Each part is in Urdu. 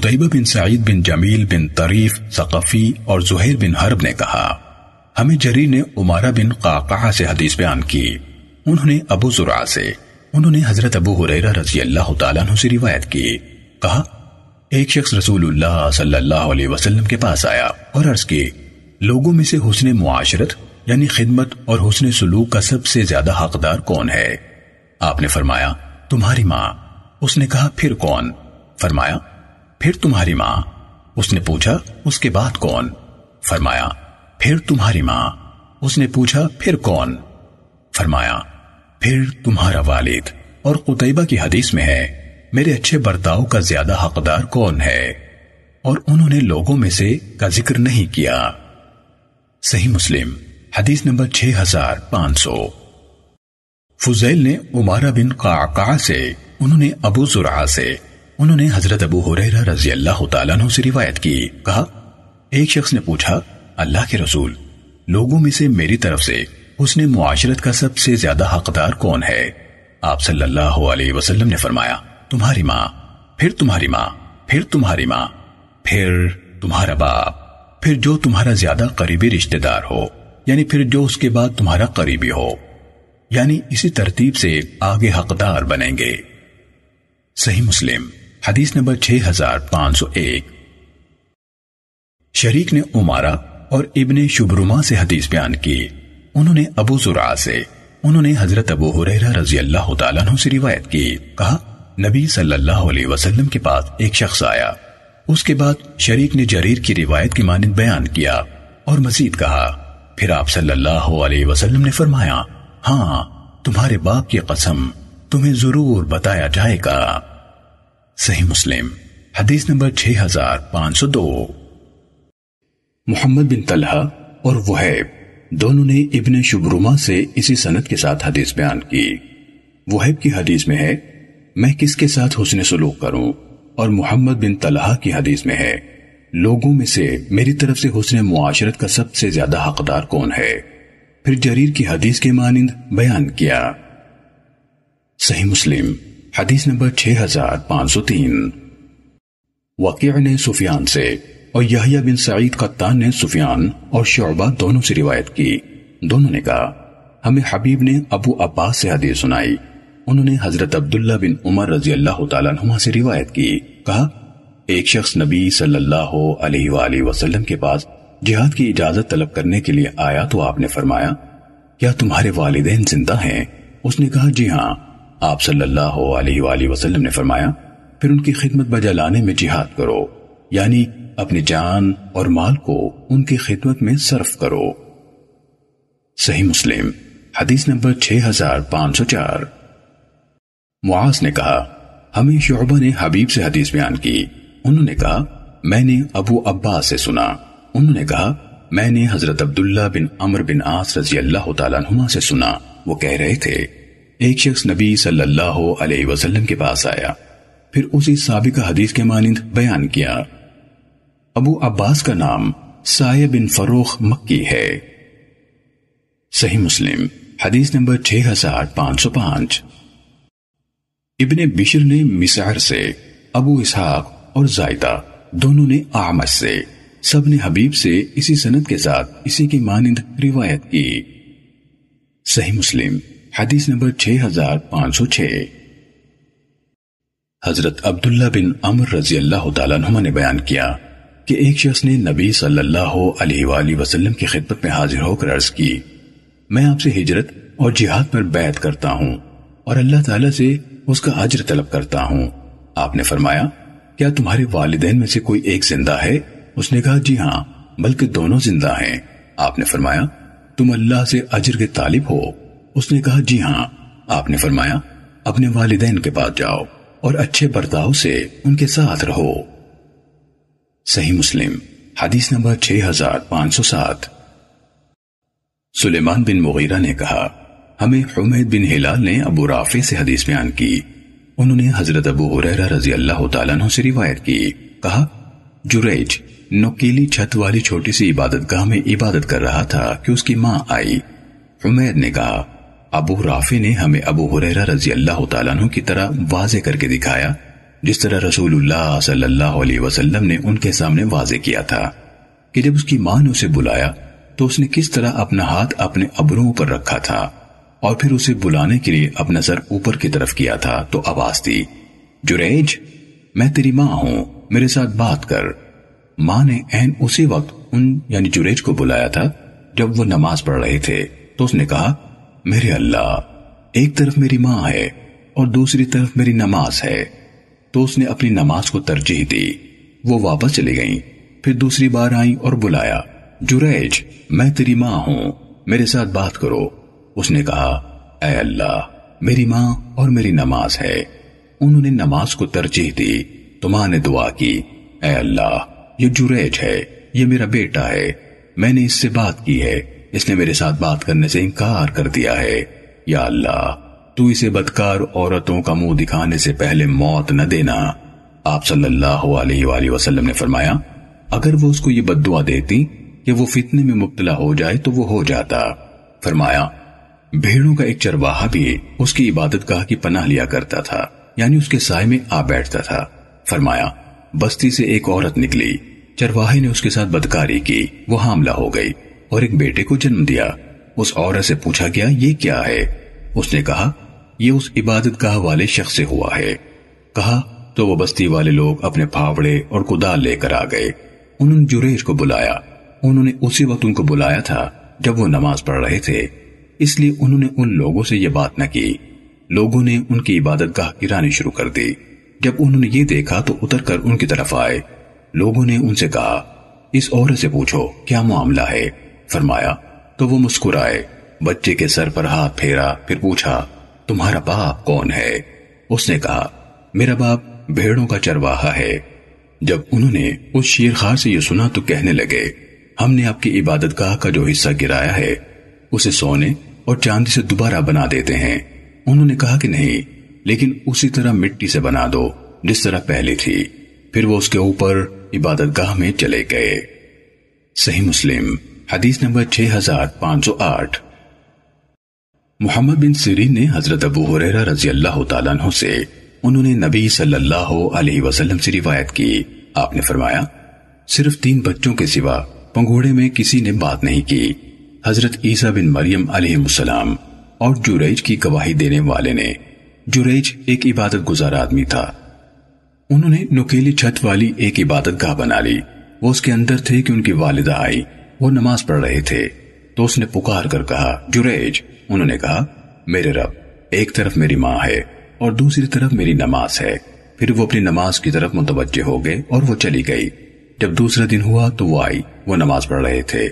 قطعبہ بن سعید بن جمیل بن طریف، ثقفی اور زہیر بن حرب نے کہا، ہمیں جری نے عمارہ بن قاقعہ سے حدیث بیان کی۔ انہوں نے ابو زرع سے، انہوں نے حضرت ابو حریرہ رضی اللہ تعالیٰ عنہ سے روایت کی۔ کہا، ایک شخص رسول اللہ صلی اللہ علیہ وسلم کے پاس آیا اور عرض کی، لوگوں میں سے حسن معاشرت یعنی خدمت اور حسن سلوک کا سب سے زیادہ حقدار کون ہے؟ آپ نے فرمایا، تمہاری ماں۔ اس نے کہا، پھر کون؟ فرمایا پھر تمہاری ماں؟ اس نے پوچھا، اس کے بعد کون؟ فرمایا، پھر تمہاری ماں۔ اس نے پوچھا، پھر کون؟ فرمایا، پھر تمہارا والد۔ اور قطعبہ کی حدیث میں ہے، میرے اچھے برتاؤ کا زیادہ حقدار کون ہے؟ اور انہوں نے لوگوں میں سے کا ذکر نہیں کیا۔ صحیح مسلم، حدیث نمبر 6500 فضیل نے عمارہ بن قعقع سے، انہوں نے ابو زرعہ سے انہوں نے حضرت ابو حریرہ رضی اللہ تعالیٰ عنہ سے روایت کی۔ کہا، ایک شخص نے پوچھا، اللہ کے رسول، لوگوں میں سے میری طرف سے اس نے معاشرت کا سب سے زیادہ حقدار کون ہے؟ آپ صلی اللہ علیہ وسلم نے فرمایا، تمہاری ماں، پھر تمہاری ماں، پھر تمہاری ماں، پھر تمہارا باپ، پھر جو تمہارا زیادہ قریبی رشتہ دار ہو یعنی پھر جو اس کے بعد تمہارا قریبی ہو یعنی اسی ترتیب سے آگے حقدار بنیں گے۔ صحیح مسلم۔ حدیث نمبر 6501 شریک نے عمارہ اور ابن شبرما سے حدیث بیان کی۔ انہوں نے ابو زرع سے، انہوں نے حضرت ابو حریرہ رضی اللہ تعالیٰ عنہ سے روایت کی۔ کہا، نبی صلی اللہ علیہ وسلم کے پاس ایک شخص آیا۔ اس کے بعد شریک نے جریر کی روایت کی مانند بیان کیا اور مزید کہا، پھر آپ صلی اللہ علیہ وسلم نے فرمایا ہاں تمہارے باپ کی قسم، تمہیں ضرور بتایا جائے گا۔ صحیح مسلم، حدیث نمبر 6502 محمد بن طلحہ اور وحیب دونوں نے ابن شبرما سے اسی سنت کے ساتھ حدیث بیان کی۔ وحیب کی حدیث میں ہے، میں کس کے ساتھ حسن سلوک کروں؟ اور محمد بن طلحہ کی حدیث میں ہے، لوگوں میں سے میری طرف سے حسن معاشرت کا سب سے زیادہ حقدار کون ہے؟ پھر جریر کی حدیث کے مانند بیان کیا۔ صحیح مسلم حدیث نمبر 6503 وقیع نے سفیان سے اور یحییٰ بن سعید قطان نے سفیان اور شعبہ دونوں سے روایت کی۔ دونوں نے کہا، ہمیں حبیب نے ابو عباس سے حدیث سنائی۔ انہوں نے حضرت عبداللہ بن عمر رضی اللہ تعالیٰ عنہ سے روایت کی۔ کہا، ایک شخص نبی صلی اللہ علیہ وآلہ وسلم کے پاس جہاد کی اجازت طلب کرنے کے لیے آیا تو آپ نے فرمایا، کیا تمہارے والدین زندہ ہیں؟ اس نے کہا جی ہاں۔ آپ صلی اللہ علیہ وآلہ وسلم نے فرمایا، پھر ان کی خدمت بجا لانے میں جہاد کرو یعنی اپنی جان اور مال کو ان کی خدمت میں صرف کرو۔ صحیح مسلم، حدیث نمبر 6504 معاذ نے کہا، ہمیں شعبہ نے حبیب سے حدیث بیان کی۔ انہوں نے کہا، میں نے ابو عباس سے سنا۔ انہوں نے کہا، میں نے حضرت عبداللہ بن عمر بن آس رضی اللہ تعالیٰ عنہ سے سنا۔ وہ کہہ رہے تھے ایک شخص نبی صلی اللہ علیہ وسلم کے پاس آیا، پھر اسی سابقہ حدیث کے مانند بیان کیا۔ ابو عباس کا نام سائے بن فروخ مکی ہے۔ صحیح مسلم، حدیث نمبر 6505 ابن بشر نے مسعر سے، ابو اسحاق اور زائدہ دونوں نے آمش سے۔ سب نے حبیب سے اسی سند کے ساتھ اسی کی مانند روایت کی۔ صحیح مسلم حدیث نمبر 6506 حضرت عبداللہ بن عمر رضی اللہ تعالیٰ عنہ نے بیان کیا کہ ایک شخص نے نبی صلی اللہ علیہ وآلہ وسلم کی خدمت میں حاضر ہو کر عرض کی، میں آپ سے ہجرت اور جہاد پر بیعت کرتا ہوں اور اللہ تعالیٰ سے اس کا عجر طلب کرتا ہوں۔ آپ نے فرمایا، کیا تمہارے والدین میں سے کوئی ایک زندہ ہے؟ اس نے کہا جی ہاں بلکہ دونوں زندہ ہیں۔ آپ نے فرمایا، تم اللہ سے اجر کے طالب ہو۔ اس نے کہا جی ہاں آپ نے فرمایا، اپنے والدین کے پاس جاؤ اور اچھے برتاؤ سے ان کے ساتھ رہو۔ صحیح مسلم، حدیث نمبر 6507 سلیمان بن مغیرہ نے کہا، ہمیں حمید بن ہلال نے ابو رافع سے حدیث بیان کی۔ انہوں نے حضرت ابو حریرہ رضی اللہ تعالیٰ عنہ سے روایت کی۔ کہا، جریج، نوکیلی چھت والی چھوٹی سی عبادت گاہ میں عبادت کر رہا تھا کہ اس کی ماں آئی۔ حمید نے کہا ابو رافع نے ہمیں ابو حریرہ رضی اللہ تعالیٰ عنہ کی طرح واضح کر کے دکھایا، جس طرح رسول اللہ صلی اللہ علیہ وسلم نے ان کے سامنے واضح کیا تھا کہ جب اس کی ماں نے اسے بلایا تو اس نے کس طرح اپنا ہاتھ اپنے ابروں پر رکھا تھا اور پھر اسے بلانے کے لیے اپنا سر اوپر کی طرف کیا تھا، تو آواز دی جریج، میں تیری ماں ہوں، میرے ساتھ بات کر۔ ماں نے این اسی وقت ان یعنی جریج کو بلایا تھا جب وہ نماز پڑھ رہے تھے، تو اس نے کہا میرے اللہ، ایک طرف میری ماں ہے اور دوسری طرف میری نماز ہے۔ تو اس نے اپنی نماز کو ترجیح دی۔ وہ واپس چلی گئیں۔ پھر دوسری بار آئیں اور بلایا، جریج، میں تیری ماں ہوں، میرے ساتھ بات کرو۔ اس نے کہا، اے اللہ، میری ماں اور میری نماز ہے۔ انہوں نے نماز کو ترجیح دی۔ تو ماں نے دعا کی، اے اللہ، یہ جریج ہے، یہ میرا بیٹا ہے، میں نے اس سے بات کی ہے۔ اس نے میرے ساتھ بات کرنے سے انکار کر دیا ہے۔ یا اللہ، تو اسے بدکار عورتوں کا منہ دکھانے سے پہلے موت نہ دینا۔ آپ صلی اللہ علیہ وآلہ وسلم نے فرمایا، اگر وہ اس کو یہ بد دعا دیتی کہ وہ فتنے میں مبتلا ہو جائے تو وہ ہو جاتا۔ فرمایا، بھیڑوں کا ایک چرواہا بھی اس کی عبادت گاہ کی پناہ لیا کرتا تھا یعنی اس کے سائے میں آ بیٹھتا تھا۔ فرمایا، بستی سے ایک عورت نکلی، چرواہے نے اس کے ساتھ بدکاری کی، وہ حاملہ ہو گئی۔ اور ایک بیٹے کو جنم دیا۔ اس عورت سے پوچھا گیا، یہ کیا ہے؟ اس نے کہا، یہ اس عبادت گاہ والے شخص سے ہوا ہے۔ کہا، تو وہ بستی والے لوگ اپنے پھاوڑے اور کدال لے کر آ گئے۔ انہوں نے جریج کو بلایا۔ انہوں نے اسی وقت ان کو بلایا تھا جب وہ نماز پڑھ رہے تھے۔ اس لیے انہوں نے ان لوگوں سے یہ بات نہ کی۔ لوگوں نے ان کی عبادت گاہ گرانی شروع کر دی۔ جب انہوں نے یہ دیکھا تو اتر کر ان کی طرف آئے۔ لوگوں نے ان سے کہا، اس عورت سے پوچھو، کیا معاملہ ہے؟ فرمایا، تو وہ مسکرائے، بچے کے سر پر ہاتھ پھیرا، پھر پوچھا، تمہارا باپ کون ہے؟ اس نے کہا، میرا باپ بھیڑوں کا چرواہا ہے۔ جب انہوں نے اس شیر خار سے یہ سنا تو کہنے لگے، ہم نے آپ کی عبادت گاہ کا جو حصہ گرایا ہے، اسے سونے اور چاندی سے دوبارہ بنا دیتے ہیں۔ انہوں نے کہا کہ نہیں، لیکن اسی طرح مٹی سے بنا دو، جس طرح پہلے تھی۔ پھر وہ اس کے اوپر عبادت گاہ میں چلے گئے۔ صحیح مسلم۔ حدیث نمبر 6508 محمد بن سیرین نے حضرت ابو حریرہ رضی اللہ تعالیٰ عنہ سے انہوں نے نبی صلی اللہ علیہ وسلم سے روایت کی۔ آپ نے فرمایا، صرف تین بچوں کے سوا پنگوڑے میں کسی نے بات نہیں کی۔ حضرت عیسیٰ بن مریم علیہ السلام اور جوریج کی گواہی دینے والے نے۔ جوریج ایک عبادت گزار آدمی تھا۔ انہوں نے نکیلی چھت والی ایک عبادت گاہ بنا لی۔ وہ اس کے اندر تھے کہ ان کی والدہ آئی۔ وہ نماز پڑھ رہے تھے تو اس نے پکار کر کہا جوریج انہوں نے کہا، میرے رب، ایک طرف میری ماں ہے اور دوسری طرف میری نماز ہے۔ پھر وہ اپنی نماز کی طرف متوجہ ہو گئے اور وہ چلی گئی۔ جب دوسرا دن ہوا تو وہ آئی، وہ نماز پڑھ رہے تھے۔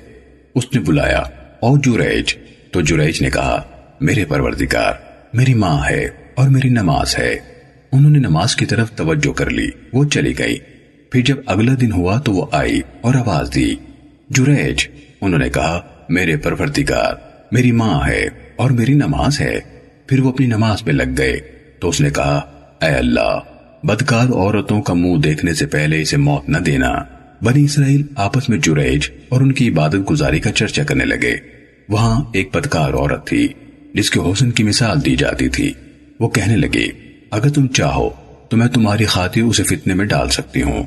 اس نے بلایا اور جریج! تو جریج نے کہا، میرے پروردگار، میری ماں ہے اور میری نماز ہے۔ انہوں نے نماز کی طرف توجہ کر لی، وہ چلی گئی۔ پھر جب اگلا دن ہوا تو وہ آئی اور آواز دی جریج، انہوں نے کہا، میرے پروردگار، میری ماں ہے اور میری نماز ہے۔ پھر وہ اپنی نماز پہ لگ گئے۔ تو اس نے کہا، اے اللہ، بدکار عورتوں کا منہ دیکھنے سے پہلے اسے موت نہ دینا۔ بنی اسرائیل آپس میں جریج اور ان کی عبادت گزاری کا چرچا کرنے لگے۔ وہاں ایک بدکار عورت تھی، جس کے حسن کی مثال دی جاتی تھی۔ وہ کہنے لگے اگر تم چاہو تو میں تمہاری خاطر اسے فتنے میں ڈال سکتی ہوں۔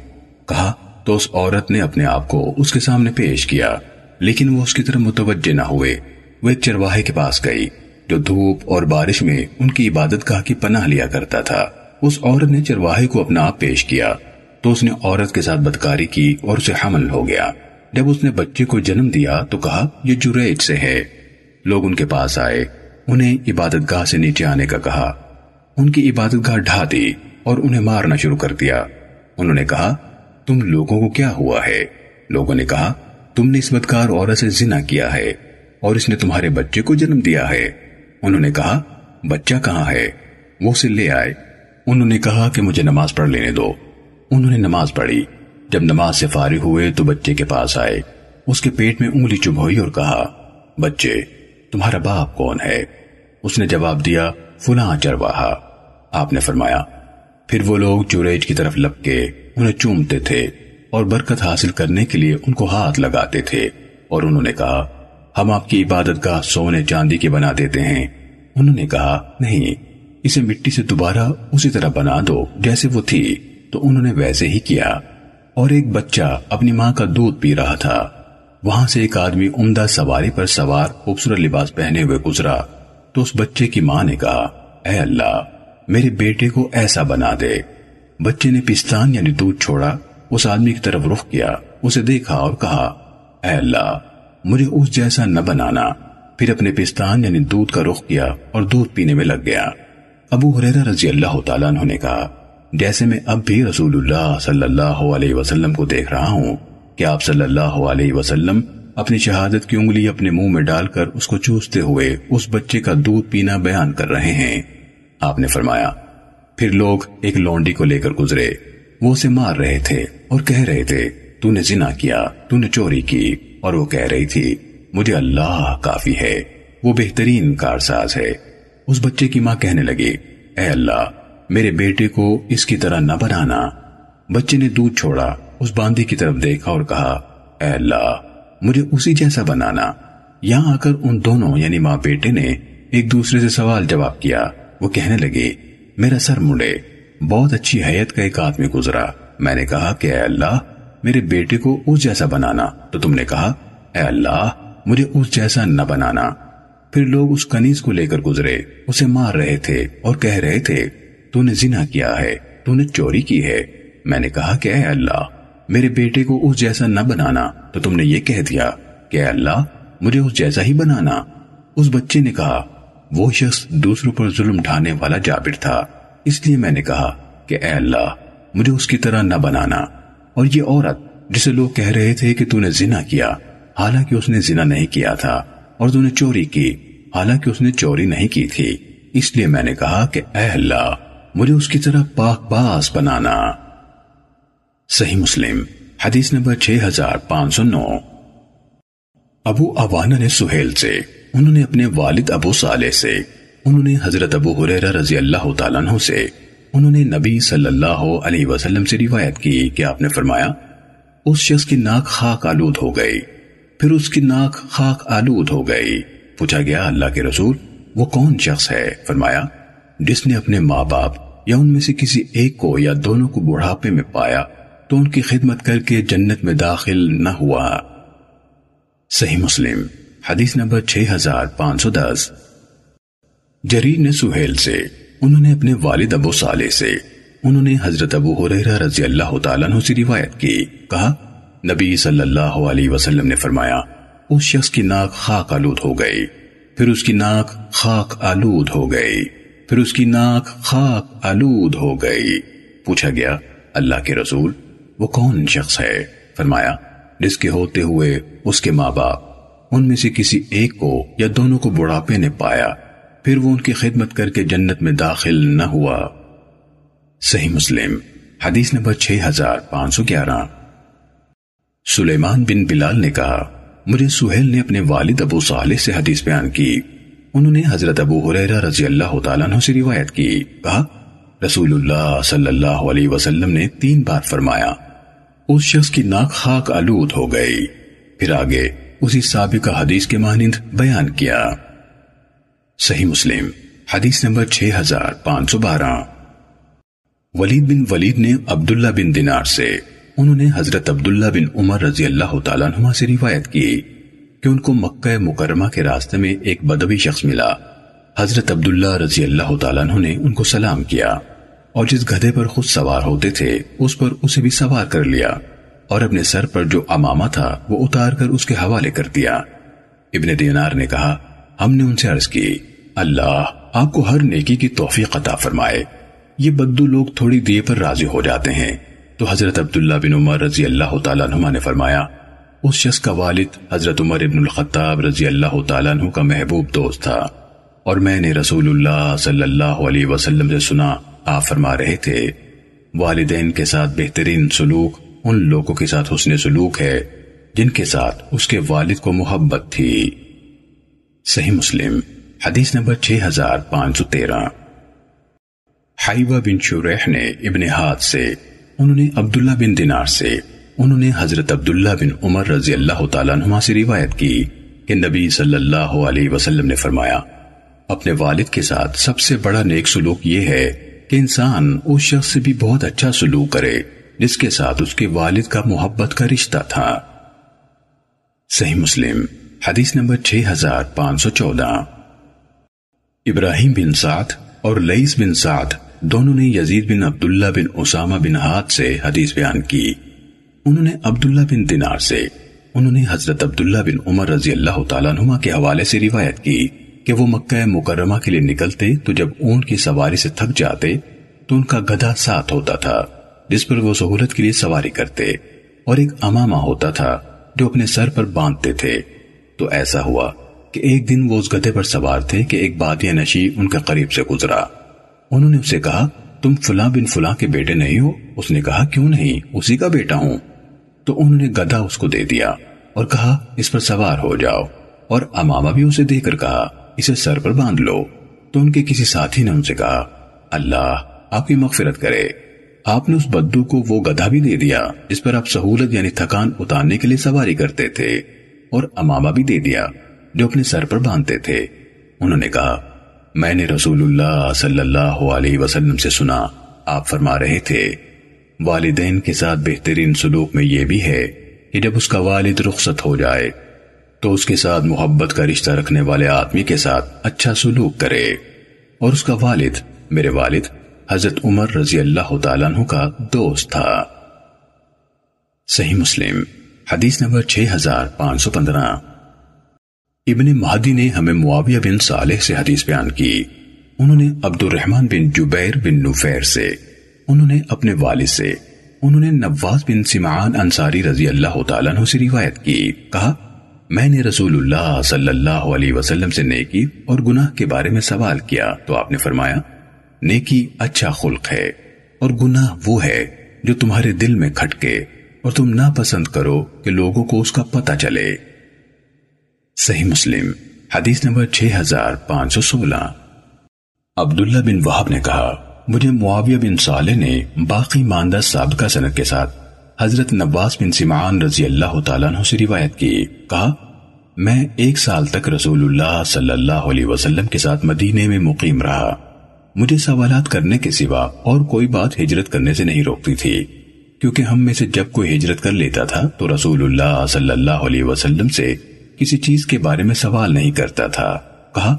کہا تو اس عورت نے اپنے آپ کو اس کے سامنے پیش کیا، لیکن وہ اس کی طرف متوجہ نہ ہوئے۔ وہ ایک چرواہے کے پاس گئی، جو دھوپ اور بارش میں ان کی عبادت گاہ کی پناہ لیا کرتا تھا۔ اس عورت نے چرواہے کو اپنا آپ پیش کیا، تو اس نے عورت کے ساتھ بدکاری کی اور اسے حمل ہو گیا۔ جب اس نے بچے کو جنم دیا تو کہا، یہ جریج سے ہے۔ لوگ ان کے پاس آئے۔ انہیں عبادت گاہ سے نیچے آنے کا کہا۔ ان کی عبادت گاہ ڈھا دی اور انہیں مارنا شروع کر دیا۔ انہوں نے کہا تم لوگوں کو کیا ہوا ہے؟ لوگوں نے کہا، تم نے اس بدکار عورت سے زنا کیا ہے اور اس نے تمہارے بچے کو جنم دیا ہے۔ انہوں نے کہا، بچہ کہاں ہے؟ وہ اسے لے آئے۔ انہوں نے کہا کہ مجھے نماز پڑھ لینے دو۔ انہوں نے نماز پڑھی۔ جب نماز سے فارغ ہوئے تو بچے کے پاس آئے۔ اس کے پیٹ میں انگلی چب ہوئی اور کہا، بچے، تمہارا باپ کون ہے؟ اس نے جواب دیا، فلاں چرواہا۔ آپ نے فرمایا، پھر وہ لوگ چوریج کی طرف لپکے۔ انہیں چومتے تھے اور برکت حاصل کرنے کے لیے ان کو ہاتھ لگاتے تھے اور انہوں نے کہا، ہم آپ کی عبادت کا سونے چاندی کے بنا دیتے ہیں۔ انہوں نے کہا، نہیں، اسے مٹی سے دوبارہ اسی طرح بنا دو جیسے وہ تھی۔ تو انہوں نے ویسے ہی کیا۔ اور ایک بچہ اپنی ماں کا دودھ پی رہا تھا۔ وہاں سے ایک آدمی عمدہ سواری پر سوار خوبصورت لباس پہنے ہوئے گزرا۔ تو اس بچے کی ماں نے کہا، اے اللہ، میرے بیٹے کو ایسا بنا دے۔ بچے نے پستان یعنی دودھ چھوڑا، اس آدمی کی طرف رخ کیا، اسے دیکھا اور کہا، اے اللہ، مجھے اس جیسا نہ بنانا۔ پھر اپنے پستان یعنی دودھ کا رخ کیا اور دودھ پینے میں لگ گیا۔ ابو حریرہ رضی اللہ تعالیٰ عنہ نے کہا، جیسے میں اب بھی رسول اللہ صلی اللہ علیہ وسلم کو دیکھ رہا ہوں کہ آپ صلی اللہ علیہ وسلم اپنی شہادت کی انگلی اپنے منہ میں ڈال کر اس کو چوستے ہوئے اس بچے کا دودھ پینا بیان کر رہے ہیں؟ آپ نے فرمایا پھر لوگ ایک لونڈی کو لے کر گزرے۔ وہ اسے مار رہے تھے اور کہہ رہے تھے، تو نے زنا کیا، تو نے چوری کی۔ اور وہ کہہ رہی تھی، مجھے اللہ کافی ہے، وہ بہترین کارساز ہے۔ اس بچے کی ماں کہنے لگی، اے اللہ، میرے بیٹے کو اس کی طرح نہ بنانا۔ بچے نے دودھ چھوڑا، اس باندھی کی طرف دیکھا اور کہا، اے اللہ، مجھے اسی جیسا بنانا۔ یہاں آ کر ان دونوں یعنی ماں بیٹے نے، ایک دوسرے سے سوال جواب کیا۔ وہ کہنے لگے میرا سر مڑے بہت اچھی حیت کا ایک آدمی گزرا۔ میں نے کہا کہ اے اللہ، میرے بیٹے کو اس جیسا بنانا۔ تو تم نے کہا، اے اللہ، مجھے اس جیسا نہ بنانا۔ پھر لوگ اس کنیز کو لے کر گزرے۔ اسے مار رہے تھے اور کہہ رہے تھے، تو نے زنا کیا ہے، تو نے چوری کی ہے۔ میں نے کہا کہ اے اللہ، میرے بیٹے کو اس جیسا نہ بنانا۔ تو تم نے یہ کہہ دیا کہ اے اللہ، مجھے اس جیسا ہی بنانا۔ اس بچے نے کہا وہ شخص دوسروں پر ظلم ڈھانے والا جابر تھا۔ اس لیے میں نے کہا کہ اے اللہ، مجھے اس کی طرح نہ بنانا۔ اور یہ عورت جسے لوگ کہہ رہے تھے کہ تو نے زنا کیا، حالانکہ اس نے زنا نہیں کیا تھا اور تو نے چوری کی، حالانکہ اس نے چوری نہیں کی تھی۔ اس لیے میں نے کہا کہ اے اللہ، مجھے اس کی طرح پاک باس بنانا۔ صحیح مسلم، حدیث نمبر 6509 ابو عوانہ نے سہیل سے انہوں نے اپنے والد ابو صالح سے، انہوں نے حضرت ابو حریرہ رضی اللہ تعالیٰ عنہ سے، انہوں نے نبی صلی اللہ علیہ وسلم سے روایت کی کہ آپ نے فرمایا، اس شخص کی ناک خاک آلود ہو گئی۔ پھر اس کی ناک خاک آلود ہو گئی۔ پوچھا گیا، اللہ کے رسول، وہ کون شخص ہے؟ فرمایا، جس نے اپنے ماں باپ یا ان میں سے کسی ایک کو یا دونوں کو بڑھاپے میں پایا تو ان کی خدمت کر کے جنت میں داخل نہ ہوا۔ صحیح مسلم۔ حدیث نمبر 6510 جریر نے سہیل سے، انہوں نے اپنے والد ابو صالح سے، انہوں نے حضرت ابو حریرہ رضی اللہ تعالیٰ عنہ سے روایت کی۔ کہا، نبی صلی اللہ علیہ وسلم نے فرمایا، اس شخص کی ناک خاک آلود ہو گئی۔ پھر اس کی ناک خاک آلود ہو گئی۔ پھر اس کی ناک خاک آلود ہو گئی۔ پوچھا گیا، اللہ کے رسول، وہ کون شخص ہے؟ فرمایا، جس کے ہوتے ہوئے اس کے ماں باپ ان میں سے کسی ایک کو یا دونوں کو بڑھاپے نے پایا، پھر وہ ان کی خدمت کر کے جنت میں داخل نہ ہوا۔ صحیح مسلم، حدیث نمبر 6511 سلیمان بن بلال نے کہا، مجھے سہیل نے اپنے والد ابو صالح سے حدیث بیان کی۔ انہوں نے حضرت ابو حریرہ رضی اللہ تعالیٰ عنہ سے روایت کی۔ کہا، رسول اللہ صلی اللہ علیہ وسلم نے تین بار فرمایا، اس شخص کی ناک خاک آلود ہو گئی۔ پھر آگے اسی سابقہ حدیث کے مانند بیان کیا۔ صحیح مسلم، حدیث نمبر 6512 ولید بن ولید نے عبداللہ بن دینار سے، انہوں نے حضرت عبداللہ بن عمر رضی اللہ تعالیٰ عنہ سے روایت کی کہ ان کو مکہ مکرمہ کے راستے میں ایک بدوی شخص ملا۔ حضرت عبداللہ رضی اللہ تعالیٰ عنہ نے ان کو سلام کیا اور جس گدھے پر خود سوار ہوتے تھے، اس پر اسے بھی سوار کر لیا۔ اور اپنے سر پر جو امامہ تھا وہ اتار کر اس کے حوالے کر دیا۔ ابن دینار نے کہا، ہم نے ان سے عرض کی، اللہ آپ کو ہر نیکی کی توفیق عطا فرمائے۔ یہ بدو لوگ تھوڑی دیے پر راضی ہو جاتے ہیں۔ تو حضرت عبداللہ بن عمر رضی اللہ تعالیٰ عنہ نے فرمایا، اس شخص کا والد حضرت عمر ابن الخطاب رضی اللہ تعالیٰ عنہ کا محبوب دوست تھا۔ اور میں نے رسول اللہ صلی اللہ علیہ وسلم سے سنا، آپ فرما رہے تھے، والدین کے ساتھ بہترین سلوک ان لوگوں کے ساتھ حسن سلوک ہے جن کے ساتھ اس کے والد کو محبت تھی۔ صحیح مسلم، حدیث نمبر 6513 حیوہ بن شریح نے ابن ہاتھ سے، انہوں نے عبداللہ بن دینار سے، انہوں نے حضرت عبداللہ بن عمر رضی اللہ تعالیٰ عنہ سے روایت کی کہ نبی صلی اللہ علیہ وسلم نے فرمایا، اپنے والد کے ساتھ سب سے بڑا نیک سلوک یہ ہے کہ انسان اس شخص سے بھی بہت اچھا سلوک کرے۔ جس کے ساتھ اس کے والد کا محبت کا رشتہ تھا۔ صحیح مسلم، حدیث نمبر 6514 ابراہیم بن سعد اور لئیس بن سعد دونوں نے یزید بن عبداللہ بن اسامہ بن ہاتھ سے حدیث بیان کی۔ انہوں نے عبداللہ بن دینار سے، انہوں نے حضرت عبداللہ بن عمر رضی اللہ تعالیٰ نما کے حوالے سے روایت کی کہ وہ مکہ مکرمہ کے لیے نکلتے تو جب اونٹ کی سواری سے تھک جاتے تو ان کا گدھا ساتھ ہوتا تھا۔ جس پر وہ سہولت کے لیے سواری کرتے اور ایک امامہ ہوتا تھا جو اپنے سر پر باندھتے تھے۔ تو ایسا ہوا کہ ایک دن وہ اس گدھے پر سوار تھے کہ ایک بادیہ نشی ان کے قریب سے گزرا۔ انہوں نے اسے کہا، تم فلاں بن فلاں کے بیٹے نہیں ہو؟ اس نے کہا، کیوں نہیں؟ اسی کا بیٹا ہوں۔ تو انہوں نے گدھا اس کو دے دیا اور کہا، اس پر سوار ہو جاؤ۔ اور امامہ بھی اسے دے کر کہا، اسے سر پر باندھ لو۔ تو ان کے کسی ساتھی نے ان سے کہا، اللہ آپ کی مغفرت کرے۔ آپ نے اس بدو کو وہ گدھا بھی دے دیا جس پر آپ سہولت یعنی تھکان اتارنے کے لیے سواری کرتے تھے اور امامہ بھی دے دیا جو اپنے سر پر باندھتے تھے۔ انہوں نے کہا، میں نے رسول اللہ صلی اللہ علیہ وسلم سے سنا، آپ فرما رہے تھے، والدین کے ساتھ بہترین سلوک میں یہ بھی ہے کہ جب اس کا والد رخصت ہو جائے، تو اس کے ساتھ محبت کا رشتہ رکھنے والے آدمی کے ساتھ اچھا سلوک کرے اور اس کا والد، میرے والد حضرت عمر رضی اللہ تعالیٰ عنہ کا دوست تھا۔ صحیح مسلم، حدیث نمبر 6515 ابن مہدی نے ہمیں معاویہ بن صالح سے حدیث بیان کی۔ انہوں نے عبد الرحمن بن جبیر بن نفیر سے، انہوں نے اپنے والد سے، انہوں نے نواز بن سمعان انصاری رضی اللہ تعالیٰ عنہ سے روایت کی۔ کہا، میں نے رسول اللہ صلی اللہ علیہ وسلم سے نیکی اور گناہ کے بارے میں سوال کیا تو آپ نے فرمایا نیکی اچھا خلق ہے، اور گناہ وہ ہے جو تمہارے دل میں کھٹکے، اور تم ناپسند کرو کہ لوگوں کو اس کا پتہ چلے۔ صحیح مسلم، حدیث نمبر 6516 عبداللہ بن وحب نے کہا، مجھے معاویہ بن صالح نے باقی ماندہ سابقہ سنت کے ساتھ حضرت نواز بن سمعان رضی اللہ تعالیٰ عنہ سے روایت کی۔ کہا، میں ایک سال تک رسول اللہ صلی اللہ علیہ وسلم کے ساتھ مدینے میں مقیم رہا۔ مجھے سوالات کرنے کے سوا اور کوئی بات ہجرت کرنے سے نہیں روکتی تھی۔ کیونکہ ہم میں سے جب کوئی ہجرت کر لیتا تھا تو رسول اللہ صلی اللہ علیہ وسلم سے کسی چیز کے بارے میں سوال نہیں کرتا تھا۔ کہا،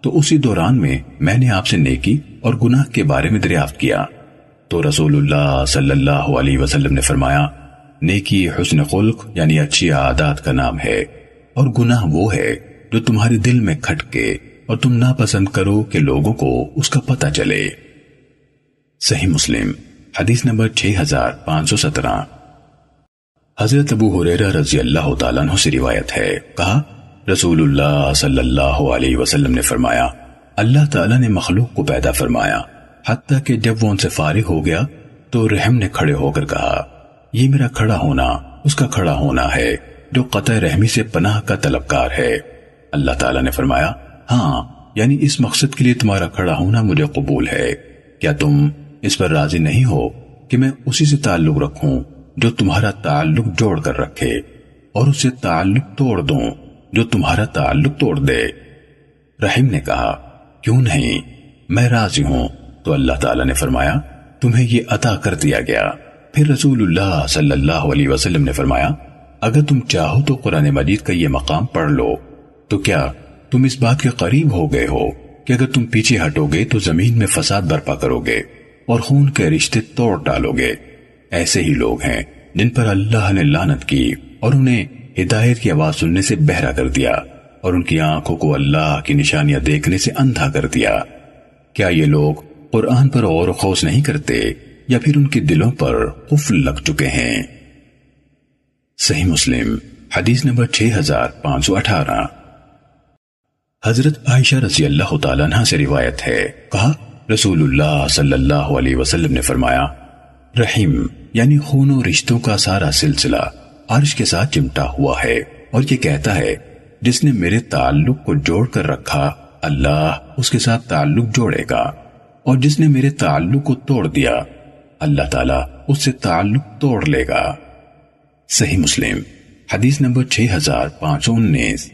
تو اسی دوران میں میں نے آپ سے نیکی اور گناہ کے بارے میں دریافت کیا۔ تو رسول اللہ صلی اللہ علیہ وسلم نے فرمایا، نیکی حسن خلق یعنی اچھی عادات کا نام ہے اور گناہ وہ ہے جو تمہارے دل میں کھٹکے اور تم ناپسند کرو کہ لوگوں کو اس کا پتہ چلے۔ صحیح مسلم، حدیث نمبر 6517 حضرت ابو حریرہ رضی اللہ تعالیٰ عنہ سے روایت ہے۔ کہا، رسول اللہ صلی اللہ علیہ وسلم نے فرمایا، اللہ تعالیٰ نے مخلوق کو پیدا فرمایا۔ حتیٰ کہ جب وہ ان سے فارغ ہو گیا، تو رحم نے کھڑے ہو کر کہا، یہ میرا کھڑا ہونا، اس کا کھڑا ہونا ہے، جو قطع رحمی سے پناہ کا طلبکار ہے۔ اللہ تعالیٰ نے فرمایا ہاں یعنی اس مقصد کے لیے تمہارا کھڑا ہونا مجھے قبول ہے۔ کیا تم اس پر راضی نہیں ہو کہ میں اسی سے تعلق رکھوں جو تمہارا تعلق جوڑ کر رکھے اور اسے تعلق توڑ دوں جو تمہارا تعلق توڑ دے؟ رحیم نے کہا، کیوں نہیں؟ میں راضی ہوں۔ تو اللہ تعالیٰ نے فرمایا، تمہیں یہ عطا کر دیا گیا۔ پھر رسول اللہ صلی اللہ علیہ وسلم نے فرمایا، اگر تم چاہو تو قرآن مجید کا یہ مقام پڑھ لو۔ تو کیا تم اس بات کے قریب ہو گئے ہو کہ اگر تم پیچھے ہٹو گے تو زمین میں فساد برپا کرو گے اور خون کے رشتے توڑ ڈالو گے۔ ایسے ہی لوگ ہیں جن پر اللہ نے لانت کی اور انہیں ہدایت کی آواز سننے سے بہرا کر دیا اور ان کی آنکھوں کو اللہ کی نشانیاں دیکھنے سے اندھا کر دیا۔ کیا یہ لوگ قرآن پر اور خوص نہیں کرتے یا پھر ان کے دلوں پر قفل لگ چکے ہیں؟ صحیح مسلم، حدیث نمبر 6518 حضرت عائشہ رضی اللہ تعالیٰ عنہ سے روایت ہے۔ کہا، رسول اللہ صلی اللہ علیہ وسلم نے فرمایا، رحیم یعنی خون و رشتوں کا سارا سلسلہ عرش کے ساتھ چمٹا ہوا ہے اور یہ کہتا ہے، جس نے میرے تعلق کو جوڑ کر رکھا، اللہ اس کے ساتھ تعلق جوڑے گا۔ اور جس نے میرے تعلق کو توڑ دیا، اللہ تعالیٰ اس سے تعلق توڑ لے گا۔ صحیح مسلم، حدیث نمبر 6519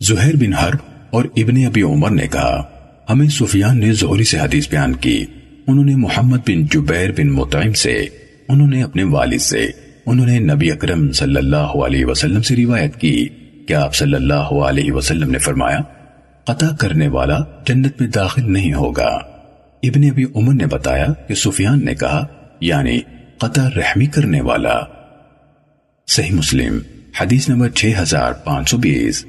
زہر بن حرب اور ابن ابی عمر نے کہا، ہمیں سفیان نے زہری سے حدیث بیان کی۔ انہوں نے محمد بن جبیر بن مطعم سے، انہوں نے اپنے والد سے، انہوں نے نبی اکرم صلی اللہ علیہ وسلم سے روایت کی۔ کہ آپ صلی اللہ علیہ وسلم نے فرمایا، قطع کرنے والا جنت میں داخل نہیں ہوگا۔ ابن ابی عمر نے بتایا کہ سفیان نے کہا یعنی قطع رحمی کرنے والا۔ صحیح مسلم، حدیث نمبر 6520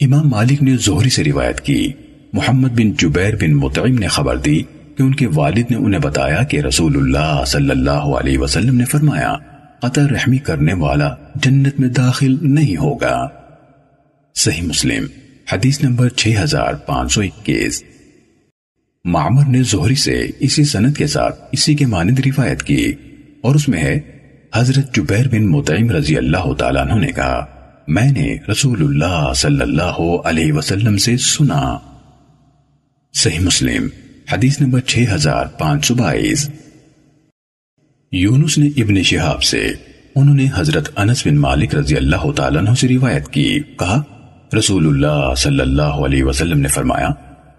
امام مالک نے زہری سے روایت کی۔ محمد بن جبیر بن مطعم نے خبر دی کہ ان کے والد نے انہیں بتایا کہ رسول اللہ صلی اللہ علیہ وسلم نے فرمایا، قطع رحمی کرنے والا جنت میں داخل نہیں ہوگا۔ صحیح مسلم، حدیث نمبر 6521 معمر نے زہری سے اسی سنت کے ساتھ اسی کے مانند روایت کی اور اس میں ہے، حضرت جبیر بن مطعم رضی اللہ تعالیٰ عنہ نے کہا میں نے رسول اللہ صلی اللہ علیہ وسلم سے سنا۔ صحیح مسلم، حدیث نمبر 6522 یونس نے ابن شہاب سے، انہوں نے حضرت انس بن مالک رضی اللہ تعالیٰ عنہ سے روایت کی۔ کہا رسول اللہ صلی اللہ علیہ وسلم نے فرمایا،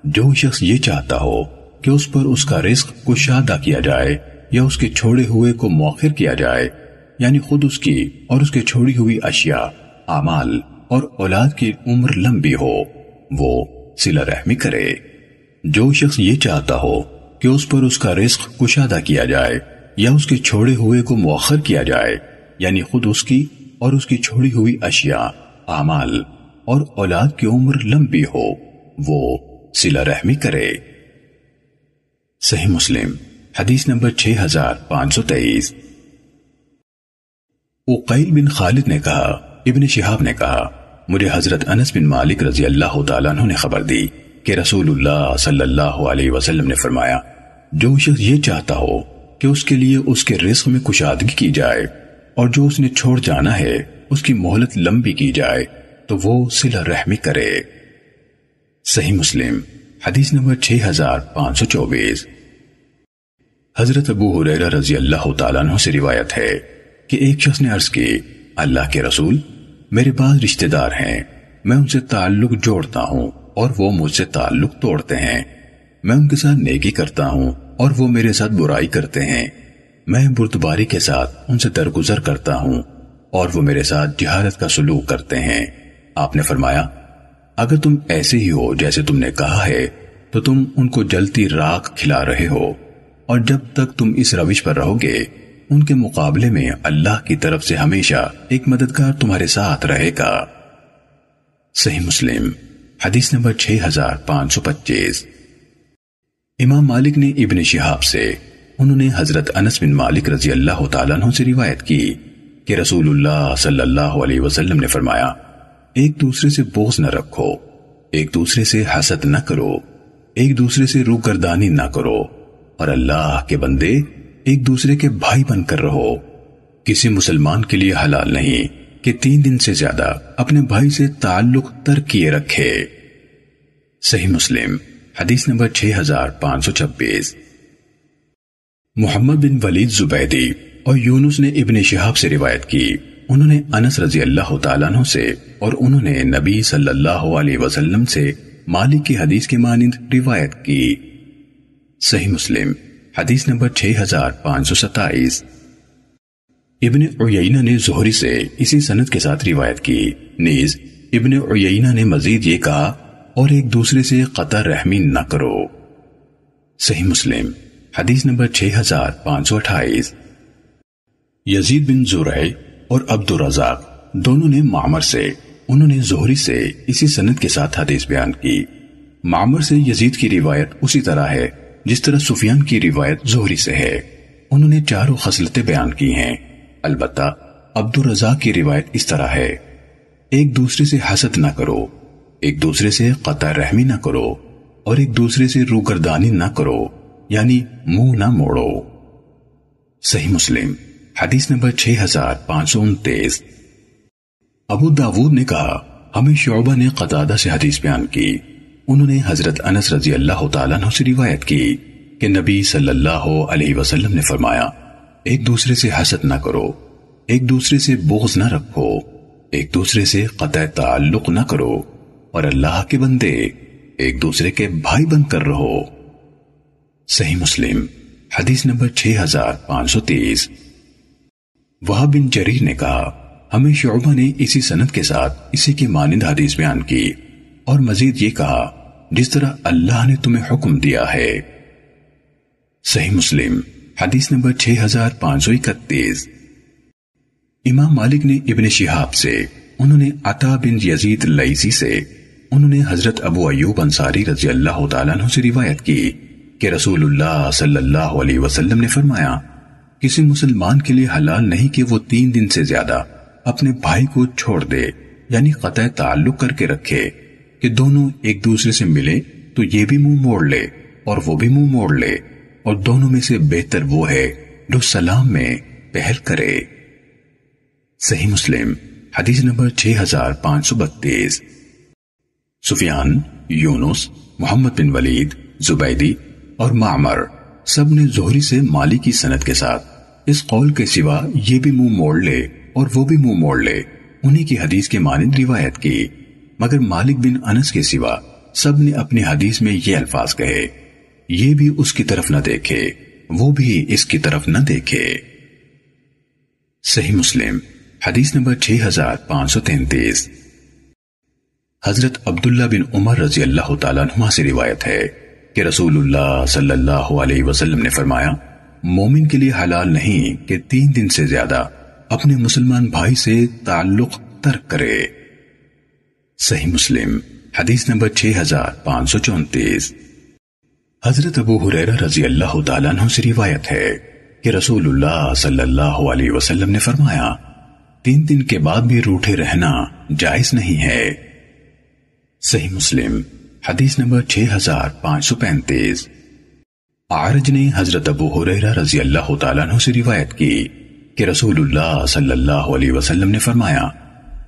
جو شخص یہ چاہتا ہو کہ اس پر اس کا رزق کشادہ کیا جائے یا اس کے چھوڑے ہوئے کو موخر کیا جائے یعنی خود اس کی اور اس کے چھوڑی ہوئی اشیاء اعمال اور اولاد کی عمر لمبی ہو، وہ سلا رحمی کرے۔ جو شخص یہ چاہتا ہو کہ اس پر اس کا رزق کشادہ کیا جائے یا اس کے چھوڑے ہوئے کو مؤخر کیا جائے یعنی خود اس کی اور اس کی چھوڑی ہوئی اشیاء، اعمال اور اولاد کی عمر لمبی ہو، وہ سلا رحمی کرے۔ صحیح مسلم، حدیث نمبر 6523 اقیل بن خالد نے کہا ابن شہاب نے کہا، مجھے حضرت انس بن مالک رضی اللہ تعالیٰ عنہ نے خبر دی کہ رسول اللہ صلی اللہ علیہ وسلم نے فرمایا، جو شخص یہ چاہتا ہو کہ اس کے لیے اس کے رزق میں کشادگی کی جائے اور جو اس نے چھوڑ جانا ہے، اس کی مہلت لمبی کی جائے، تو وہ سلا رحمی کرے۔ صحیح مسلم، حدیث نمبر 6524 حضرت ابو حریرہ رضی اللہ تعالیٰ عنہ سے روایت ہے کہ ایک شخص نے عرض کی اللہ کے رسول، میرے بعض رشتہ دار ہیں۔ میں ان سے تعلق جوڑتا ہوں اور وہ مجھ سے تعلق توڑتے ہیں۔ میں ان کے ساتھ نیکی کرتا ہوں اور وہ میرے ساتھ برائی کرتے ہیں۔ میں بردباری کے ساتھ ان سے درگزر کرتا ہوں اور وہ میرے ساتھ جہالت کا سلوک کرتے ہیں۔ آپ نے فرمایا، اگر تم ایسے ہی ہو جیسے تم نے کہا ہے، تو تم ان کو جلتی راک کھلا رہے ہو۔ اور جب تک تم اس روش پر رہو گے ان کے مقابلے میں اللہ کی طرف سے ہمیشہ ایک مددگار تمہارے ساتھ رہے گا۔ صحیح مسلم، حدیث نمبر 6525 امام مالک نے ابن شہاب سے، انہوں نے حضرت انس بن مالک رضی اللہ تعالیٰ عنہ سے روایت کی کہ رسول اللہ صلی اللہ علیہ وسلم نے فرمایا، ایک دوسرے سے بوز نہ رکھو، ایک دوسرے سے حسد نہ کرو، ایک دوسرے سے روح گردانی نہ کرو، اور اللہ کے بندے ایک دوسرے کے بھائی بن کر رہو۔ کسی مسلمان کے لیے حلال نہیں کہ تین دن سے زیادہ اپنے بھائی سے تعلق تر کیے رکھے۔ صحیح مسلم، حدیث نمبر 6526 محمد بن ولید زبیدی اور یونس نے ابن شہاب سے روایت کی۔ انہوں نے انس رضی اللہ تعالیٰ عنہ سے اور انہوں نے نبی صلی اللہ علیہ وسلم سے مالک کی حدیث کے مانند روایت کی۔ صحیح مسلم حدیث نمبر 6527 ابن عیینہ نے زہری سے اسی سنت کے ساتھ روایت کی۔ نیز، ابن عیینہ نے مزید یہ کہا، اور ایک دوسرے سے قطع رحمی نہ کرو۔ صحیح مسلم، حدیث نمبر 6528 یزید بن زرعی اور عبد الرزاق دونوں نے معمر سے، انہوں نے زہری سے اسی سنت کے ساتھ حدیث بیان کی۔ معمر سے یزید کی روایت اسی طرح ہے۔ جس طرح سفیان کی روایت زہری سے ہے، انہوں نے چاروں خصلتیں بیان کی ہیں۔ البتہ عبد الرزاق کی روایت اس طرح ہے۔ ایک دوسرے سے حسد نہ کرو، ایک دوسرے سے قطع رحمی نہ کرو، اور ایک دوسرے سے روگردانی نہ کرو یعنی منہ نہ موڑو۔ صحیح مسلم، حدیث نمبر 6529 ابو داود نے کہا، ہمیں شعبہ نے قطادہ سے حدیث بیان کی۔ انہوں نے حضرت انس رضی اللہ تعالیٰ عنہ سے روایت کی کہ نبی صلی اللہ علیہ وسلم نے فرمایا، ایک دوسرے سے حسد نہ کرو، ایک دوسرے سے بغض نہ رکھو، ایک دوسرے سے قطع تعلق نہ کرو اور اللہ کے بندے ایک دوسرے کے بھائی بن کر رہو۔ صحیح مسلم، حدیث نمبر 6530 وہاں بن جریر نے کہا، ہمیں شعبہ نے اسی سنت کے ساتھ اسی کی مانند حدیث بیان کی اور مزید یہ کہا جس طرح اللہ نے تمہیں حکم دیا ہے۔ صحیح مسلم، حدیث نمبر 6531 امام مالک نے ابن شہاب سے، انہوں نے عطا بن یزید لیسی سے، انہوں نے حضرت ابو ایوب انصاری رضی اللہ تعالیٰ عنہ سے روایت کی کہ رسول اللہ صلی اللہ علیہ وسلم نے فرمایا، کسی مسلمان کے لیے حلال نہیں کہ وہ تین دن سے زیادہ اپنے بھائی کو چھوڑ دے یعنی قطع تعلق کر کے رکھے۔ کہ دونوں ایک دوسرے سے ملے تو یہ بھی منہ موڑ لے اور وہ بھی منہ موڑ لے اور دونوں میں سے بہتر وہ ہے جو سلام میں پہل کرے۔ صحیح مسلم، حدیث نمبر 6532 سفیان، یونس، محمد بن ولید، زبیدی اور معمر سب نے زہری سے مالی کی سنت کے ساتھ اس قول کے سوا یہ بھی منہ موڑ لے اور وہ بھی منہ موڑ لے۔ انہی کی حدیث کے مانند روایت کی۔ مگر مالک بن انس کے سوا سب نے اپنی حدیث میں یہ الفاظ کہے، یہ بھی اس کی طرف نہ دیکھے، وہ بھی اس کی طرف نہ دیکھے۔ صحیح مسلم، حدیث نمبر 6533 حضرت عبداللہ بن عمر رضی اللہ تعالیٰ عنہ سے روایت ہے کہ رسول اللہ صلی اللہ علیہ وسلم نے فرمایا، مومن کے لیے حلال نہیں کہ تین دن سے زیادہ اپنے مسلمان بھائی سے تعلق ترک کرے۔ صحیح مسلم، حدیث نمبر 6534 حضرت ابو حریرہ رضی اللہ تعالیٰ عنہ سے روایت ہے کہ رسول اللہ صلی اللہ علیہ وسلم نے فرمایا، تین دن کے بعد بھی روٹھے رہنا جائز نہیں ہے۔ صحیح مسلم، حدیث نمبر 6535 عارج نے حضرت ابو حریرہ رضی اللہ تعالیٰ عنہ سے روایت کی کہ رسول اللہ صلی اللہ علیہ وسلم نے فرمایا،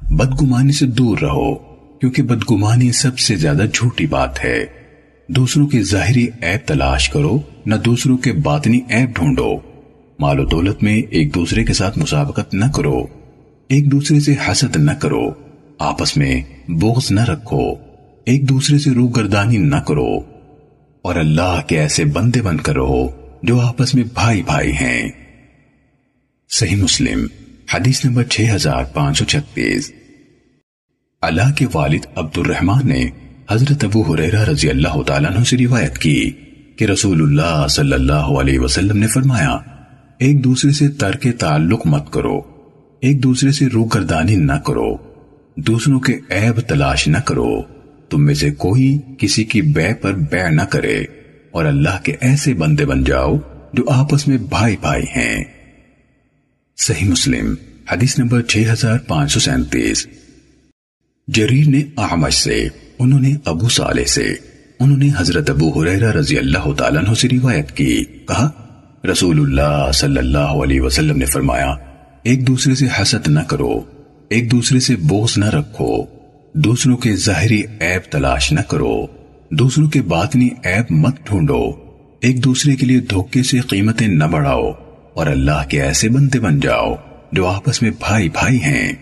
بدگمانی سے دور رہو۔ کیونکہ بدگمانی سب سے زیادہ جھوٹی بات ہے۔ دوسروں کی ظاہری عیب تلاش کرو، نہ دوسروں کے باطنی عیب ڈھونڈو۔ مال و دولت میں ایک دوسرے کے ساتھ مسابقت نہ کرو۔ ایک دوسرے سے حسد نہ کرو۔ آپس میں بغض نہ رکھو۔ ایک دوسرے سے روح گردانی نہ کرو۔ اور اللہ کے ایسے بندے بن کر رہو جو آپس میں بھائی بھائی ہیں۔ صحیح مسلم، حدیث نمبر 6536 اللہ کے والد عبد الرحمن نے حضرت ابو حریرہ رضی اللہ تعالیٰ عنہ سے روایت کی کہ رسول اللہ صلی اللہ علیہ وسلم نے فرمایا، ایک دوسرے سے ترک تعلق مت کرو، ایک دوسرے سے روح گردانی نہ کرو، دوسروں کے عیب تلاش نہ کرو، تم میں سے کوئی کسی کی بے پر بے نہ کرے، اور اللہ کے ایسے بندے بن جاؤ جو آپس میں بھائی بھائی ہیں۔ صحیح مسلم، حدیث نمبر 6537 جریر نے احمد سے، انہوں نے ابو صالح سے، انہوں نے حضرت ابو حریرہ رضی اللہ تعالیٰ عنہ سے روایت کی۔ کہا، رسول اللہ صلی اللہ علیہ وسلم نے فرمایا، ایک دوسرے سے حسد نہ کرو، ایک دوسرے سے بوس نہ رکھو، دوسروں کے ظاہری عیب تلاش نہ کرو، دوسروں کے باطنی عیب مت ڈھونڈو، ایک دوسرے کے لیے دھوکے سے قیمتیں نہ بڑھاؤ، اور اللہ کے ایسے بندے بن جاؤ جو آپس میں بھائی بھائی ہیں۔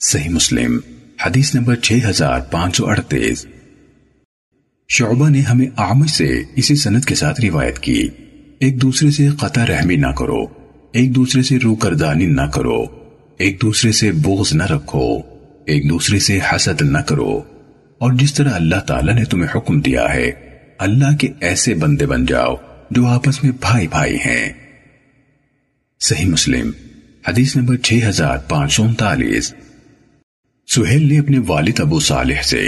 صحیح مسلم۔ حدیث نمبر 6538 شعبہ نے ہمیں آمد سے اسی سنت کے ساتھ روایت کی۔ ایک دوسرے سے قطع رحمی نہ کرو۔ ایک دوسرے سے رو کردانی نہ کرو۔ ایک دوسرے سے بغض نہ رکھو۔ ایک دوسرے سے حسد نہ کرو۔ اور جس طرح اللہ تعالیٰ نے تمہیں حکم دیا ہے، اللہ کے ایسے بندے بن جاؤ جو آپس میں بھائی بھائی ہیں۔ صحیح مسلم، حدیث نمبر 6539 سہیل نے اپنے والد ابو صالح سے،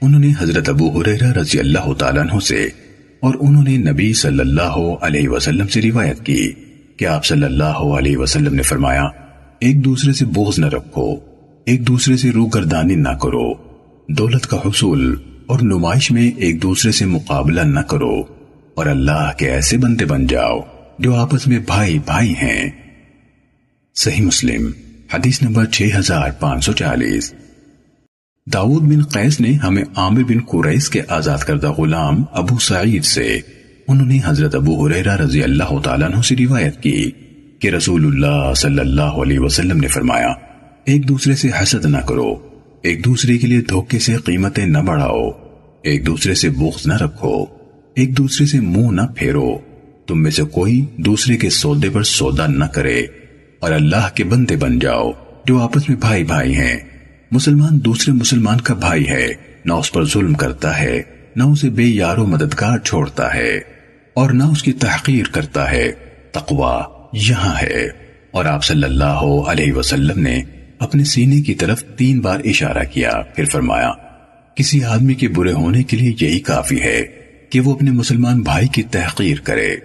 انہوں نے حضرت ابو حریرہ رضی اللہ تعالیٰ عنہ سے، اور انہوں نے نبی صلی اللہ علیہ وسلم سے روایت کی کہ آپ صلی اللہ علیہ وسلم نے فرمایا، ایک دوسرے سے بوز نہ رکھو، ایک دوسرے سے روح گردانی نہ کرو، دولت کا حصول اور نمائش میں ایک دوسرے سے مقابلہ نہ کرو، اور اللہ کے ایسے بندے بن جاؤ جو آپس میں بھائی بھائی ہیں۔ صحیح مسلم، حدیث نمبر 6540 داود بن قیس نے ہمیں عامر بن قریس کے آزاد کردہ غلام ابو سعید سے، انہوں نے حضرت ابو حریرہ رضی اللہ تعالیٰ عنہ سے روایت کی کہ رسول اللہ صلی اللہ علیہ وسلم نے فرمایا، ایک دوسرے سے حسد نہ کرو، ایک دوسرے کے لیے دھوکے سے قیمتیں نہ بڑھاؤ، ایک دوسرے سے بغض نہ رکھو، ایک دوسرے سے منہ نہ پھیرو، تم میں سے کوئی دوسرے کے سودے پر سودا نہ کرے، اور اللہ کے بندے بن جاؤ جو آپس میں بھائی بھائی ہیں۔ مسلمان دوسرے مسلمان کا بھائی ہے، نہ اس پر ظلم کرتا ہے، نہ اسے بے یارو مددگار چھوڑتا ہے، اور نہ اس کی تحقیر کرتا ہے۔ تقوا یہاں ہے۔ اور آپ صلی اللہ علیہ وسلم نے اپنے سینے کی طرف تین بار اشارہ کیا، پھر فرمایا، کسی آدمی کے برے ہونے کے لیے یہی کافی ہے کہ وہ اپنے مسلمان بھائی کی تحقیر کرے۔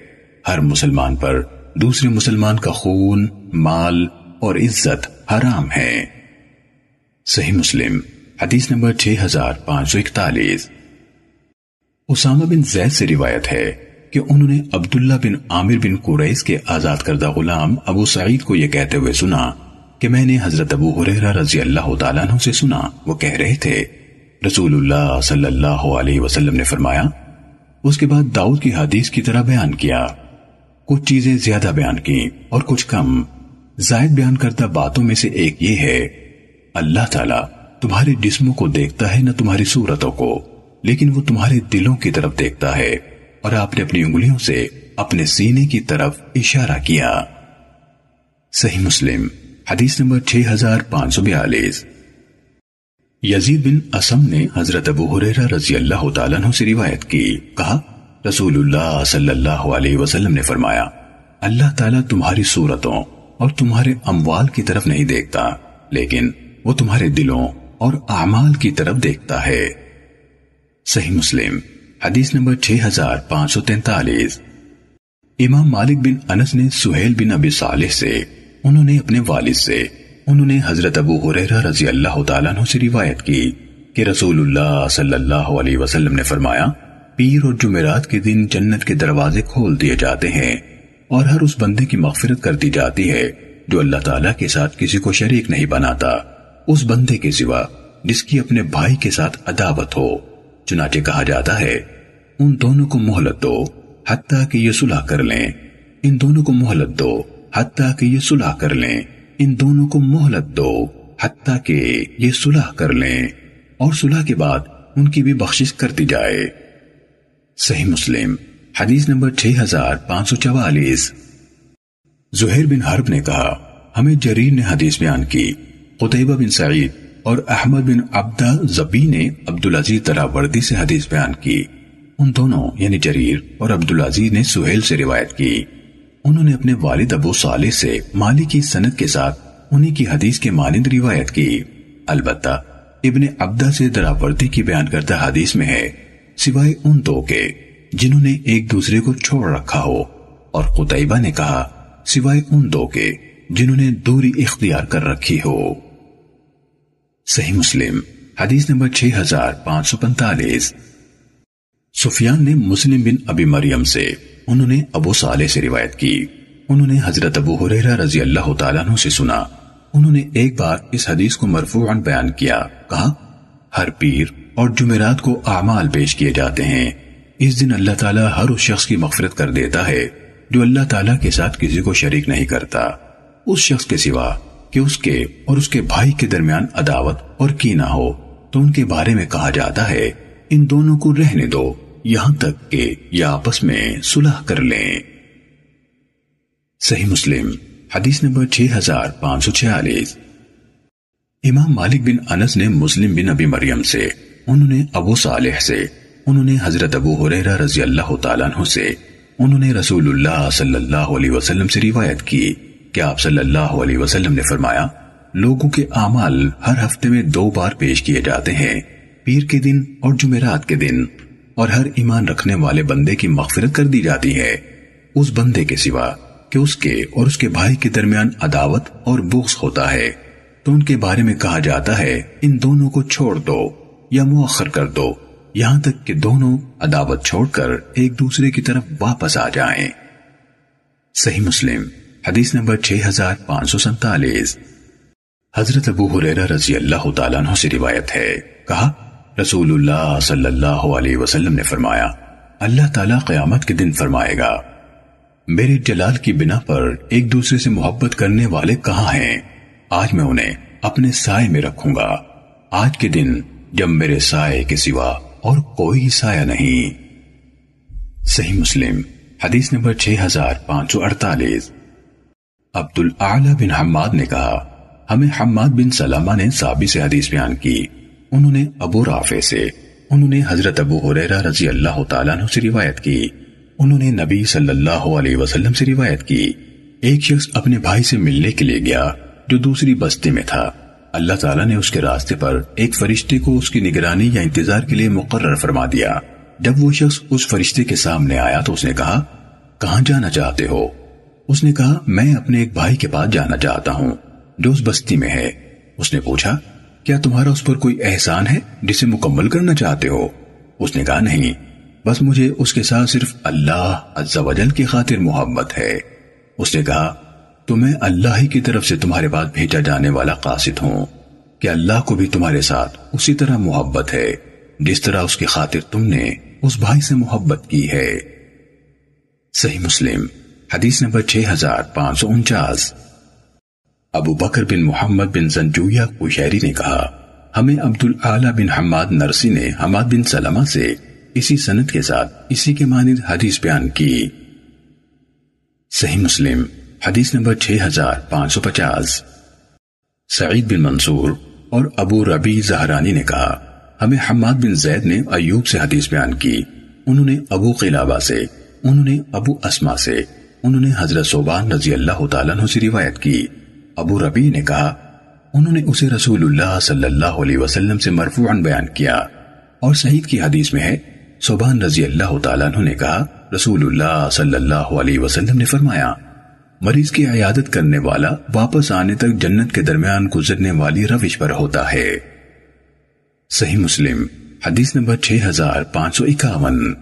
ہر مسلمان پر دوسرے مسلمان کا خون، مال اور عزت حرام ہے۔ صحیح مسلم، حدیث نمبر 6541 اسامہ بن زید سے روایت ہے کہ انہوں نے عبداللہ بن عامر بن قریس کے آزاد کردہ غلام ابو سعید کو یہ کہتے ہوئے سنا کہ میں نے حضرت ابو حریرہ رضی اللہ تعالیٰ عنہ سے سنا۔ وہ کہہ رہے تھے، رسول اللہ صلی اللہ علیہ وسلم نے فرمایا، اس کے بعد داؤد کی حدیث کی طرح بیان کیا۔ کچھ چیزیں زیادہ بیان کی اور کچھ کم۔ زائد بیان کرتا باتوں میں سے ایک یہ ہے اللہ تعالیٰ تمہارے جسموں کو دیکھتا ہے، نہ تمہاری صورتوں کو، لیکن وہ تمہارے دلوں کی طرف دیکھتا ہے۔ اور آپ نے اپنی انگلیوں سے اپنے سینے کی طرف اشارہ کیا۔ صحیح مسلم، حدیث نمبر 6542 یزید بن اسم نے حضرت ابو حریرہ رضی اللہ تعالیٰ عنہ سے روایت کی۔ کہا، رسول اللہ صلی اللہ علیہ وسلم نے فرمایا، اللہ تعالیٰ تمہاری صورتوں اور تمہارے اموال کی طرف نہیں دیکھتا، لیکن وہ تمہارے دلوں اور اعمال کی طرف دیکھتا ہے۔ صحیح مسلم، حدیث نمبر 6543 امام مالک بن انس نے سہیل بن ابی صالح سے، انہوں نے اپنے والد سے، انہوں نے حضرت ابو حریرہ رضی اللہ تعالیٰ عنہ سے روایت کی کہ رسول اللہ صلی اللہ علیہ وسلم نے فرمایا، پیر اور جمعرات کے دن جنت کے دروازے کھول دیے جاتے ہیں اور ہر اس بندے کی مغفرت کر دی جاتی ہے جو اللہ تعالیٰ کے ساتھ کسی کو شریک نہیں بناتا۔ اس بندے کے سوا جس کی اپنے بھائی کے ساتھ عداوت ہو۔ چنانچہ کہا جاتا ہے، ان دونوں کو مہلت دو حتیٰ کہ یہ صلح کر لیں۔ ان دونوں کو مہلت دو حتیٰ کہ یہ صلح کر لیں۔ ان دونوں کو مہلت دو حتیٰ کہ یہ صلح کر لیں۔ اور صلح کے بعد ان کی بھی بخشش کر دی جائے۔ صحیح مسلم، حدیث نمبر 6544 زہیر بن حرب نے کہا، ہمیں جریر نے حدیث بیان کی۔ قطعبہ بن سعید اور احمد بن عبدہ زبی نے عبدالعزیز تراوردی سے حدیث بیان کی۔ ان دونوں یعنی جریر اور عبدالعزیز نے سہیل سے روایت کی۔ انہوں نے اپنے والد ابو صالح سے مالی کی سنت کے ساتھ انہی کی حدیث کے مانند روایت کی۔ البتہ ابن عبدہ سے دراوردی کی بیان کردہ حدیث میں ہے، سوائے ان دو کے جنہوں نے ایک دوسرے کو چھوڑ رکھا ہو۔ اور قطعبہ نے کہا، سوائے ان دو کے جنہوں نے دوری اختیار کر رکھی ہو۔ صحیح مسلم، حدیث نمبر 6545 سفیان نے مسلم بن ابی مریم سے، انہوں نے ابو صالح سے روایت کی۔ انہوں نے حضرت ابو حریرہ رضی اللہ تعالیٰ عنہ سے سنا۔ انہوں نے ایک بار اس حدیث کو مرفوعاً بیان کیا، کہا، ہر پیر اور جمعرات کو اعمال پیش کیے جاتے ہیں۔ اس دن اللہ تعالیٰ ہر اس شخص کی مغفرت کر دیتا ہے جو اللہ تعالیٰ کے ساتھ کسی کو شریک نہیں کرتا۔ اس شخص کے سوا کہ اس کے اور اس کے بھائی کے درمیان عداوت اور کینہ ہو، تو ان کے بارے میں کہا جاتا ہے، ان دونوں کو رہنے دو، یہاں تک کہ یہ آپس میں صلح کر لیں۔ صحیح مسلم، حدیث نمبر 6546 امام مالک بن انس نے مسلم بن ابی مریم سے، انہوں نے ابو صالح سے، انہوں نے حضرت ابو حریرہ رضی اللہ تعالیٰ عنہ سے، انہوں نے رسول اللہ صلی اللہ علیہ وسلم سے روایت کی۔ کہ آپ صلی اللہ علیہ وسلم نے فرمایا، لوگوں کے اعمال ہر ہفتے میں دو بار پیش کیے جاتے ہیں، پیر کے دن اور جمعرات کے دن، اور ہر ایمان رکھنے والے بندے کی مغفرت کر دی جاتی ہے۔ اس بندے کے سوا کہ اس کے اور اس کے بھائی کے درمیان عداوت اور بغض ہوتا ہے۔ تو ان کے بارے میں کہا جاتا ہے، ان دونوں کو چھوڑ دو یا مؤخر کر دو۔ یہاں تک کہ دونوں عداوت چھوڑ کر ایک دوسرے کی طرف واپس آ جائیں۔ صحیح مسلم۔ حدیث نمبر 6547 حضرت ابو حریرہ رضی اللہ تعالیٰ عنہ سے روایت ہے۔ کہا، رسول اللہ صلی اللہ علیہ وسلم نے فرمایا، اللہ تعالیٰ قیامت کے دن فرمائے گا، میرے جلال کی بنا پر ایک دوسرے سے محبت کرنے والے کہاں ہیں؟ آج میں انہیں اپنے سائے میں رکھوں گا۔ آج کے دن جب میرے سائے کے سوا اور کوئی سایہ نہیں۔ صحیح مسلم، حدیث نمبر 6548 عبد العلی بن حماد نے کہا، ہمیں حماد بن سلامہ نے صحابی سے حدیث بیان کی۔ انہوں نے ابو رافع سے، انہوں نے حضرت ابو حریرہ رضی اللہ تعالیٰ عنہ سے روایت کی۔ انہوں نے نبی صلی اللہ علیہ وسلم سے روایت کی۔ ایک شخص اپنے بھائی سے ملنے کے لیے گیا جو دوسری بستی میں تھا۔ اللہ تعالیٰ نے اس کے راستے پر ایک فرشتے کو اس کی نگرانی یا انتظار کے لیے مقرر فرما دیا۔ جب وہ شخص اس فرشتے کے سامنے آیا تو اس نے کہا، کہاں جانا چاہتے ہو؟ اس نے کہا، میں اپنے ایک بھائی کے پاس جانا چاہتا ہوں۔ جو اس بستی میں ہے۔ اس نے پوچھا، کیا تمہارا اس پر کوئی احسان ہے جسے مکمل کرنا چاہتے ہو؟ اس نے کہا، نہیں۔ بس مجھے اس کے ساتھ صرف اللہ عز و جل کی خاطر محبت ہے۔ اس نے کہا، تو میں اللہ ہی کی طرف سے تمہارے پاس بھیجا جانے والا قاصد ہوں۔ کہ اللہ کو بھی تمہارے ساتھ اسی طرح محبت ہے جس طرح اس کی خاطر تم نے اس بھائی سے محبت کی ہے؟ صحیح مسلم۔ حدیث نمبر 6549 ابو بکر بن محمد بن زنجویہ کوشیری نے کہا، ہمیں عبد العالی بن حماد نرسی نے حماد بن سلمہ سے اسی سنت کے ساتھ اسی کے مانند حدیث بیان کی۔ صحیح مسلم، حدیث نمبر 6550 سعید بن منصور اور ابو ربی زہرانی نے کہا، ہمیں حماد بن زید نے ایوب سے حدیث بیان کی۔ انہوں نے ابو قلابہ سے، انہوں نے ابو اسما سے۔ انہوں نے حضرت صوبان رضی اللہ تعالیٰ عنہ سے روایت کی۔ ابو ربی نے کہا، انہوں نے اسے رسول اللہ صلی اللہ علیہ وسلم سے مرفوعاً بیان کیا۔ اور سعید کی حدیث میں ہے، صوبان رضی اللہ تعالیٰ عنہ نے کہا، رسول اللہ صلی اللہ علیہ وسلم نے فرمایا، مریض کی عیادت کرنے والا واپس آنے تک جنت کے درمیان گزرنے والی روش پر ہوتا ہے۔ صحیح مسلم، حدیث نمبر 6551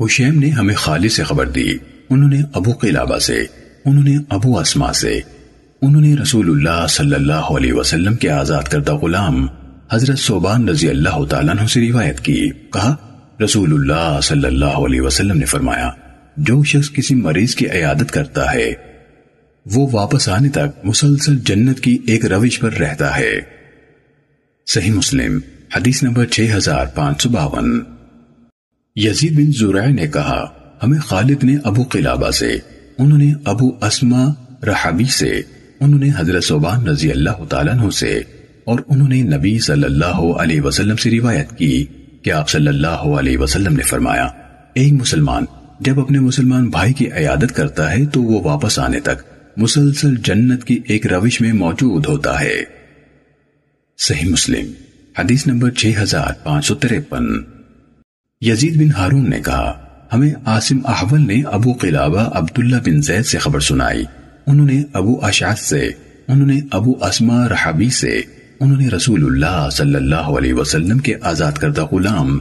حشیم نے ہمیں خالی سے خبر دی۔ انہوں نے ابو قلابہ سے، انہوں نے ابو اسما سے، انہوں نے رسول اللہ صلی اللہ علیہ وسلم کے آزاد کردہ غلام حضرت صوبان رضی اللہ تعالیٰ عنہ سے روایت کی۔ کہا، رسول اللہ صلی اللہ علیہ وسلم نے فرمایا، جو شخص کسی مریض کی عیادت کرتا ہے، وہ واپس آنے تک مسلسل جنت کی ایک روش پر رہتا ہے۔ صحیح مسلم، حدیث نمبر 6552 یزید بن زرع نے کہا ہمیں خالد نے ابو قلابہ سے، انہوں نے ابو اسما رحبی سے، انہوں نے حضرت صوبان رضی اللہ تعالیٰ عنہ سے، اور انہوں نے نبی صلی اللہ علیہ وسلم سے روایت کی کہ آپ صلی اللہ علیہ وسلم نے فرمایا ایک مسلمان، جب اپنے مسلمان بھائی کی عیادت کرتا ہے تو وہ واپس آنے تک مسلسل جنت کی ایک روش میں موجود ہوتا ہے۔ صحیح مسلم، حدیث نمبر 6553 یزید بن ہارون نے کہا ہمیں عاصم احول نے ابو قلابہ عبداللہ بن زید سے خبر سنائی۔ انہوں نے ابو اشعث سے، انہوں نے ابو اسما رحبی سے، انہوں نے رسول اللہ صلی اللہ علیہ وسلم کے آزاد کردہ غلام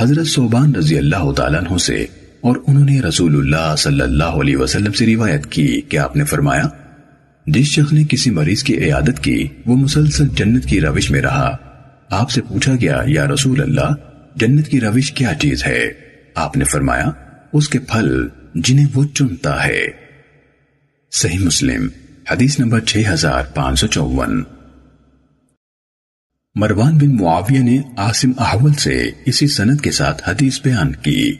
حضرت صوبان رضی اللہ تعالیٰ عنہ سے، اور انہوں نے رسول اللہ صلی اللہ علیہ وسلم سے روایت کی۔ کہ آپ نے فرمایا؟ جس شخص نے کسی مریض کی عیادت کی، وہ مسلسل جنت کی روش میں رہا۔ آپ سے پوچھا گیا، یا رسول اللہ، جنت کی روش کیا چیز ہے؟ آپ نے فرمایا، اس کے پھل جنہیں وہ چنتا ہے۔ صحیح مسلم، حدیث نمبر 6554 مروان بن معاویہ نے عاصم احول سے اسی سند کے ساتھ حدیث بیان کی۔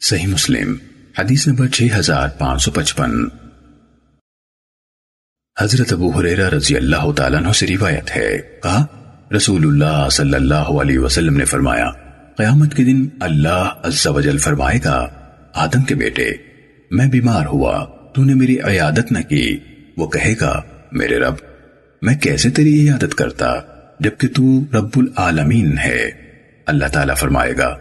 صحیح مسلم، حدیث نمبر 6555 حضرت ابو حریرہ رضی اللہ تعالیٰ عنہ سے روایت ہے، کہا، رسول اللہ صلی اللہ علیہ وسلم نے فرمایا قیامت کے دن اللہ عز و جل فرمائے گا، آدم کے بیٹے، میں بیمار ہوا، تو نے میری عیادت نہ کی۔ وہ کہے گا، میرے رب، میں کیسے تیری عیادت کرتا، جبکہ تو رب العالمین ہے۔ اللہ تعالیٰ فرمائے گا،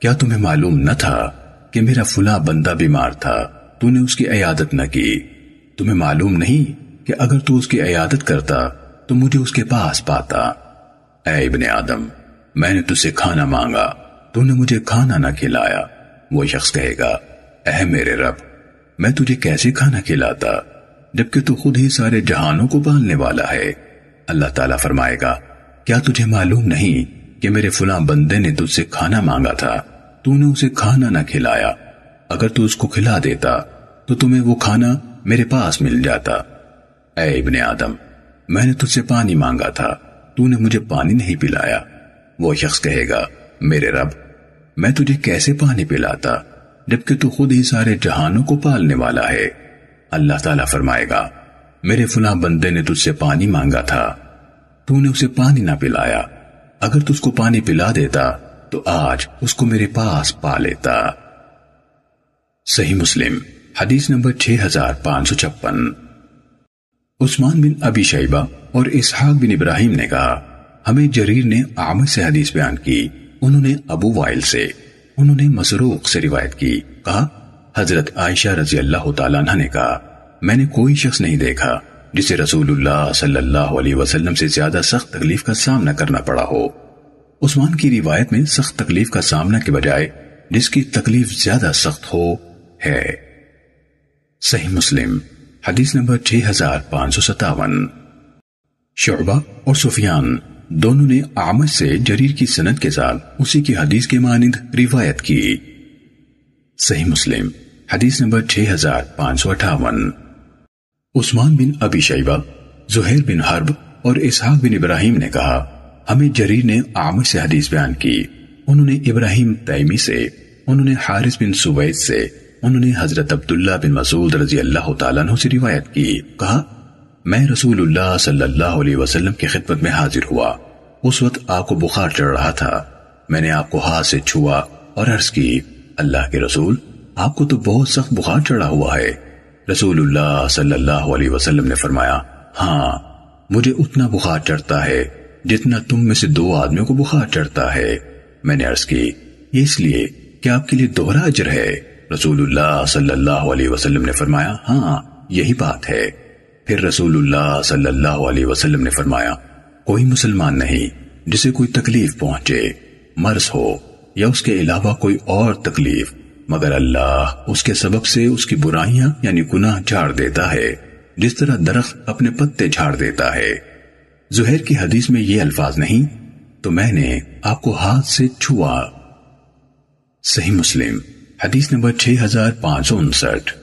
کیا تمہیں معلوم نہ تھا کہ میرا فلاں بندہ بیمار تھا، تو نے اس کی عیادت نہ کی۔ تمہیں معلوم نہیں کہ اگر تو اس کی عیادت کرتا، تو مجھے اس کے پاس پاتا۔ اے ابن آدم میں نے تجھ سے کھانا مانگا۔ تو نے مجھے کھانا نہ کھلایا۔ وہ شخص کہے گا، اے میرے رب، میں تجھے کیسے کھانا کھلاتا؟ جبکہ تو خود ہی سارے جہانوں کو پالنے والا ہے۔ اللہ تعالیٰ فرمائے گا، کیا تجھے معلوم نہیں کہ میرے فلاں بندے نے تجھ سے کھانا مانگا تھا؟ تو نے اسے کھانا نہ کھلایا۔ اگر تو اس کو کھلا دیتا، تو تمہیں وہ کھانا میرے پاس مل جاتا۔ اے ابن آدم، میں نے تجھ سے پانی مانگا تھا۔ تو نے مجھے پانی نہیں پلایا۔ وہ شخص کہے گا، میرے رب، میں تجھے کیسے پانی پلاتا، جبکہ تو خود ہی سارے جہانوں کو پالنے والا ہے۔ اللہ تعالیٰ فرمائے گا، میرے فلاں بندے نے تجھ سے پانی مانگا تھا، تو نے اسے پانی نہ پلایا۔ اگر تو اس کو پانی پلا دیتا، تو آج اس کو میرے پاس پا لیتا۔ صحیح مسلم، حدیث نمبر 6556 عثمان بن ابی شیبہ اور اسحاق بن ابراہیم نے کہا ہمیں جریر نے عامر سے حدیث بیان کی، انہوں نے ابو وائل سے۔ انہوں نے مسروق سے روایت کی، کہا، حضرت عائشہ رضی اللہ تعالیٰ عنہ نے کہا، میں نے کوئی شخص نہیں دیکھا جسے رسول اللہ صلی اللہ علیہ وسلم سے زیادہ سخت تکلیف کا سامنا کرنا پڑا ہو۔ عثمان کی روایت میں سخت تکلیف کا سامنا کے بجائے جس کی تکلیف زیادہ سخت ہو ہے۔ صحیح مسلم، حدیث نمبر 6557 شعبہ اور سفیان۔ دونوں نے آمد سے جریر کی سنت کے ساتھ اسی کی حدیث کے مانند روایت کی۔ صحیح مسلم، حدیث نمبر 6558 عثمان بن ابی شیبہ، زہیر بن حرب اور اسحاق بن ابراہیم نے کہا، ہمیں جریر نے آمد سے حدیث بیان کی۔ انہوں نے ابراہیم تیمی سے، انہوں نے حارث بن سوید سے، انہوں نے حضرت عبداللہ بن مسعود رضی اللہ تعالیٰ عنہ سے روایت کی۔ کہا، میں رسول اللہ صلی اللہ علیہ وسلم کی خدمت میں حاضر ہوا۔ اس وقت آپ کو بخار چڑھ رہا تھا۔ میں نے آپ کو ہاتھ سے چھوا اور عرض کی، اللہ کے رسول، آپ کو تو بہت سخت بخار چڑھا ہوا ہے۔ رسول اللہ صلی اللہ علیہ وسلم نے فرمایا ہاں مجھے اتنا بخار چڑھتا ہے جتنا تم میں سے دو آدمیوں کو بخار چڑھتا ہے۔ میں نے عرض کی، یہ اس لیے کہ آپ کے لیے دوہرا اجر ہے۔ رسول اللہ صلی اللہ علیہ وسلم نے فرمایا ہاں یہی بات ہے۔ پھر رسول اللہ صلی اللہ علیہ وسلم نے فرمایا کوئی مسلمان نہیں جسے کوئی تکلیف پہنچے، مرض ہو یا اس کے علاوہ کوئی اور تکلیف، مگر اللہ اس کے سبب سے اس کی برائیاں یعنی گناہ جھاڑ دیتا ہے، جس طرح درخت اپنے پتے جھاڑ دیتا ہے۔ زہر کی حدیث میں یہ الفاظ نہیں، تو میں نے آپ کو ہاتھ سے چھوا۔ صحیح مسلم، حدیث نمبر 6559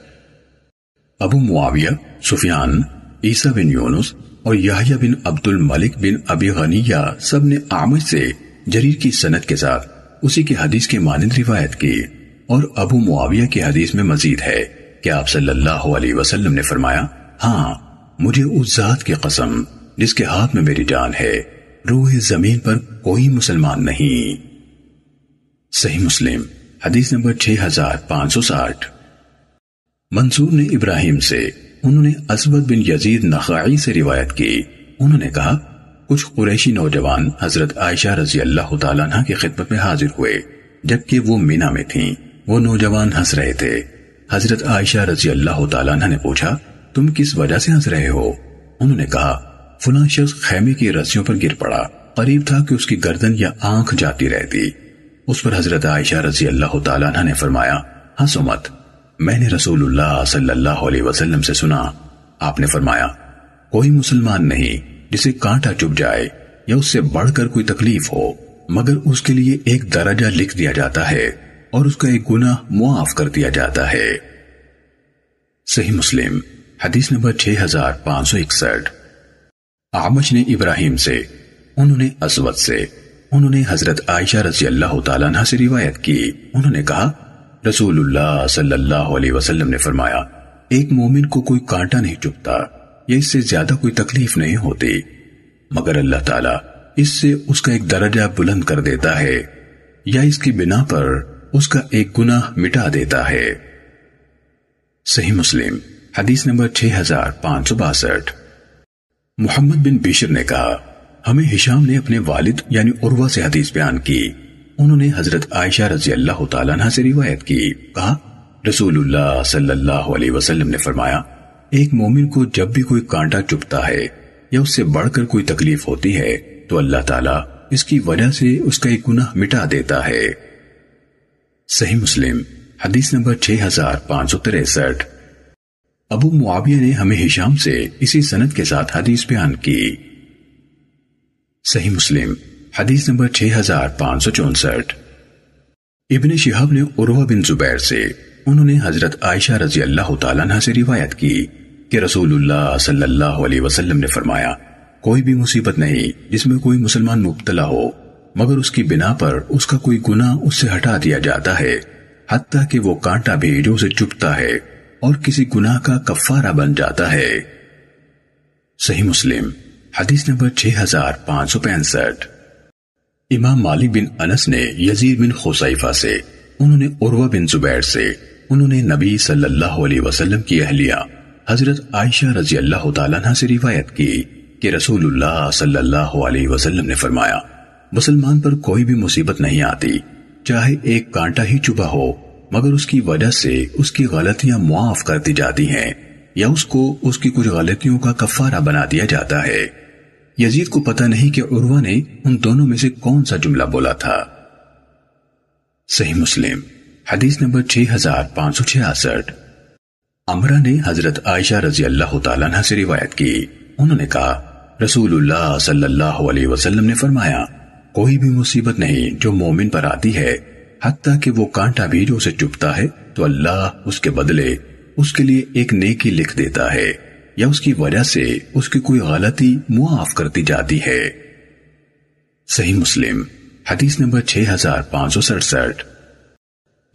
ابو معاویہ، سفیان، عیسیٰ بن یونس اور یحییٰ بن عبد الملک بن ابی غنیہ سب نے آمد سے جریر کی سنت کے ساتھ اسی کی حدیث کے مانند روایت کی۔ اور ابو معاویہ کی حدیث میں مزید ہے کہ آپ صلی اللہ علیہ وسلم نے فرمایا ہاں مجھے اس ذات کی قسم جس کے ہاتھ میں میری جان ہے، روح زمین پر کوئی مسلمان نہیں۔ صحیح مسلم، حدیث نمبر 6560 منصور نے ابراہیم سے انہوں نے اسود بن یزید نخائی سے روایت کی۔ انہوں نے کہا، کچھ قریشی نوجوان حضرت عائشہ رضی اللہ تعالیٰ عنہ کی خدمت میں حاضر ہوئے، جبکہ وہ مینا میں تھیں۔ وہ نوجوان ہنس رہے تھے۔ حضرت عائشہ رضی اللہ تعالیٰ عنہ نے پوچھا، تم کس وجہ سے ہنس رہے ہو؟ انہوں نے کہا، فلاں شخص خیمے کی رسیوں پر گر پڑا۔ قریب تھا کہ اس کی گردن یا آنکھ جاتی رہتی۔ اس پر حضرت عائشہ رضی اللہ تعالیٰ عنہ نے فرمایا، ہنسو مت۔ میں نے رسول اللہ صلی اللہ علیہ وسلم سے سنا، آپ نے فرمایا، کوئی مسلمان نہیں جسے کانٹا چپ جائے یا اس سے بڑھ کر کوئی تکلیف ہو، مگر اس کے لیے ایک درجہ لکھ دیا جاتا ہے اور اس کا ایک گناہ معاف کر دیا جاتا ہے۔ صحیح مسلم، حدیث نمبر 6561 آمش نے ابراہیم سے، انہوں نے اسود سے، انہوں نے حضرت عائشہ رضی اللہ تعالیٰ عنہ سے روایت کی۔ انہوں نے کہا رسول اللہ صلی اللہ علیہ وسلم نے فرمایا، ایک مومن کو کوئی کانٹا نہیں چپتا یا اس سے زیادہ کوئی تکلیف نہیں ہوتی۔ مگر اللہ تعالیٰ اس سے اس کا ایک درجہ بلند کر دیتا ہے، یا اس کی بنا پر اس کا ایک گناہ مٹا دیتا ہے۔ صحیح مسلم، حدیث نمبر 6562 محمد بن بیشر نے کہا، ہمیں ہشام نے اپنے والد یعنی عروہ سے حدیث بیان کی۔ انہوں نے حضرت عائشہ رضی اللہ تعالیٰ عنہ سے روایت کی۔ کہا، رسول اللہ صلی اللہ علیہ وسلم نے فرمایا، ایک مومن کو جب بھی کوئی کانٹا چپتا ہے یا اس سے بڑھ کر کوئی تکلیف ہوتی ہے، تو اللہ تعالیٰ اس کی وجہ سے اس کا ایک گناہ مٹا دیتا ہے۔ صحیح مسلم، حدیث نمبر 6563 ابو معاویہ نے ہمیں ہشام سے اسی سنت کے ساتھ حدیث بیان کی۔ صحیح مسلم حدیث نمبر 6564 ابن شہاب نے عروہ بن زبیر سے انہوں نے حضرت عائشہ رضی اللہ تعالیٰ عنہ سے روایت کی کہ رسول اللہ صلی اللہ علیہ وسلم نے فرمایا، کوئی بھی مصیبت نہیں جس میں کوئی مسلمان مبتلا ہو، مگر اس کی بنا پر اس کا کوئی گناہ اس سے ہٹا دیا جاتا ہے، حتیٰ کہ وہ کانٹا بھی جو اسے چپتا ہے اور کسی گناہ کا کفارہ بن جاتا ہے۔ صحیح مسلم، حدیث نمبر 6565 امام مالک بن انس نے یزید بن خسیفہ سے، انہوں نے عروہ بن زبیر سے، انہوں نے نبی صلی اللہ علیہ وسلم کی اہلیہ حضرت عائشہ رضی اللہ تعالیٰ عنہ سے روایت کی کہ رسول اللہ صلی اللہ علیہ وسلم نے فرمایا، مسلمان پر کوئی بھی مصیبت نہیں آتی، چاہے ایک کانٹا ہی چبا ہو، مگر اس کی وجہ سے اس کی غلطیاں معاف کر دی جاتی ہیں یا اس کو اس کی کچھ غلطیوں کا کفارہ بنا دیا جاتا ہے۔ یزید کو پتہ نہیں کہ عروہ نے ان دونوں میں سے کون سا جملہ بولا تھا۔ صحیح مسلم، حدیث نمبر 6566 امرہ نے حضرت عائشہ رضی اللہ تعالیٰ عنہ سے روایت کی۔ انہوں نے کہا، رسول اللہ صلی اللہ علیہ وسلم نے فرمایا، کوئی بھی مصیبت نہیں، جو مومن پر آتی ہے، حتیٰ کہ وہ کانٹا بھی جو اسے چپتا ہے، تو اللہ اس کے بدلے، اس کے لیے ایک نیکی لکھ دیتا ہے۔ یا اس کی وجہ سے اس کی کوئی غلطی معاف کرتی جاتی ہے۔ صحیح مسلم، حدیث نمبر 6567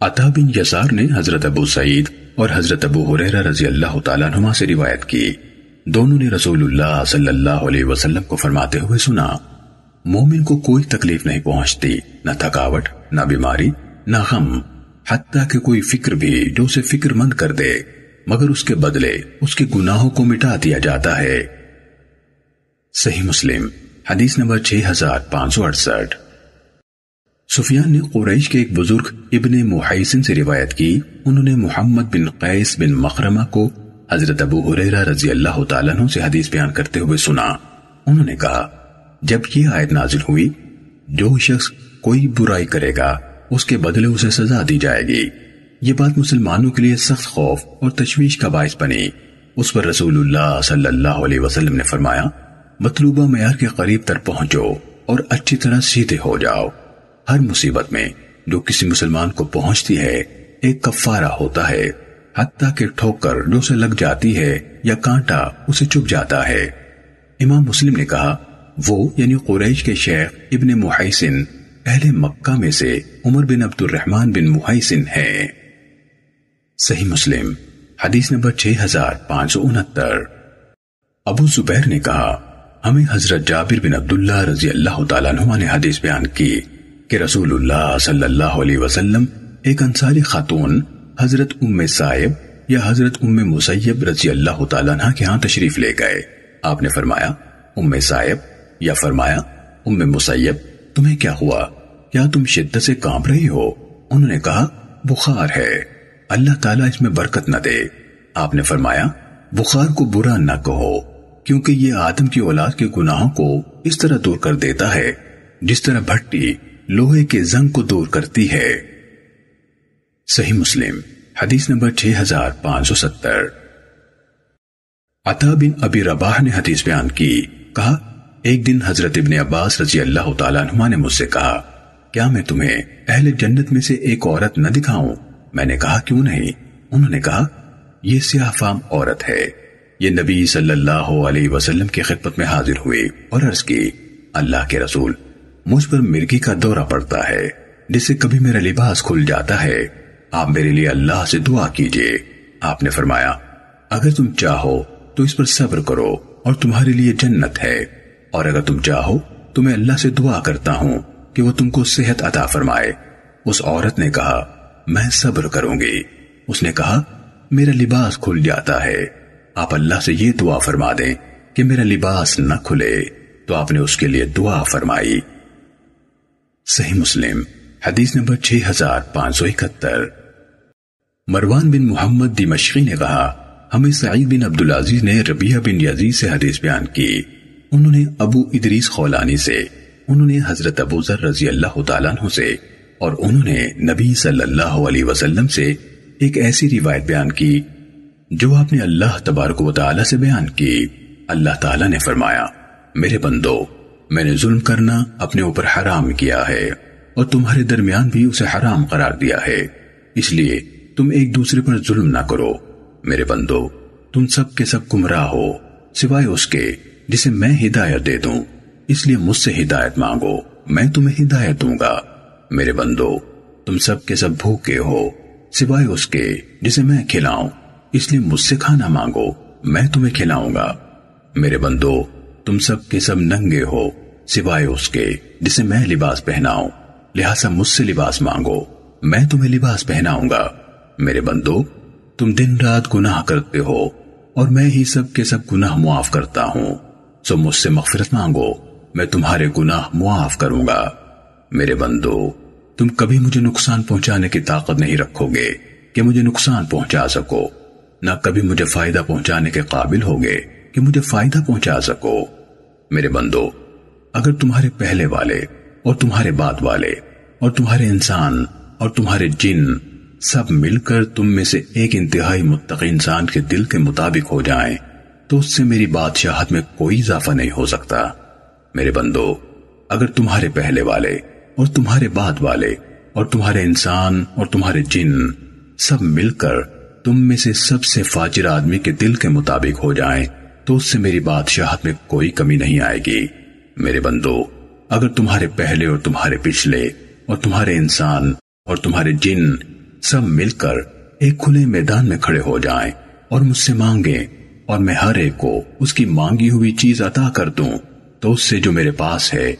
عطا بن یسار نے حضرت ابو سعید اور حضرت ابو حریرہ رضی اللہ تعالیٰ نما سے روایت کی۔ دونوں نے رسول اللہ صلی اللہ علیہ وسلم کو فرماتے ہوئے سنا، مومن کو کوئی تکلیف نہیں پہنچتی، نہ تھکاوٹ، نہ بیماری، نہ غم، حتیٰ کہ کوئی فکر بھی جو اسے فکر مند کر دے۔ مگر اس کے بدلے اس کے گناہوں کو مٹا دیا جاتا ہے۔ صحیح مسلم، حدیث نمبر 6568 سفیان نے قریش کے ایک بزرگ ابن محیسن سے روایت کی۔ انہوں نے محمد بن قیس بن مخرمہ کو حضرت ابو حریرہ رضی اللہ تعالیٰ عنہ سے حدیث بیان کرتے ہوئے سنا۔ انہوں نے کہا، جب یہ آیت نازل ہوئی، جو شخص کوئی برائی کرے گا، اس کے بدلے اسے سزا دی جائے گی۔ یہ بات مسلمانوں کے لیے سخت خوف اور تشویش کا باعث بنی۔ اس پر رسول اللہ صلی اللہ علیہ وسلم نے فرمایا، مطلوبہ معیار کے قریب تر پہنچو اور اچھی طرح سیدھے ہو جاؤ۔ ہر مصیبت میں جو کسی مسلمان کو پہنچتی ہے، ایک کفارہ ہوتا ہے۔ حتیٰ کہ ٹھوکر جو اسے لگ جاتی ہے یا کانٹا اسے چپ جاتا ہے۔ امام مسلم نے کہا، وہ یعنی قریش کے شیخ ابن محیسن، اہل مکہ میں سے عمر بن عبد الرحمن بن محیسن ہیں۔ صحیح مسلم، حدیث نمبر 6569 ابو زبیر نے کہا، ہمیں حضرت جابر بن عبداللہ رضی اللہ تعالیٰ عنہ نے حدیث بیان کی کہ رسول اللہ صلی اللہ علیہ وسلم ایک انصاری خاتون حضرت ام صاحب یا حضرت ام مسیب رضی اللہ تعالیٰ عنہ کے ہاں تشریف لے گئے۔ آپ نے فرمایا، ام صاحب یا فرمایا، ام مسیب، تمہیں کیا ہوا؟ کیا تم شدت سے کانپ رہی ہو؟ انہوں نے کہا، بخار ہے۔ اللہ تعالیٰ اس میں برکت نہ دے۔ آپ نے فرمایا، بخار کو برا نہ کہو، کیونکہ یہ آدم کی اولاد کے گناہوں کو اس طرح دور کر دیتا ہے، جس طرح بھٹی لوہے کے زنگ کو دور کرتی ہے۔ صحیح مسلم، حدیث نمبر 6570 عطا بن ابی رباح نے حدیث بیان کی، کہا، ایک دن حضرت ابن عباس رضی اللہ تعالیٰ عنہ نے مجھ سے کہا، کیا میں تمہیں اہل جنت میں سے ایک عورت نہ دکھاؤں؟ میں نے کہا، کیوں نہیں؟ انہوں نے کہا، یہ سیاہ فام عورت ہے. یہ نبی صلی اللہ علیہ وسلم کی خدمت میں حاضر ہوئی اور عرض کی، اللہ کے رسول، مجھ پر مرگی کا دورہ پڑتا ہے، جس سے کبھی میرا لباس کھل جاتا ہے۔ آپ میرے لیے اللہ سے دعا کیجیے۔ آپ نے فرمایا، اگر تم چاہو تو اس پر صبر کرو اور تمہارے لیے جنت ہے۔ اور اگر تم چاہو تو میں اللہ سے دعا کرتا ہوں کہ وہ تم کو صحت عطا فرمائے۔ اس عورت نے کہا میں صبر کروں گی۔ اس نے کہا، میرا لباس کھل جاتا ہے۔ آپ اللہ سے یہ دعا فرما دیں کہ میرا لباس نہ کھلے۔ تو آپ نے اس کے لیے دعا فرمائی۔ صحیح مسلم، حدیث نمبر 6571 مروان بن محمد دمشقی نے کہا، ہمیں سعید بن عبدالعزیز نے ربیہ بن یزید سے حدیث بیان کی۔ انہوں نے ابو ادریس خولانی سے، انہوں نے حضرت ابو ذر رضی اللہ تعالیٰ عنہ سے اور انہوں نے نبی صلی اللہ علیہ وسلم سے ایک ایسی روایت بیان کی جو آپ نے اللہ تبارک و تعالی سے بیان کی۔ اللہ تعالی نے فرمایا، میرے بندو، میں نے ظلم کرنا اپنے اوپر حرام کیا ہے اور تمہارے درمیان بھی اسے حرام قرار دیا ہے۔ اس لیے تم ایک دوسرے پر ظلم نہ کرو۔ میرے بندو، تم سب کے سب گمراہ ہو، سوائے اس کے جسے میں ہدایت دے دوں۔ اس لیے مجھ سے ہدایت مانگو، میں تمہیں ہدایت دوں گا۔ میرے بندو، تم سب کے سب بھوکے ہو، سوائے اس کے جسے میں کھلاؤں۔ اس لیے مجھ سے کھانا مانگو، میں تمہیں کھلاؤں گا۔ میرے بندو، تم سب کے سب ننگے ہو، سوائے اس کے جسے میں لباس پہناؤں۔ لہٰذا مجھ سے لباس مانگو، میں تمہیں لباس پہناؤں گا۔ میرے بندو، تم دن رات گناہ کرتے ہو، اور میں ہی سب کے سب گناہ معاف کرتا ہوں۔ سو مجھ سے مغفرت مانگو، میں تمہارے گناہ معاف کروں گا۔ میرے بندو، تم کبھی مجھے نقصان پہنچانے کی طاقت نہیں رکھو گے کہ مجھے نقصان پہنچا سکو، نہ کبھی مجھے فائدہ پہنچانے کے قابل ہوگے کہ مجھے فائدہ پہنچا سکو۔ میرے بندو، اگر تمہارے پہلے والے اور تمہارے بعد والے اور تمہارے انسان اور تمہارے جن سب مل کر تم میں سے ایک انتہائی متقی انسان کے دل کے مطابق ہو جائیں، تو اس سے میری بادشاہت میں کوئی اضافہ نہیں ہو سکتا۔ میرے بندو، اگر تمہارے پہلے والے اور تمہارے بعد والے اور تمہارے انسان اور تمہارے جن سب مل کر تم میں سے سب سے فاجر آدمی کے دل کے مطابق ہو جائیں تو اس سے میری بادشاہت میں کوئی کمی نہیں آئے گی۔ میرے بندو، اگر تمہارے پہلے اور تمہارے پچھلے اور تمہارے انسان اور تمہارے جن سب مل کر ایک کھلے میدان میں کھڑے ہو جائیں اور مجھ سے مانگیں اور میں ہر ایک کو اس کی مانگی ہوئی چیز عطا کر دوں، تو اس سے جو میرے پاس ہے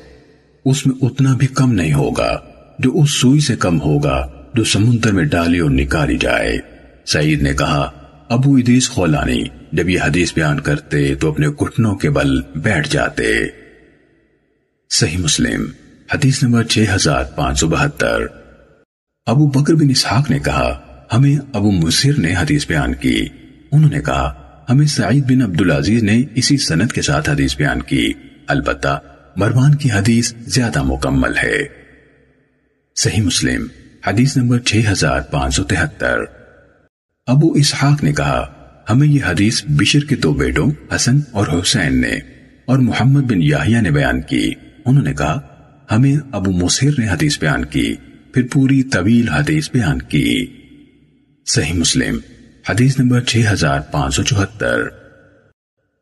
اس میں اتنا بھی کم نہیں ہوگا جو اس سوئی سے کم ہوگا جو سمندر میں ڈالی اور نکالی جائے۔ سعید نے کہا، ابو ادریس خولانی، جب یہ حدیث بیان کرتے تو اپنے گھٹنوں کے بل بیٹھ جاتے۔ صحیح مسلم، حدیث نمبر 6572 ابو بکر بن اسحاق نے کہا، ہمیں ابو مصر نے حدیث بیان کی۔ انہوں نے کہا، ہمیں سعید بن عبدالعزیز نے اسی سنت کے ساتھ حدیث بیان کی۔ البتہ مروان کی حدیث زیادہ مکمل ہے۔ صحیح مسلم، حدیث نمبر 6573 ابو اسحاق نے کہا، ہمیں یہ حدیث بشر کے دو بیٹوں، حسن اور حسین نے اور محمد بن یاہیا نے بیان کی۔ انہوں نے کہا، ہمیں ابو مصر نے حدیث بیان کی، پھر پوری طویل حدیث بیان کی۔ صحیح مسلم، حدیث نمبر 6574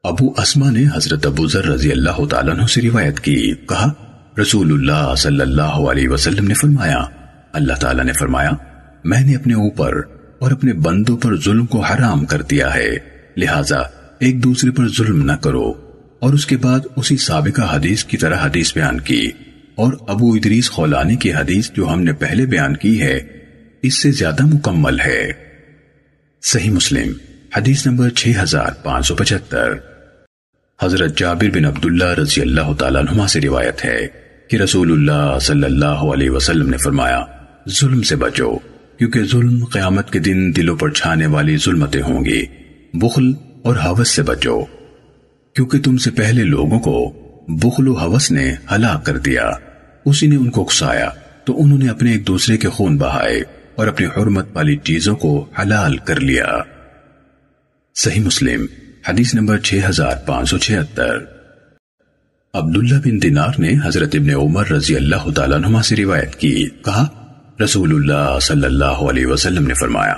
ابو اسما نے حضرت ابو ذر رضی اللہ تعالیٰ عنہ سے روایت کی۔ کہا، رسول اللہ صلی اللہ علیہ وسلم نے فرمایا، اللہ تعالیٰ نے فرمایا، میں نے اپنے اوپر اور اپنے بندوں پر ظلم کو حرام کر دیا ہے، لہٰذا ایک دوسرے پر ظلم نہ کرو۔ اور اس کے بعد اسی سابقہ حدیث کی طرح حدیث بیان کی۔ اور ابو ادریس خولانی کی حدیث جو ہم نے پہلے بیان کی ہے، اس سے زیادہ مکمل ہے۔ صحیح مسلم، حدیث نمبر 6575 حضرت جابر بن عبداللہ رضی اللہ تعالیٰ عنہ سے روایت ہے کہ رسول اللہ صلی اللہ علیہ وسلم نے فرمایا، ظلم سے بچو، کیونکہ ظلم قیامت کے دن دلوں پر چھانے والی ظلمتیں ہوں گی۔ بخل اور حوث سے بچو، کیونکہ تم سے پہلے لوگوں کو بخل و حوث نے ہلاک کر دیا۔ اسی نے ان کو اکسایا تو انہوں نے اپنے ایک دوسرے کے خون بہائے اور اپنی حرمت والی چیزوں کو حلال کر لیا۔ صحیح مسلم۔ حدیث نمبر 6576 عبداللہ بن دینار نے حضرت ابن عمر رضی اللہ تعالیٰ عنہ سے روایت کی، کہا، رسول اللہ صلی اللہ علیہ وسلم نے فرمایا،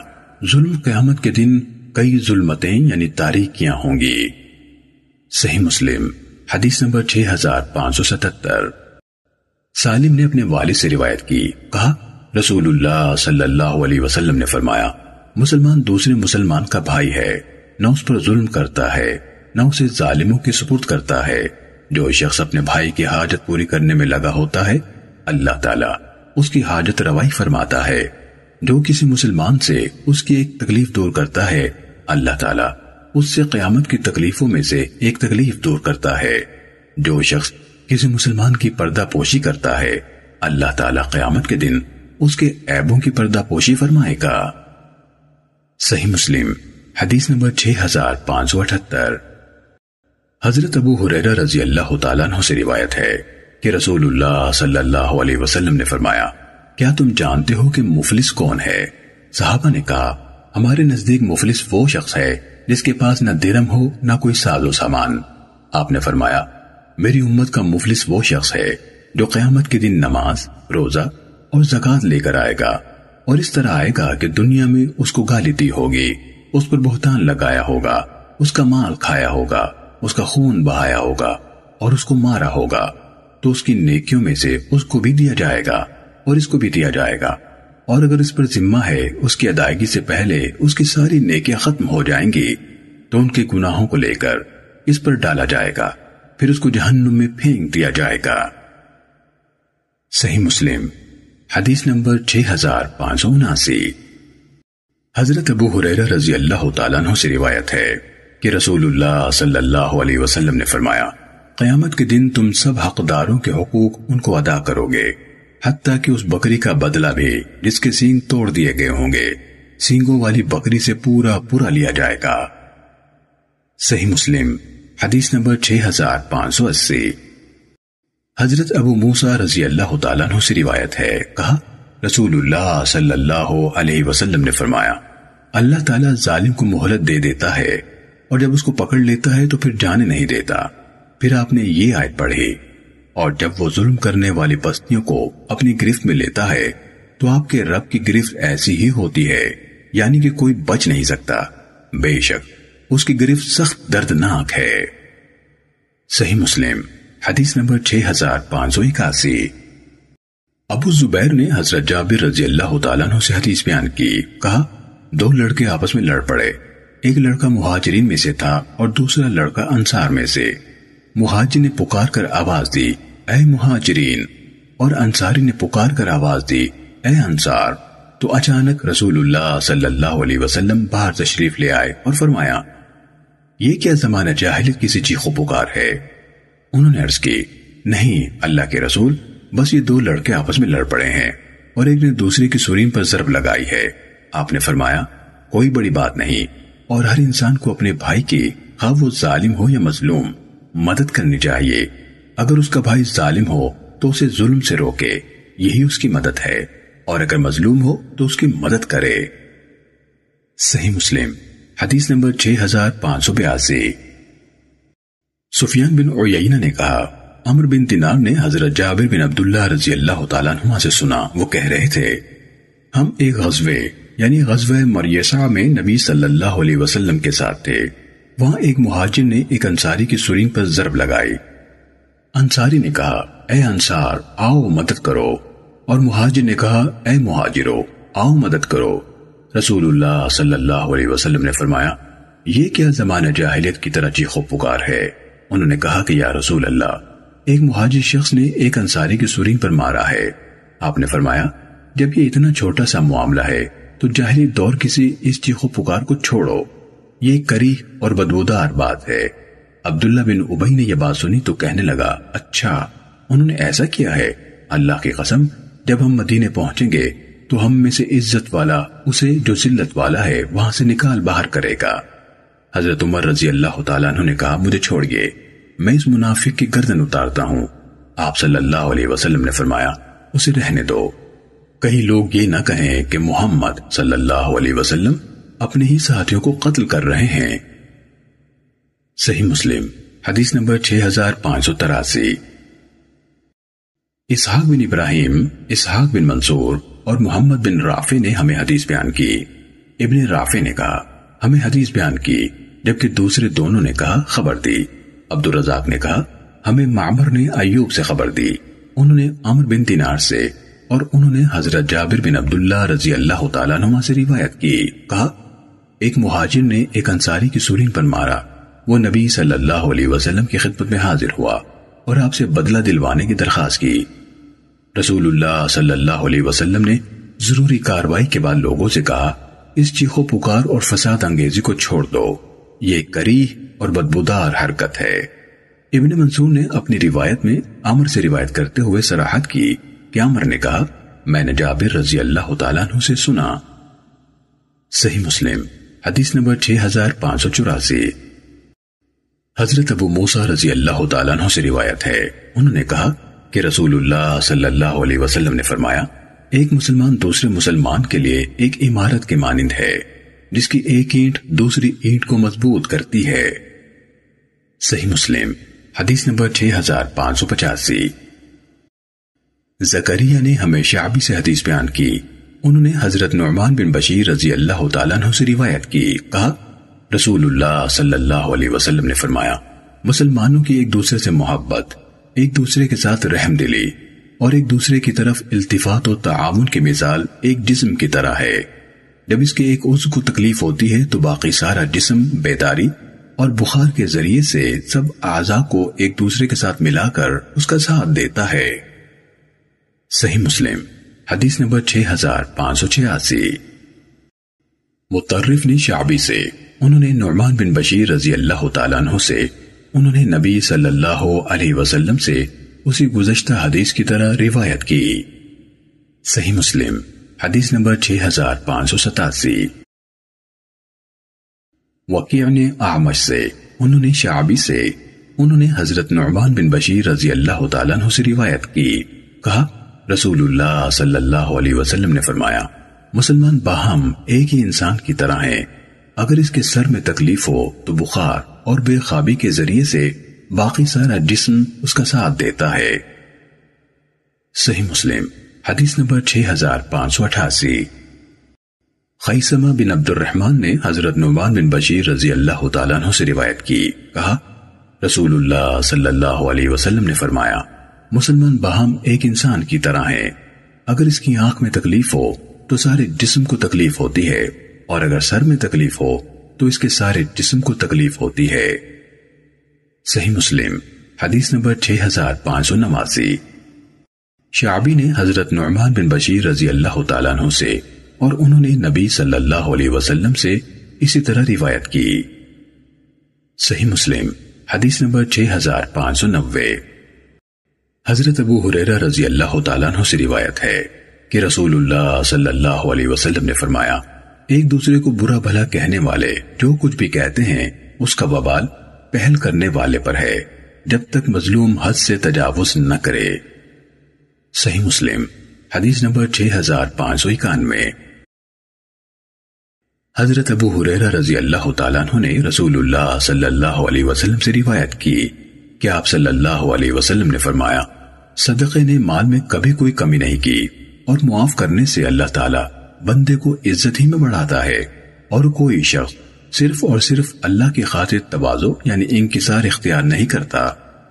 ظلم قیامت کے دن کئی ظلمتیں یعنی تاریکیاں ہوں گی۔ صحیح مسلم، حدیث نمبر 6577 سالم نے اپنے والد سے روایت کی، کہا، رسول اللہ صلی اللہ علیہ وسلم نے فرمایا، مسلمان دوسرے مسلمان کا بھائی ہے۔ نہ اس پر ظلم کرتا ہے، نہ اسے ظالموں کی سپرد کرتا ہے۔ جو شخص اپنے بھائی کی حاجت پوری کرنے میں لگا ہوتا ہے، اللہ تعالیٰ اس کی حاجت روائی فرماتا ہے۔ جو کسی مسلمان سے اس کی ایک تکلیف دور کرتا ہے، اللہ تعالیٰ اس سے قیامت کی تکلیفوں میں سے ایک تکلیف دور کرتا ہے۔ جو شخص کسی مسلمان کی پردہ پوشی کرتا ہے، اللہ تعالی قیامت کے دن اس کے عیبوں کی پردہ پوشی فرمائے گا۔ صحیح مسلم۔ حدیث نمبر 6578 حضرت ابو حریرہ رضی اللہ تعالیٰ عنہ سے روایت ہے کہ رسول اللہ صلی اللہ علیہ وسلم نے فرمایا، کیا تم جانتے ہو کہ مفلس کون ہے؟ صحابہ نے کہا، ہمارے نزدیک مفلس وہ شخص ہے جس کے پاس نہ درم ہو نہ کوئی ساز و سامان۔ آپ نے فرمایا، میری امت کا مفلس وہ شخص ہے جو قیامت کے دن نماز، روزہ اور زکات لے کر آئے گا اور اس طرح آئے گا کہ دنیا میں اس کو گالی دی ہوگی۔ اس پر بہتان لگایا ہوگا، اس کا مال کھایا ہوگا، اس کا خون بہایا ہوگا اور اس کو مارا ہوگا۔ تو اس کی نیکیوں میں سے اس کو بھی دیا جائے گا اور اس کو بھی دیا جائے گا۔ اور اگر اس پر ذمہ ہے، اس کی ادائیگی سے پہلے اس کی ساری نیکیاں ختم ہو جائیں گی، تو ان کے گناہوں کو لے کر اس پر ڈالا جائے گا، پھر اس کو جہنم میں پھینک دیا جائے گا۔ صحیح مسلم، حدیث نمبر 6579 حضرت ابو حریرہ رضی اللہ تعالیٰ عنہ سے روایت ہے کہ رسول اللہ صلی اللہ علیہ وسلم نے فرمایا، قیامت کے دن تم سب حقداروں کے حقوق ان کو ادا کرو گے، حتیٰ کہ اس بکری کا بدلہ بھی جس کے سینگ توڑ دیے گئے ہوں گے، سینگوں والی بکری سے پورا پورا لیا جائے گا۔ صحیح مسلم، حدیث نمبر 6580 حضرت ابو موسیٰ رضی اللہ تعالیٰ عنہ سے روایت ہے، کہا رسول اللہ صلی اللہ علیہ وسلم نے فرمایا، اللہ تعالیٰ ظالم کو مہلت دے دیتا ہے اور جب اس کو پکڑ لیتا ہے تو پھر جانے نہیں دیتا۔ پھر آپ نے یہ آیت پڑھی، اور جب وہ ظلم کرنے والی بستیوں کو اپنی گرفت میں لیتا ہے تو آپ کے رب کی گرفت ایسی ہی ہوتی ہے یعنی کہ کوئی بچ نہیں سکتا۔ بے شک، اس کی گرفت سخت دردناک ہے۔ صحیح مسلم، حدیث نمبر 6581 ابو زبیر نے حضرت جابر رضی اللہ تعالیٰ عنہ سے حدیث بیان کی، کہا، دو لڑکے آپس میں لڑ پڑے۔ ایک لڑکا مہاجرین میں سے تھا اور دوسرا لڑکا انصار میں سے۔ مہاجر نے پکار کر آواز دی، اے مہاجرین۔ اور انصاری نے پکار کر آواز دی، اے انصار۔ تو اچانک رسول اللہ صلی اللہ علیہ وسلم باہر تشریف لے آئے اور فرمایا، یہ کیا زمانہ جاہلیت کسی چیخ و پکار ہے؟ انہوں نے عرض کی، نہیں، اللہ کے رسول بس یہ دو لڑکے آپس میں لڑ پڑے ہیں اور ایک نے دوسرے کی سورین پر ضرب لگائی ہے۔ آپ نے فرمایا، کوئی بڑی بات نہیں۔ اور ہر انسان کو اپنے بھائی کی خواہ وہ ظالم ہو یا مظلوم، مدد کرنی چاہیے۔ اگر اس کا بھائی ظالم ہو تو اسے ظلم سے روکے، یہی اس کی مدد ہے۔ اور اگر مظلوم ہو تو اس کی مدد کرے۔ صحیح مسلم، حدیث نمبر 6582 سفیان بن عیینہ نے کہا عمر بن تنار نے حضرت جابر بن عبداللہ رضی اللہ تعالیٰ عنہ سے سنا۔ وہ کہہ رہے تھے، ہم ایک غزوے یعنی غزوہ مریسا میں نبی صلی اللہ علیہ وسلم کے ساتھ تھے۔ وہاں ایک مہاجر نے ایک انصاری کی سورین پر ضرب لگائی۔ انصاری نے کہا، اے انصار، آؤ مدد کرو۔ اور مہاجر نے کہا، اے مہاجرو، آؤ مدد کرو۔ رسول اللہ صلی اللہ علیہ وسلم نے فرمایا، یہ کیا زمانہ جاہلیت کی طرح چیخو پکار ہے؟ انہوں نے کہا کہ یا رسول اللہ ایک مہاجر شخص نے ایک انصاری کی سورین پر مارا ہے۔ آپ نے فرمایا، جب یہ اتنا چھوٹا سا معاملہ ہے، تو جاہلی دور کسی اس چیخو پکار کو چھوڑو۔ یہ کری اور بدبودار بات ہے۔ عبداللہ بن ابئی نے یہ بات سنی تو کہنے لگا اچھا انہوں نے ایسا کیا ہے؟ اللہ کی قسم، جب ہم مدینے پہنچیں گے، تو ہم میں سے عزت والا، اسے جو ذلت والا ہے، وہاں سے نکال باہر کرے گا۔ حضرت عمر رضی اللہ تعالیٰ انہوں نے کہا، مجھے چھوڑیے میں اس منافق کی گردن اتارتا ہوں۔ آپ صلی اللہ علیہ وسلم نے فرمایا، اسے رہنے دو۔ کہیں لوگ یہ نہ کہیں کہ محمد صلی اللہ علیہ وسلم اپنے ہی ساتھیوں کو قتل کر رہے ہیں۔ صحیح مسلم، حدیث نمبر 6583 اسحاق بن ابراہیم، اسحاق بن منصور اور محمد بن رافع نے ہمیں حدیث بیان کی۔ ابن رافع نے کہا، ہمیں حدیث بیان کی، جبکہ دوسرے دونوں نے کہا، خبر دی۔ عبد الرزاق نے کہا، ہمیں معمر نے ایوب سے خبر دی۔ انہوں نے عمر بن دینار سے اور انہوں نے حضرت جابر بن عبداللہ رضی اللہ تعالیٰ نما سے روایت کی۔ کہا، ایک مہاجر نے ایک انصاری کی سورین پر مارا۔ وہ نبی صلی اللہ علیہ وسلم کی خدمت میں حاضر ہوا اور آپ سے بدلہ دلوانے کی درخواست کی۔ رسول اللہ صلی اللہ علیہ وسلم نے ضروری کاروائی کے بعد لوگوں سے کہا، اس چیخو پکار اور فساد انگیزی کو چھوڑ دو۔ یہ کری اور بدبودار حرکت ہے۔ ابن منصور نے اپنی روایت میں عمر سے روایت کرتے ہوئے سراحت کی۔ کہ عمر نے کہا، میں نے جابر رضی اللہ تعالیٰ عنہ سے سنا۔ صحیح مسلم، حدیث نمبر 6584 حضرت ابو موسیٰ رضی اللہ تعالیٰ عنہ سے روایت ہے۔ انہوں نے کہا کہ رسول اللہ صلی اللہ علیہ وسلم نے فرمایا، ایک مسلمان دوسرے مسلمان کے لیے ایک عمارت کے مانند ہے۔ جس کی ایک اینٹ دوسری اینٹ کو مضبوط کرتی ہے۔ صحیح مسلم، حدیث نمبر 6585 زکریہ نے ہمیں شعبی سے حدیث بیان کی۔ انہوں نے حضرت نعمان بن بشیر رضی اللہ تعالیٰ عنہ سے روایت کی۔ کہا، رسول اللہ صلی اللہ علیہ وسلم نے فرمایا، مسلمانوں کی ایک دوسرے سے محبت، ایک دوسرے کے ساتھ رحم دلی، اور ایک دوسرے کی طرف التفات و تعاون کی مثال ایک جسم کی طرح ہے۔ جب اس کے ایک عضو کو تکلیف ہوتی ہے تو باقی سارا جسم، بیداری اور بخار کے ذریعے سے سب اعضاء کو ایک دوسرے کے ساتھ ملا کر اس کا ساتھ دیتا ہے۔ صحیح مسلم، حدیث نمبر 6586 مترف نے شعبی سے، انہوں نے نعمان بن بشیر رضی اللہ تعالیٰ عنہ سے، انہوں نے نبی صلی اللہ علیہ وسلم سے اسی گزشتہ حدیث کی طرح روایت کی۔ صحیح مسلم حدیث نمبر 6587 وقیع نے اعمش سے، انہوں نے شعبی سے، انہوں نے حضرت نعمان بن بشیر رضی اللہ تعالیٰ عنہ سے روایت کی۔ کہا، رسول اللہ صلی اللہ علیہ وسلم نے فرمایا، مسلمان باہم ایک ہی انسان کی طرح ہیں۔ اگر اس کے سر میں تکلیف ہو تو بخار اور بے خوابی کے ذریعے سے باقی سارا جسم اس کا ساتھ دیتا ہے۔ صحیح مسلم۔ حدیث نمبر 6588 خیسمہ بن عبد الرحمن نے حضرت نعمان بن بشیر رضی اللہ تعالیٰ عنہ سے روایت کی۔ کہا، رسول اللہ صلی اللہ علیہ وسلم نے فرمایا، مسلمان باہم ایک انسان کی طرح ہیں۔ اگر اس کی آنکھ میں تکلیف ہو، تو سارے جسم کو تکلیف ہوتی ہے۔ اور اگر سر میں تکلیف ہو، تو اس کے سارے جسم کو تکلیف ہوتی ہے۔ صحیح مسلم، حدیث نمبر 6589 شعبی نے حضرت نعمان بن بشیر رضی اللہ تعالیٰ عنہ سے اور انہوں نے نبی صلی اللہ علیہ وسلم سے اسی طرح روایت کی۔ صحیح مسلم، حدیث نمبر 6590 حضرت ابو حریرہ رضی اللہ تعالیٰ عنہ سے روایت ہے کہ رسول اللہ صلی اللہ علیہ وسلم نے فرمایا، ایک دوسرے کو برا بھلا کہنے والے جو کچھ بھی کہتے ہیں، اس کا وبال پہل کرنے والے پر ہے، جب تک مظلوم حد سے تجاوز نہ کرے۔ صحیح مسلم، حدیث نمبر 6591 حضرت ابو حریرہ رضی اللہ تعالیٰ عنہ نے رسول اللہ صلی اللہ علیہ وسلم سے روایت کی کہ آپ صلی اللہ علیہ وسلم نے فرمایا، صدقے نے مال میں کبھی کوئی کمی نہیں کی اور معاف کرنے سے اللہ تعالیٰ بندے کو عزت ہی میں بڑھاتا ہے اور کوئی شخص صرف اور صرف اللہ کی خاطر توازو یعنی انکسار اختیار نہیں کرتا،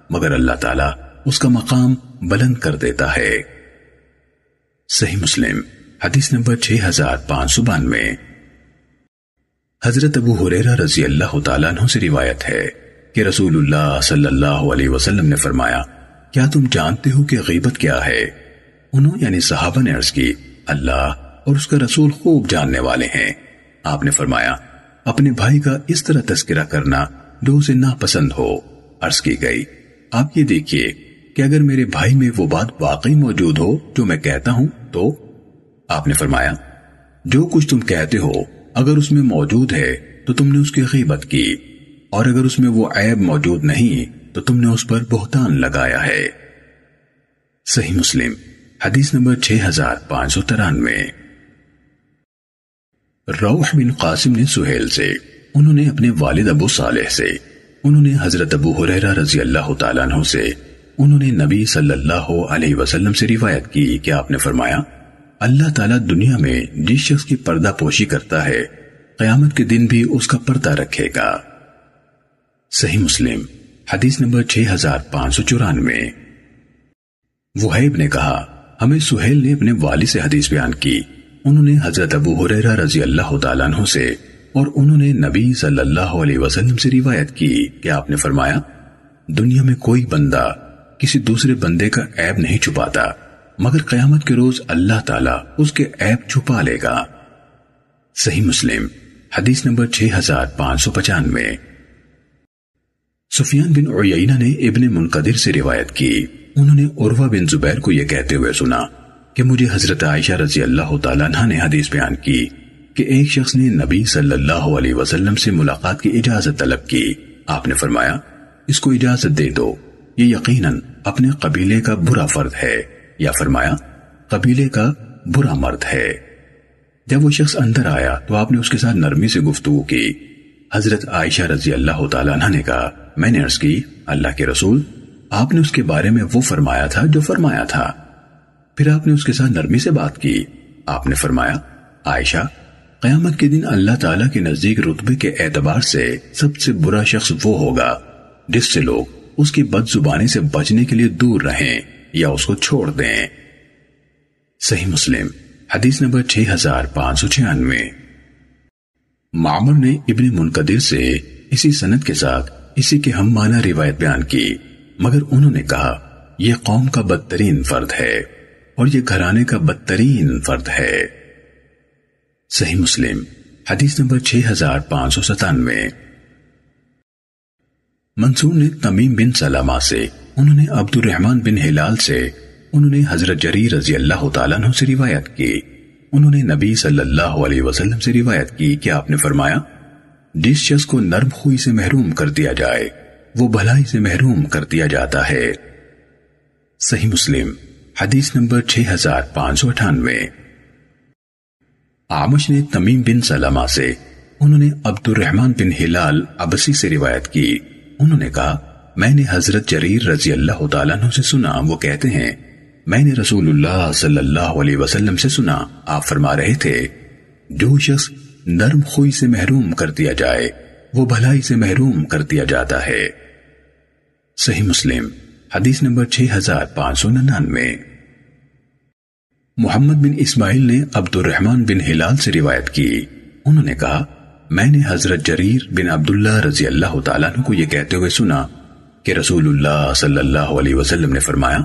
مگر اللہ تعالیٰ اس کا مقام بلند کر دیتا ہے۔ صحیح مسلم، حدیث نمبر 6592 حضرت ابو حریرہ رضی اللہ تعالیٰ عنہ سے روایت ہے کہ رسول اللہ صلی اللہ علیہ وسلم نے فرمایا، کیا تم جانتے ہو کہ غیبت کیا ہے؟ انہوں یعنی صحابہ نے عرض کی، اللہ اور اس کا رسول خوب جاننے والے ہیں۔ آپ نے فرمایا، اپنے بھائی کا اس طرح تذکرہ کرنا جو اسے ناپسند ہو۔ عرض کی گئی، آپ یہ دیکھیے کہ اگر میرے بھائی میں وہ بات واقعی موجود ہو جو میں کہتا ہوں، تو آپ نے فرمایا، جو کچھ تم کہتے ہو، اگر اس میں موجود ہے، تو تم نے اس کی غیبت کی، اور اگر اس میں وہ عیب موجود نہیں، تو تم نے اس پر بہتان لگایا ہے۔ صحیح مسلم، حدیث نمبر 6593 روح بن قاسم نے سہیل سے، انہوں نے اپنے والد ابو صالح سے، انہوں نے حضرت ابو حریرہ رضی اللہ تعالیٰ عنہ سے انہوں نے نبی صلی اللہ علیہ وسلم سے روایت کی کہ آپ نے فرمایا، اللہ تعالیٰ دنیا میں جس شخص کی پردہ پوشی کرتا ہے، قیامت کے دن بھی اس کا پردہ رکھے گا۔ صحیح مسلم، حدیث نمبر 6594 وحیب نے کہا، ہمیں سہیل نے اپنے والد سے حدیث بیان کی۔ انہوں نے حضرت ابو حریرہ رضی اللہ تعالیٰ عنہ سے اور انہوں نے نبی صلی اللہ علیہ وسلم سے روایت کی کہ آپ نے فرمایا، دنیا میں کوئی بندہ کسی دوسرے بندے کا عیب نہیں چھپاتا، مگر قیامت کے روز اللہ تعالیٰ اس کے عیب چھپا لے گا۔ صحیح مسلم، حدیث نمبر 6595 سفیان بن عیینہ نے ابن منقدر سے روایت کی۔ انہوں نے عروہ بن زبیر کو یہ کہتے ہوئے سنا کہ مجھے حضرت عائشہ رضی اللہ تعالیٰ عنہ نے حدیث بیان کی کہ ایک شخص نے نبی صلی اللہ علیہ وسلم سے ملاقات کی اجازت طلب کی۔ آپ نے فرمایا، اس کو اجازت دے دو۔ یہ یقیناً اپنے قبیلے کا برا فرد ہے، یا فرمایا، قبیلے کا برا مرد ہے۔ جب وہ شخص اندر آیا تو آپ نے اس کے ساتھ نرمی سے گفتگو کی۔ حضرت عائشہ رضی اللہ تعالیٰ عنہ نے کہا، میں نے عرض کی، اللہ کے رسول، آپ نے اس کے بارے میں وہ فرمایا تھا جو فرمایا تھا۔ پھر آپ نے اس کے ساتھ نرمی سے بات کی۔ آپ نے فرمایا، عائشہ، قیامت کے دن اللہ تعالیٰ کے نزدیک رتبے کے اعتبار سے سب سے برا شخص وہ ہوگا، جس سے لوگ اس کی بد زبانی سے بچنے کے لیے دور رہیں یا اس کو چھوڑ دیں۔ صحیح مسلم، حدیث نمبر 6596 معمر نے ابن منقدر سے اسی سنت کے ساتھ اسی کے ہم معنی روایت بیان کی، مگر انہوں نے کہا، یہ قوم کا بدترین فرد ہے اور یہ گھرانے کا بدترین فرد ہے۔ صحیح مسلم، حدیث نمبر 6597 منصور نے تمیم بن سلامہ سے، انہوں نے عبد الرحمن بن ہلال سے، انہوں نے حضرت جری رضی اللہ تعالیٰ عنہ سے روایت کی۔ انہوں نے نبی صلی اللہ علیہ وسلم سے روایت کی کہ آپ نے فرمایا؟ جس شخص کو نرم خوئی سے محروم کر دیا جائے، وہ بھلائی سے محروم کر دیا جاتا ہے۔ صحیح مسلم، حدیث نمبر 6598 آمش نے تمیم بن سلمہ سے، انہوں نے عبد الرحمن بن ہلال عبسی سے روایت کی۔ انہوں نے کہا، میں نے حضرت جریر رضی اللہ تعالیٰ عنہ سے سنا، وہ کہتے ہیں، میں نے رسول اللہ صلی اللہ علیہ وسلم سے سنا، آپ فرما رہے تھے، جو شخص نرم خوئی سے محروم کر دیا جائے، وہ بھلائی سے محروم کر دیا جاتا ہے۔ صحیح مسلم، حدیث نمبر 6599 محمد بن اسماعیل نے عبد الرحمن بن ہلال سے روایت کی۔ انہوں نے کہا میں نے حضرت جریر بن عبداللہ رضی اللہ تعالیٰ کو یہ کہتے ہوئے سنا کہ رسول اللہ صلی اللہ علیہ وسلم نے فرمایا،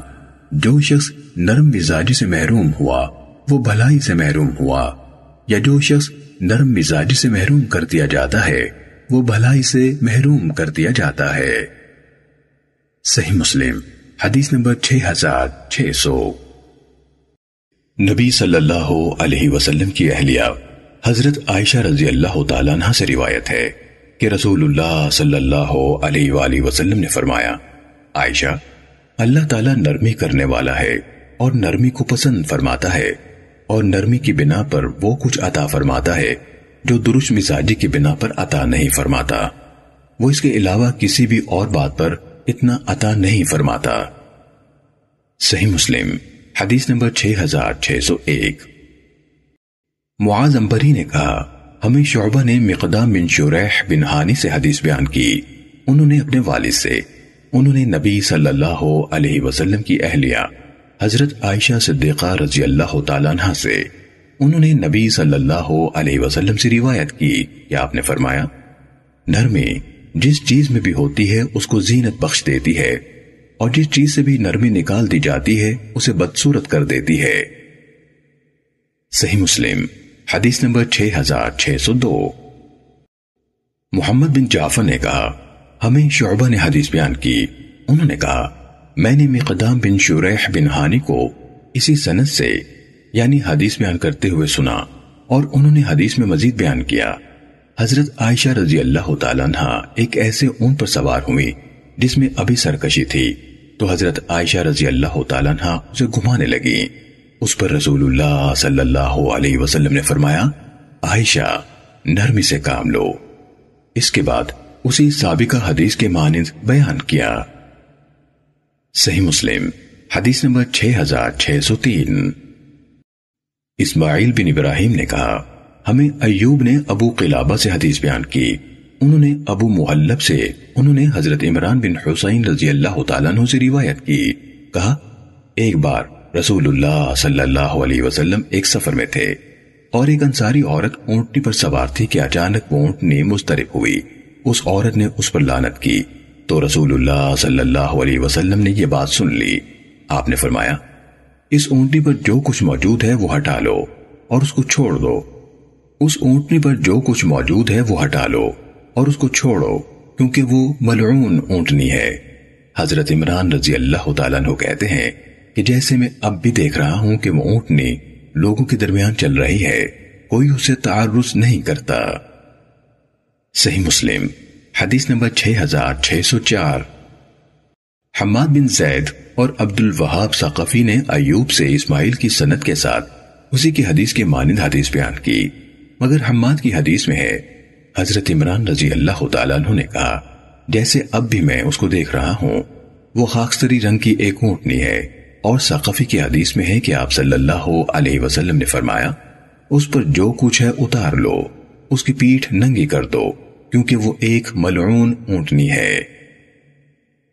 جو شخص نرم مزاجی سے محروم ہوا، وہ بھلائی سے محروم ہوا، یا جو شخص نرم مزاجی سے محروم کر دیا جاتا ہے، وہ بھلائی سے محروم کر دیا جاتا ہے۔ صحیح مسلم، حدیث نمبر 6600 نبی صلی اللہ علیہ وسلم کی اہلیہ۔ حضرت عائشہ رضی اللہ تعالیٰ عنہ سے روایت ہے کہ رسول اللہ صلی اللہ علیہ وآلہ وسلم نے فرمایا، عائشہ، اللہ تعالیٰ نرمی کرنے والا ہے اور نرمی کو پسند فرماتا ہے اور نرمی کی بنا پر وہ کچھ عطا فرماتا ہے جو درست مزاجی کی بنا پر عطا نہیں فرماتا۔ وہ اس کے علاوہ کسی بھی اور بات پر اتنا عطا نہیں فرماتا۔ صحیح مسلم، حدیث نمبر 6601 معاذ امبری نے کہا، ہمیں شعبہ نے مقدام بن شریح بن ہانی سے حدیث بیان کی۔ انہوں نے اپنے والد سے، انہوں نے نبی صلی اللہ علیہ وسلم کی اہلیہ، حضرت عائشہ صدیقہ رضی اللہ تعالیٰ عنہ سے۔ انہوں نے نبی صلی اللہ علیہ وسلم سے روایت کی کہ آپ نے فرمایا؟ نرمی، جس چیز میں بھی ہوتی ہے، اس کو زینت بخش دیتی ہے۔ اور جس چیز سے بھی نرمی نکال دی جاتی ہے، اسے بدصورت کر دیتی ہے۔ صحیح مسلم۔ حدیث نمبر 6602 محمد بن جعفر نے کہا، ہمیں شعبہ نے حدیث بیان کی۔ انہوں نے کہا، میں نے مقدام بن شریح بن ہانی کو اسی سنت سے یعنی حدیث بیان کرتے ہوئے سنا اور انہوں نے حدیث میں مزید بیان کیا۔ حضرت عائشہ رضی اللہ تعالیٰ عنہ ایک ایسے اون پر سوار ہوئی جس میں ابھی سرکشی تھی۔ تو حضرت عائشہ رضی اللہ تعالیٰ عنہ اسے گھمانے لگی اس پر رسول اللہ صلی اللہ علیہ وسلم نے فرمایا، عائشہ، نرمی سے کام لو۔ اس کے بعد اسی سابقہ حدیث کے مانند بیان کیا۔ صحیح مسلم، حدیث نمبر 6603 اسماعیل بن ابراہیم نے کہا، ہمیں ایوب نے ابو قلابہ سے حدیث بیان کی۔ انہوں نے ابو محلب سے، انہوں نے حضرت عمران بن حسین رضی اللہ تعالیٰ عنہ سے روایت کی۔ کہا، ایک بار رسول اللہ صلی اللہ علیہ وسلم ایک سفر میں تھے اور ایک انصاری عورت اونٹنی پر سوار تھی کہ اچانک وہ اونٹنی مسترب ہوئی۔ اس عورت نے اس پر لانت کی۔ تو رسول اللہ صلی اللہ علیہ وسلم نے یہ بات سن لی۔ آپ نے فرمایا، اس اونٹنی پر جو کچھ موجود ہے وہ ہٹا لو اور اس کو چھوڑ دو۔ اس اونٹنی پر جو کچھ موجود ہے وہ ہٹا لو اور اس کو چھوڑو، کیونکہ وہ ملعون اونٹنی ہے۔ حضرت عمران رضی اللہ تعالیٰ کہتے ہیں کہ جیسے میں اب بھی دیکھ رہا ہوں کہ وہ اونٹنی لوگوں کے درمیان چل رہی ہے، کوئی اسے تعرض نہیں کرتا۔ صحیح مسلم، حدیث نمبر 6604 حماد بن زید اور عبد الوہاب ثقفی نے ایوب سے اسماعیل کی سنت کے ساتھ اسی کی حدیث کے مانند حدیث بیان کی۔ مگر حماد کی حدیث میں ہے، حضرت عمران رضی اللہ تعالیٰ عنہ نے کہا، جیسے اب بھی میں اس کو دیکھ رہا ہوں، وہ خاکستری رنگ کی ایک اونٹنی ہے۔ اور ثقفی کی حدیث میں ہے کہ آپ صلی اللہ علیہ وسلم نے فرمایا، اس پر جو کچھ ہے اتار لو، اس کی پیٹھ ننگی کر دو، کیونکہ وہ ایک ملعون اونٹنی ہے۔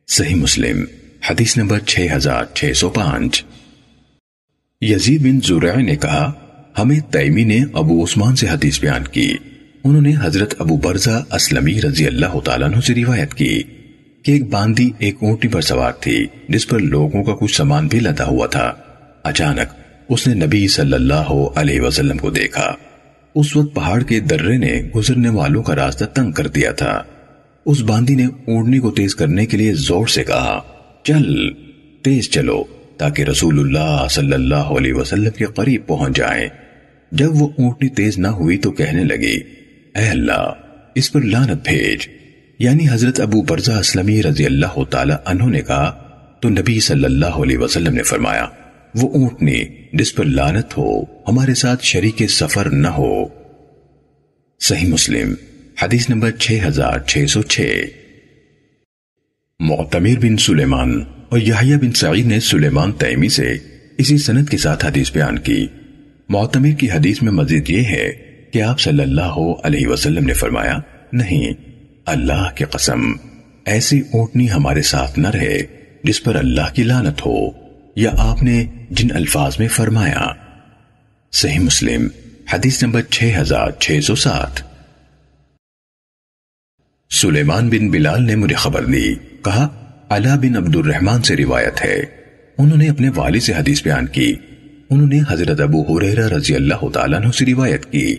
صحیح مسلم، حدیث نمبر 6605 یزید بن زرع نے کہا، ہمیں تیمی نے ابو عثمان سے حدیث بیان کی۔ انہوں نے حضرت ابو برزہ اسلمی رضی اللہ تعالیٰ عنہ سے روایت کی۔ کہ ایک باندی ایک اونٹی پر سوار تھی، جس پر لوگوں کا کچھ سامان بھی لدا ہوا تھا۔ اچانک اس نے نبی صلی اللہ علیہ وسلم کو دیکھا۔ اس وقت پہاڑ کے درے نے گزرنے والوں کا راستہ تنگ کر دیا تھا۔ اس باندی نے اونٹنی کو تیز کرنے کے لیے زور سے کہا، چل، تیز چلو، تاکہ رسول اللہ صلی اللہ علیہ وسلم کے قریب پہنچ جائیں۔ جب وہ اونٹنی تیز نہ ہوئی تو کہنے لگی، اے اللہ، اس پر لانت بھیج۔ یعنی حضرت ابو برزہ اسلمی رضی اللہ تعالی عنہ نے کہا، تو نبی صلی اللہ علیہ وسلم نے فرمایا، وہ اونٹنی جس پر لانت ہو، ہمارے ساتھ شریک سفر نہ ہو۔ صحیح مسلم، حدیث نمبر 6606 معتمر بن سلیمان اور یحییٰ بن سعید نے سلیمان تیمی سے اسی سنت کے ساتھ حدیث بیان کی۔ معتمر کی حدیث میں مزید یہ ہے کہ آپ صلی اللہ علیہ وسلم نے فرمایا، نہیں اللہ کی قسم، ایسی اونٹنی ہمارے ساتھ نہ رہے جس پر اللہ کی لانت ہو، یا آپ نے جن الفاظ میں فرمایا۔ صحیح مسلم، حدیث نمبر 6607 سلیمان بن بلال نے مجھے خبر دی، کہا، علا بن عبد الرحمن سے روایت ہے۔ انہوں نے اپنے والد سے حدیث بیان کی۔ انہوں نے حضرت ابو حریرہ رضی اللہ تعالیٰ عنہ سے روایت کی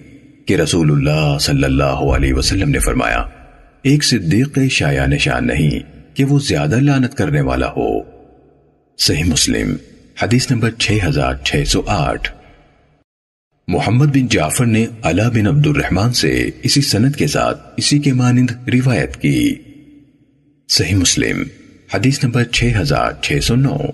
کہ رسول اللہ صلی اللہ علیہ وسلم نے فرمایا ایک صدیق شایع نشان نہیں کہ وہ زیادہ لانت کرنے والا ہو۔ صحیح مسلم، حدیث نمبر 6608 محمد بن جعفر نے علا بن عبد الرحمن سے اسی سنت کے ساتھ اسی کے مانند روایت کی۔ صحیح مسلم، حدیث نمبر 6609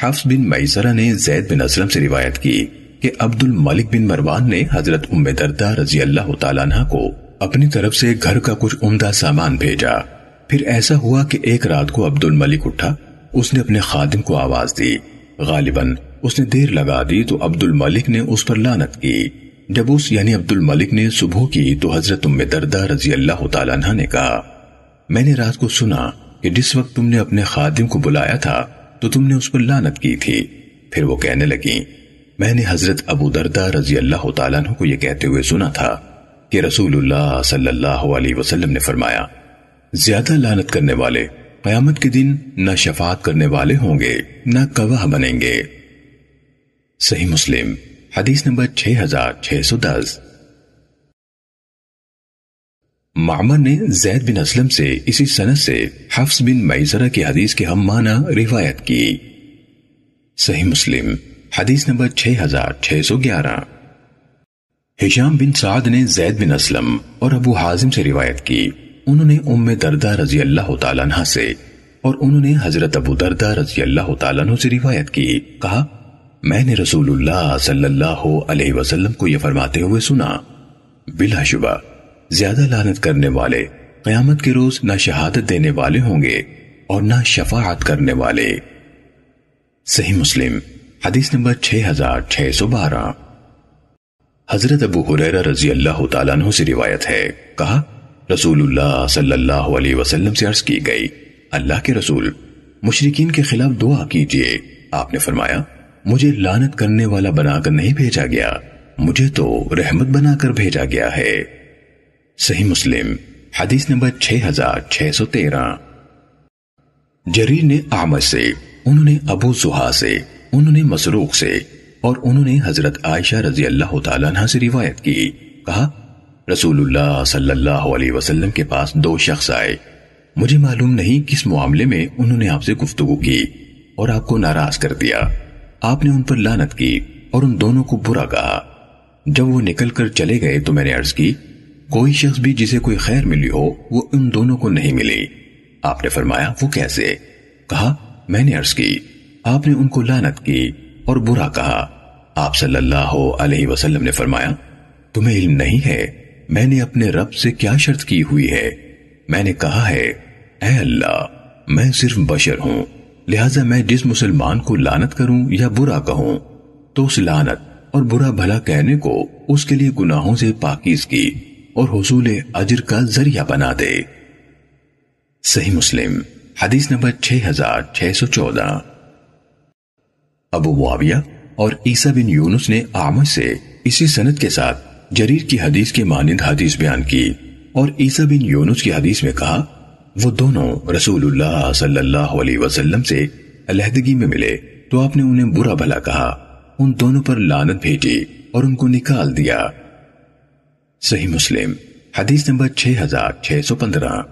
حفظ بن میسرہ نے زید بن اسلم سے روایت کی کہ عبد الملک بن مروان نے حضرت ام دردہ رضی اللہ تعالیٰ عنہ کو اپنی طرف سے گھر کا کچھ عمدہ سامان بھیجا۔ پھر ایسا ہوا کہ ایک رات کو عبد الملک اٹھا۔ اس نے اپنے خادم کو آواز دی۔ غالباً اس نے دیر لگا دی تو عبد الملک نے اس پر لانت کی۔ جب اس یعنی عبد الملک نے صبح کی تو حضرت ام دردہ رضی اللہ تعالیٰ عنہ نے کہا، میں نے رات کو سنا کہ جس وقت تم نے اپنے خادم کو بلایا تھا تو تم نے اس پر لانت کی تھی۔ پھر وہ کہنے لگی میں نے حضرت ابو دردہ رضی اللہ تعالیٰ عنہ کو یہ کہتے ہوئے سنا تھا۔ کہ رسول اللہ صلی اللہ علیہ وسلم نے فرمایا، زیادہ لانت کرنے والے قیامت کے دن نہ شفاعت کرنے والے ہوں گے، نہ گواہ بنیں گے۔ صحیح مسلم، حدیث نمبر 6610 معمر نے زید بن اسلم سے اسی سنت سے حفظ بن میزرہ کی حدیث کے ہم معنی روایت کی۔ صحیح مسلم، حدیث نمبر 6611 ہشام بن سعد نے زید بن اسلم اور ابو حازم سے روایت کی۔ انہوں نے ام دردہ رضی اللہ تعالیٰ عنہ سے اور انہوں نے حضرت ابو دردہ رضی اللہ تعالیٰ عنہ سے روایت کی۔ کہا، میں نے رسول اللہ صلی اللہ علیہ وسلم کو یہ فرماتے ہوئے سنا، بلا شبہ، زیادہ لانت کرنے والے، قیامت کے روز نہ شہادت دینے والے ہوں گے اور نہ شفاعت کرنے والے۔ صحیح مسلم، حدیث نمبر 6612 حضرت ابو حریرہ رضی اللہ تعالیٰ عنہ سے روایت ہے۔ کہا، رسول اللہ صلی اللہ علیہ وسلم سے عرض کی گئی، اللہ کے رسول مشرقین کے خلاف دعا کیجیے۔ آپ نے فرمایا، مجھے لانت کرنے والا بنا کر نہیں بھیجا گیا، مجھے تو رحمت بنا کر بھیجا گیا ہے۔ صحیح مسلم، حدیث نمبر 6613 جریر نے آمد سے، انہوں نے ابو زہا سے، انہوں نے مسروق سے اور انہوں نے حضرت عائشہ رضی اللہ تعالیٰ عنہ سے روایت کی۔ کہا، رسول اللہ صلی اللہ علیہ وسلم کے پاس دو شخص آئے۔ مجھے معلوم نہیں کس معاملے میں انہوں نے آپ سے گفتگو کی اور آپ کو ناراض کر دیا۔ آپ نے ان پر لانت کی اور ان دونوں کو برا کہا۔ جب وہ نکل کر چلے گئے تو میں نے عرض کی، کوئی شخص بھی جسے کوئی خیر ملی ہو، وہ ان دونوں کو نہیں ملی۔ آپ نے فرمایا، وہ کیسے؟ کہا، میں نے عرض کی، آپ نے ان کو لانت کی اور برا کہا۔ آپ صلی اللہ علیہ وسلم نے فرمایا، تمہیں علم نہیں ہے، میں نے اپنے رب سے کیا شرط کی ہوئی ہے؟ میں نے کہا ہے، اے اللہ، میں صرف بشر ہوں، لہٰذا میں جس مسلمان کو لانت کروں یا برا کہوں، تو اس لانت اور برا بھلا کہنے کو اس کے لیے گناہوں سے پاکیز کی اور حصول اجر کا ذریعہ بنا دے۔ صحیح مسلم، حدیث نمبر 6614 ابو معاویہ اور عیسیٰ بن یونس نے آمد سے اسی سنت کے ساتھ جریر کی حدیث کے مانند حدیث بیان کی اور عیسیٰ بن یونس کی حدیث میں کہا، وہ دونوں رسول اللہ صلی اللہ علیہ وسلم سے علیحدگی میں ملے تو آپ نے انہیں برا بھلا کہا، ان دونوں پر لانت بھیجی اور ان کو نکال دیا۔ صحیح مسلم، حدیث نمبر 6615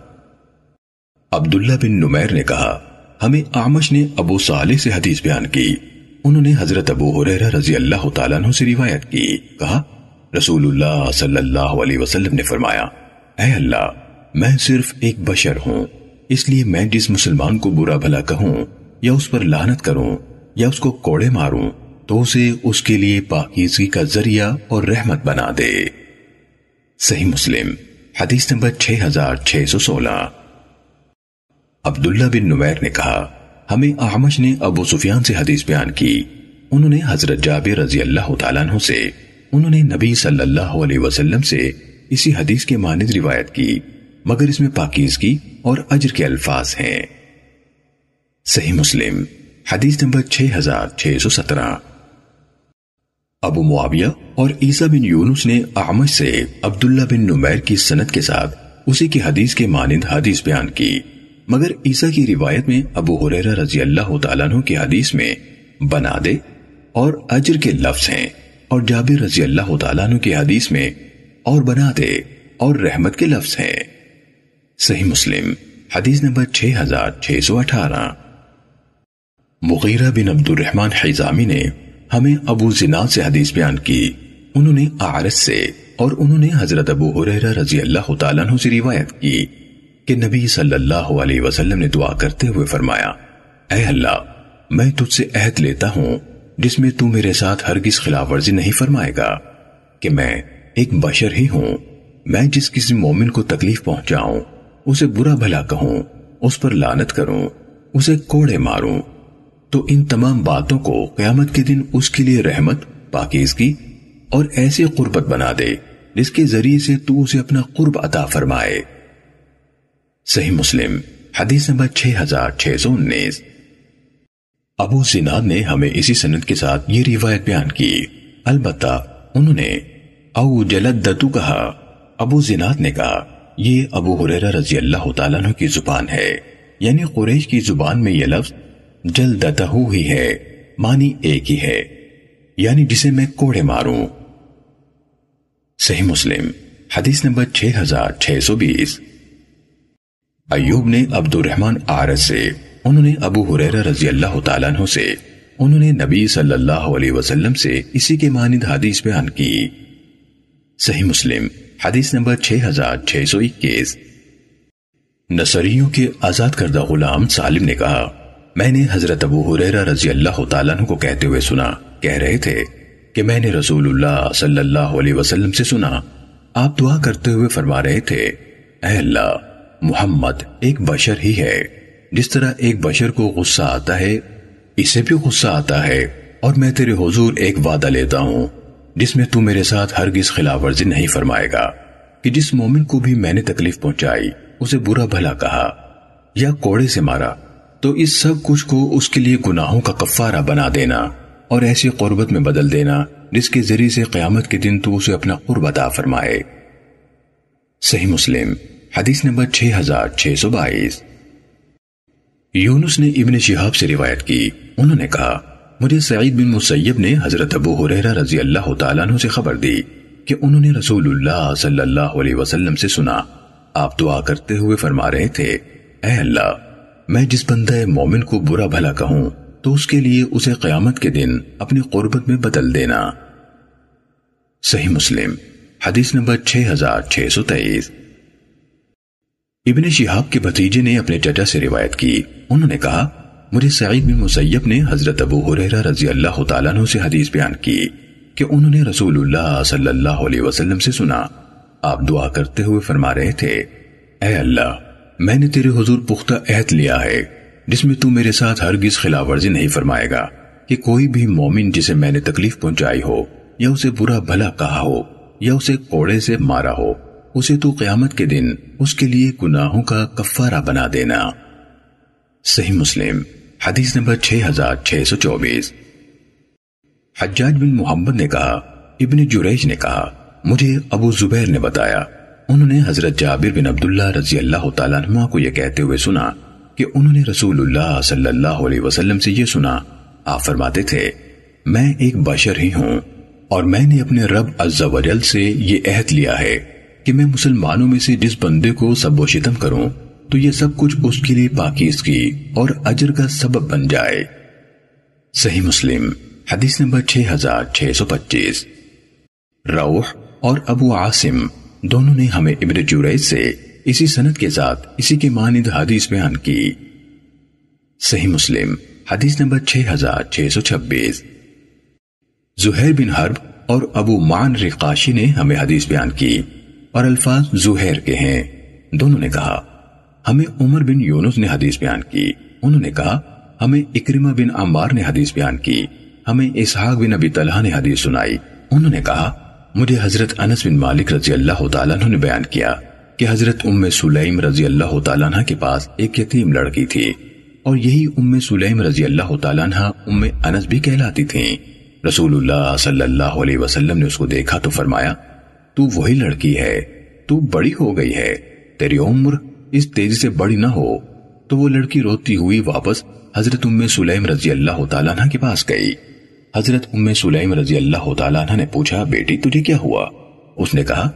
عبداللہ بن نمیر نے کہا، ہمیں آمش نے ابو صالح سے حدیث بیان کی۔ انہوں نے حضرت ابو حریرہ رضی اللہ تعالیٰ عنہ سے روایت کی۔ کہا، رسول اللہ صلی اللہ علیہ وسلم نے فرمایا، اے اللہ، میں صرف ایک بشر ہوں، اس لیے میں جس مسلمان کو برا بھلا کہوں، یا اس پر لانت کروں، یا اس کو کوڑے ماروں، تو اسے اس کے لیے پاکیزگی کا ذریعہ اور رحمت بنا دے۔ صحیح مسلم، حدیث نمبر 6616 عبداللہ بن نویر نے کہا ہمیں احمش نے ابو سفیان سے حدیث بیان کی۔ انہوں نے حضرت جابر رضی اللہ تعالیٰ عنہ سے، انہوں نے نبی صلی اللہ علیہ وسلم سے اسی حدیث کے مانند روایت کی، مگر اس میں پاکیزگی اور اجر کے الفاظ ہیں۔ صحیح مسلم، حدیث نمبر 6617 ابو معاویہ اور عیسیٰ بن یونس نے اعمش سے عبداللہ بن نمیر کی سنت کے ساتھ اسی کی حدیث کے مانند حدیث بیان کی۔ مگر عیسیٰ کی روایت میں ابو حریرہ رضی اللہ تعالیٰ عنہ کی حدیث میں بنا دے اور اجر کے لفظ ہیں اور جابر رضی اللہ تعالیٰ عنہ کی حدیث میں اور بنا دے اور رحمت کے لفظ ہیں۔ صحیح مسلم، حدیث نمبر 6618 مغیرہ بن عبد الرحمن حیزامی نے ہمیں ابو زناد سے حدیث بیان کی۔ انہوں نے آرس سے اور انہوں نے حضرت ابو حریرہ رضی اللہ تعالیٰ عنہ سے روایت کی۔ کہ نبی صلی اللہ علیہ وسلم نے دعا کرتے ہوئے فرمایا، اے اللہ، میں تجھ سے عہد لیتا ہوں جس میں تو میرے ساتھ ہرگز خلاف ورزی نہیں فرمائے گا، کہ میں ایک بشر ہی ہوں، میں جس کسی مومن کو تکلیف پہنچاؤں، اسے برا بھلا کہوں، اس پر لانت کروں، اسے کوڑے ماروں۔ تو ان تمام باتوں کو قیامت کے دن اس کے لیے رحمت، پاکیزگی اور ایسی قربت بنا دے، جس کے ذریعے سے تو اسے اپنا قرب عطا فرمائے۔ صحیح مسلم، حدیث نمبر 6619 ابو زناد نے ہمیں اسی سند کے ساتھ یہ روایت بیان کی۔ البتہ انہوں نے او جلدتو کہا۔ ابو زناد نے کہا، یہ ابو حریرہ رضی اللہ تعالیٰ عنہ کی زبان ہے۔ یعنی قریش کی زبان میں یہ لفظ جلدتہو ہی ہے، معنی ایک ہی ہے۔ یعنی جسے میں کوڑے ماروں۔ صحیح مسلم، حدیث نمبر 6620 ایوب نے عبد الرحمن آرز سے، انہوں نے ابو حریرہ رضی اللہ تعالیٰ عنہ سے، انہوں نے نبی صلی اللہ علیہ وسلم سے اسی کے مانند حدیث بیان کی۔ صحیح مسلم، حدیث نمبر 6621 نصریوں کے آزاد کردہ غلام سالم نے کہا، میں نے حضرت ابو حریرہ رضی اللہ تعالیٰ عنہ کو کہتے ہوئے سنا، کہہ رہے تھے کہ میں نے رسول اللہ صلی اللہ علیہ وسلم سے سنا، آپ دعا کرتے ہوئے فرما رہے تھے، اے اللہ محمد ایک بشر ہی ہے۔ جس طرح ایک بشر کو غصہ آتا ہے، اسے بھی غصہ آتا ہے۔ اور میں تیرے حضور ایک وعدہ لیتا ہوں، جس میں تو میرے ساتھ ہرگز خلاف ورزی نہیں فرمائے گا۔ کہ جس مومن کو بھی میں نے تکلیف پہنچائی، اسے برا بھلا کہا یا کوڑے سے مارا، تو اس سب کچھ کو اس کے لیے گناہوں کا کفارہ بنا دینا اور ایسی قربت میں بدل دینا، جس کے ذریعے سے قیامت کے دن تو اسے اپنا قرب عطا فرمائے۔ صحیح مسلم۔ حدیث نمبر 6622 یونس نے ابن شہاب سے روایت کی۔ انہوں نے کہا، مجھے سعید بن مسیب نے حضرت ابو حریرہ رضی اللہ تعالیٰ عنہ سے خبر دی کہ انہوں نے رسول اللہ صلی اللہ علیہ وسلم سے سنا۔ آپ دعا کرتے ہوئے فرما رہے تھے، اے اللہ، میں جس بندہ مومن کو برا بھلا کہوں، تو اس کے لیے اسے قیامت کے دن اپنی قربت میں بدل دینا۔ صحیح مسلم، حدیث نمبر 6623 ابن شہاب کے بھتیجے نے اپنے چچا سے روایت کی۔ انہوں نے کہا، مجھے سعید بن مسیب نے حضرت ابو حریرہ رضی اللہ تعالیٰ عنہ سے حدیث بیان کی کہ انہوں نے رسول اللہ صلی اللہ علیہ وسلم سے سنا۔ آپ دعا کرتے ہوئے فرما رہے تھے، اے اللہ، میں نے تیرے حضور پختہ عہد لیا ہے، جس میں تو میرے ساتھ ہرگز خلاف ورزی نہیں فرمائے گا کہ کوئی بھی مومن جسے میں نے تکلیف پہنچائی ہو، یا اسے برا بھلا کہا ہو، یا اسے کوڑے سے مارا ہو۔ اسے تو قیامت کے دن اس کے لیے گناہوں کا کفارہ بنا دینا۔ صحیح مسلم، حدیث نمبر 6624 حجاج بن محمد نے کہا، ابن جریج نے کہا، مجھے ابو زبیر نے بتایا۔ انہوں نے حضرت جابر بن عبداللہ رضی اللہ تعالیٰ عنہ کو یہ کہتے ہوئے سنا کہ انہوں نے رسول اللہ صلی اللہ علیہ وسلم سے یہ سنا۔ آپ فرماتے تھے، میں ایک بشر ہی ہوں اور میں نے اپنے رب عز و جل سے یہ عہد لیا ہے۔ کہ میں مسلمانوں میں سے جس بندے کو سب و شتم کروں، تو یہ سب کچھ اس کے لیے پاکیز کی اور اجر کا سبب بن جائے۔ صحیح مسلم، حدیث نمبر 6625 روح اور ابو عاصم دونوں نے ہمیں ابن جوریج سے اسی سنت کے ساتھ اسی کے مانند حدیث بیان کی۔ صحیح مسلم، حدیث نمبر 6626 زہیر بن حرب اور ابو مان رقاشی نے ہمیں حدیث بیان کی۔ اور الفاظ زہیر کے ہیں۔ دونوں نے کہا، ہمیں عمر بن یونس نے حدیث بیان کی۔ انہوں نے کہا، ہمیں اکرمہ بن عمار نے حدیث بیان کی۔ ہمیں اسحاق بن ابی طلحہ نے حدیث سنائی۔ انہوں نے کہا، مجھے حضرت انس بن مالک رضی اللہ تعالیٰ نے بیان کیا کہ حضرت ام سلیم رضی اللہ تعالیٰ عنہ کے پاس ایک یتیم لڑکی تھی اور یہی ام سلیم رضی اللہ تعالیٰ عنہ ام انس بھی کہلاتی تھیں۔ رسول اللہ صلی اللہ علیہ وسلم نے اس کو دیکھا تو فرمایا تو وہی لڑکی ہے، تو بڑی ہو گئی ہے۔ تیری عمر اس تیزی سے بڑی نہ ہو۔ تو وہ لڑکی روتی ہوئی واپس حضرت ام سلیم رضی اللہ تعالیٰ عنہ کے پاس گئی۔ حضرت ام سلیم رضی اللہ تعالیٰ عنہ نے پوچھا، بیٹی، تجھے کیا ہوا؟ اس نے کہا،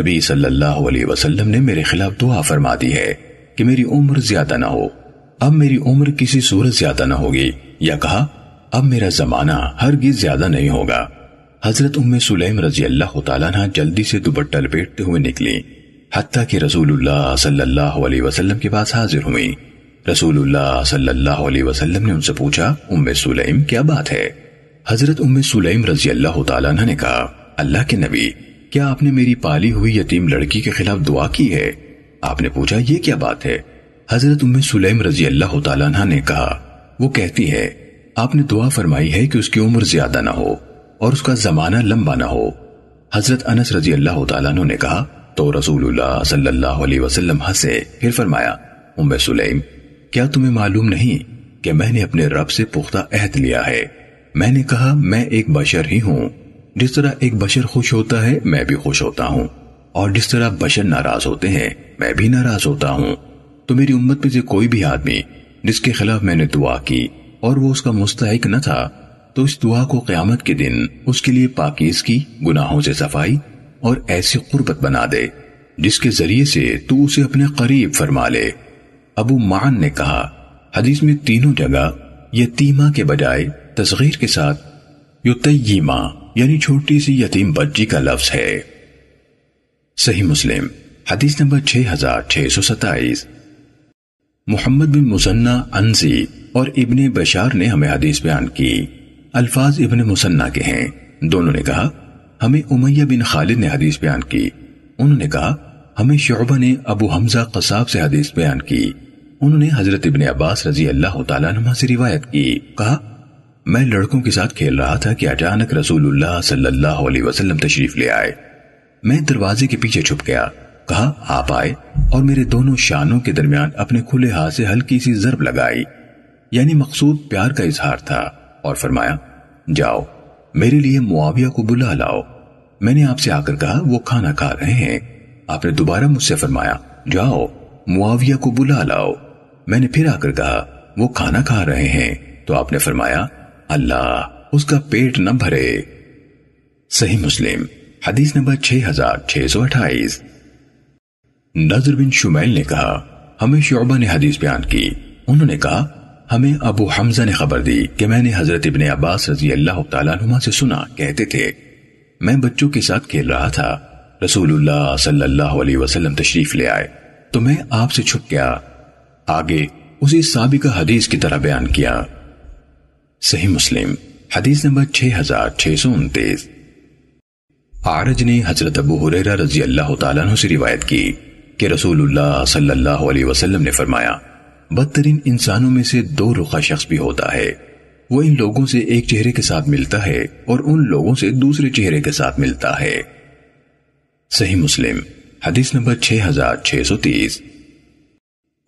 نبی صلی اللہ علیہ وسلم نے میرے خلاف دعا فرما دی ہے کہ میری عمر زیادہ نہ ہو۔ اب میری عمر کسی صورت زیادہ نہ ہوگی۔ یا کہا، اب میرا زمانہ ہرگز زیادہ نہیں ہوگا۔ حضرت ام سلیم رضی اللہ تعالیٰ نے جلدی سے دوپٹہ لپیٹتے ہوئے نکلی حتیٰ کہ رسول اللہ صلی اللہ علیہ وسلم کے پاس حاضر ہوئی رسول اللہ صلی اللہ علیہ وسلم نے ان سے پوچھا، ام سلیم، کیا بات ہے؟ حضرت ام سلیم رضی اللہ تعالیٰ نے کہا، اللہ کے نبی، کیا آپ نے میری پالی ہوئی یتیم لڑکی کے خلاف دعا کی ہے؟ آپ نے پوچھا، یہ کیا بات ہے؟ حضرت ام سلیم رضی اللہ تعالیٰ نے کہا، وہ کہتی ہے، آپ نے دعا فرمائی ہے کہ اس کی عمر زیادہ نہ ہو۔ اور اس کا زمانہ لمبا نہ ہو۔ حضرت انس رضی اللہ تعالیٰ نے کہا، تو رسول اللہ صلی اللہ علیہ وسلم ہنسے پھر فرمایا، ام سلیم، کیا تمہیں معلوم نہیں کہ میں نے اپنے رب سے پختہ عہد لیا ہے؟ میں نے کہا، میں ایک بشر ہی ہوں۔ جس طرح ایک بشر خوش ہوتا ہے، میں بھی خوش ہوتا ہوں۔ اور جس طرح بشر ناراض ہوتے ہیں، میں بھی ناراض ہوتا ہوں۔ تو میری امت میں سے کوئی بھی آدمی جس کے خلاف میں نے دعا کی اور وہ اس کا مستحق نہ تھا تو اس دعا کو قیامت کے دن اس کے لیے پاکیز کی، گناہوں سے صفائی اور ایسی قربت بنا دے، جس کے ذریعے سے تو اسے اپنے قریب فرما لے۔ ابو مان نے کہا، حدیث میں تینوں جگہ یتیمہ کے بجائے تصغیر کے ساتھ یتیمہ یعنی چھوٹی سی یتیم بچی کا لفظ ہے۔ صحیح مسلم، حدیث نمبر 6627 محمد بن مسنہ انزی اور ابن بشار نے ہمیں حدیث بیان کی۔ الفاظ ابن مسنہ کے ہیں۔ دونوں نے کہا، ہمیں امیہ بن خالد نے حدیث بیان کی۔ انہوں نے کہا، ہمیں شعبہ نے ابو حمزہ قصاب سے حدیث بیان کی۔ انہوں نے حضرت ابن عباس رضی اللہ تعالیٰ عنہ سے روایت کی۔ کہا، میں لڑکوں کے ساتھ کھیل رہا تھا کہ اچانک رسول اللہ صلی اللہ علیہ وسلم تشریف لے آئے۔ میں دروازے کے پیچھے چھپ گیا۔ کہا، آپ آئے اور میرے دونوں شانوں کے درمیان اپنے کھلے ہاتھ سے ہلکی سی ضرب لگائی۔ یعنی مقصود پیار کا اظہار تھا۔ اور فرمایا، جاؤ، میرے لیے معاویہ کو بلا لاؤ. میں نے آپ سے آ کر کہا، وہ کھانا کھا رہے ہیں. آپ نے دوبارہ مجھ سے فرمایا، جاؤ، معاویہ کو بلا لاؤ. میں نے پھر آ کر کہا، وہ کھانا کھا رہے ہیں. تو آپ نے فرمایا، اللہ، اس کا پیٹ نہ بھرے. صحیح مسلم، حدیث نمبر 6628 نظر بن شمیل نے کہا، ہمیں شعبہ نے حدیث بیان کی۔ انہوں نے کہا ہمیں ابو حمزہ نے خبر دی کہ میں نے حضرت ابن عباس رضی اللہ تعالیٰ عنہ سے سنا، کہتے تھے، میں بچوں کے ساتھ کھیل رہا تھا، رسول اللہ صلی اللہ علیہ وسلم تشریف لے آئے، تو میں آپ سے چھپ گیا۔ آگے اسی سابقہ حدیث کی طرح بیان کیا۔ صحیح مسلم، حدیث نمبر 6629 عارج نے حضرت ابو حریرہ رضی اللہ تعالیٰ عنہ سے روایت کی کہ رسول اللہ صلی اللہ علیہ وسلم نے فرمایا بدترین انسانوں میں سے دو رخا شخص بھی ہوتا ہے۔ وہ ان لوگوں سے ایک چہرے کے ساتھ ملتا ہے اور ان لوگوں سے دوسرے چہرے کے ساتھ ملتا ہے۔ صحیح مسلم، حدیث نمبر 6630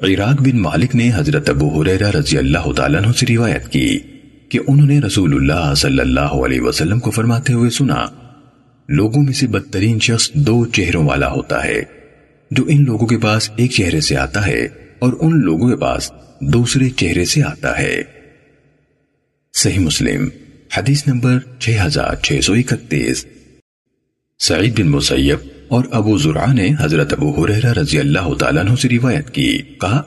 عراق بن مالک نے حضرت ابو حریرہ رضی اللہ تعالیٰ عنہ سے روایت کی کہ انہوں نے رسول اللہ صلی اللہ علیہ وسلم کو فرماتے ہوئے سنا، لوگوں میں سے بدترین شخص دو چہروں والا ہوتا ہے۔ جو ان لوگوں کے پاس ایک چہرے سے آتا ہے اور ان لوگوں کے پاس دوسرے چہرے سے آتا ہے۔ صحیح مسلم، حدیث نمبر 6631 سعید بن مسیب اور ابو زرع نے حضرت ابو حریرہ رضی اللہ تعالیٰ عنہ سے روایت کی۔ کہا،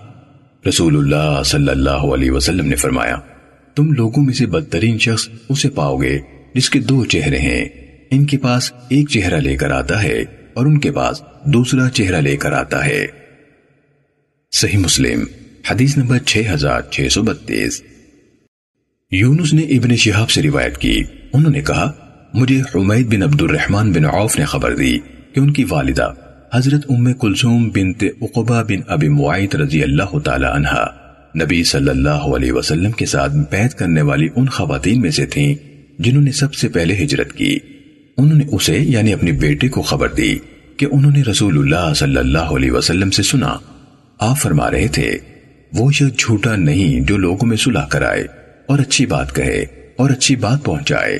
رسول اللہ صلی اللہ علیہ وسلم نے فرمایا، تم لوگوں میں سے بدترین شخص اسے پاؤ گے جس کے دو چہرے ہیں۔ ان کے پاس ایک چہرہ لے کر آتا ہے اور ان کے پاس دوسرا چہرہ لے کر آتا ہے۔ صحیح مسلم، حدیث نمبر 6632 یونس نے ابن شہاب سے روایت کی۔ انہوں نے کہا، مجھے حمید بن عبد الرحمن بن عوف نے خبر دی کہ ان کی والدہ حضرت ام کلثوم بنت عقبہ بن ابی معیت رضی اللہ تعالی عنہ نبی صلی اللہ علیہ وسلم کے ساتھ بیعت کرنے والی ان خواتین میں سے تھیں جنہوں نے سب سے پہلے ہجرت کی۔ انہوں نے اسے یعنی اپنی بیٹے کو خبر دی کہ انہوں نے رسول اللہ صلی اللہ علیہ وسلم سے سنا۔ آپ فرما رہے تھے، وہ شخص جھوٹا نہیں جو لوگوں میں صلح کرائے اور اچھی بات کہے اور اچھی بات پہنچائے۔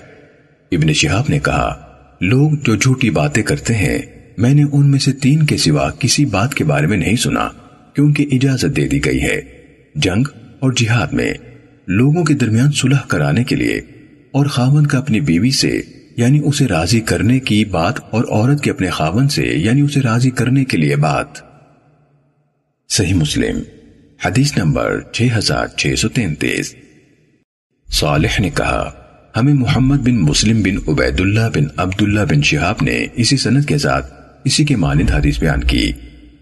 ابن شہاب نے کہا، لوگ جو جھوٹی باتیں کرتے ہیں، میں نے ان میں سے تین کے سوا کسی بات کے بارے میں نہیں سنا، کیونکہ اجازت دے دی گئی ہے۔ جنگ اور جہاد میں لوگوں کے درمیان صلح کرانے کے لیے اور خاون کا اپنی بیوی سے یعنی اسے راضی کرنے کی بات اور عورت کے اپنے خاون سے یعنی اسے راضی کرنے کے لیے بات۔ صحیح مسلم، حدیث نمبر 6633 صالح نے کہا، ہمیں محمد بن مسلم بن عبید اللہ بن عبداللہ بن شہاب نے اسی سنت کے ساتھ اسی کے مانند حدیث بیان کی،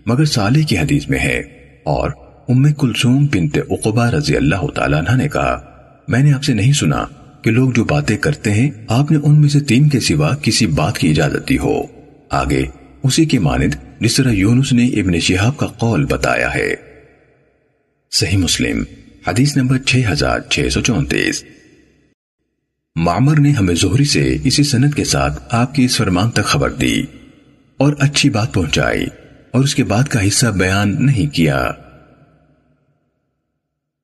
مگر صالح کی حدیث میں ہے۔ اور ام کلثوم بنت عقبہ رضی اللہ تعالیٰ عنہ نے کہا، میں نے آپ سے نہیں سنا کہ لوگ جو باتیں کرتے ہیں، آپ نے ان میں سے تین کے سوا کسی بات کی اجازت دی ہو۔ آگے، اسی کے مانند جس طرح یونس نے ابن شہاب کا قول بتایا ہے۔ صحیح مسلم، حدیث نمبر 6634 معمر نے ہمیں زہری سے اسی سنت کے ساتھ آپ کی اس فرمان تک خبر دی اور اچھی بات پہنچائی اور اس کے بعد کا حصہ بیان نہیں کیا۔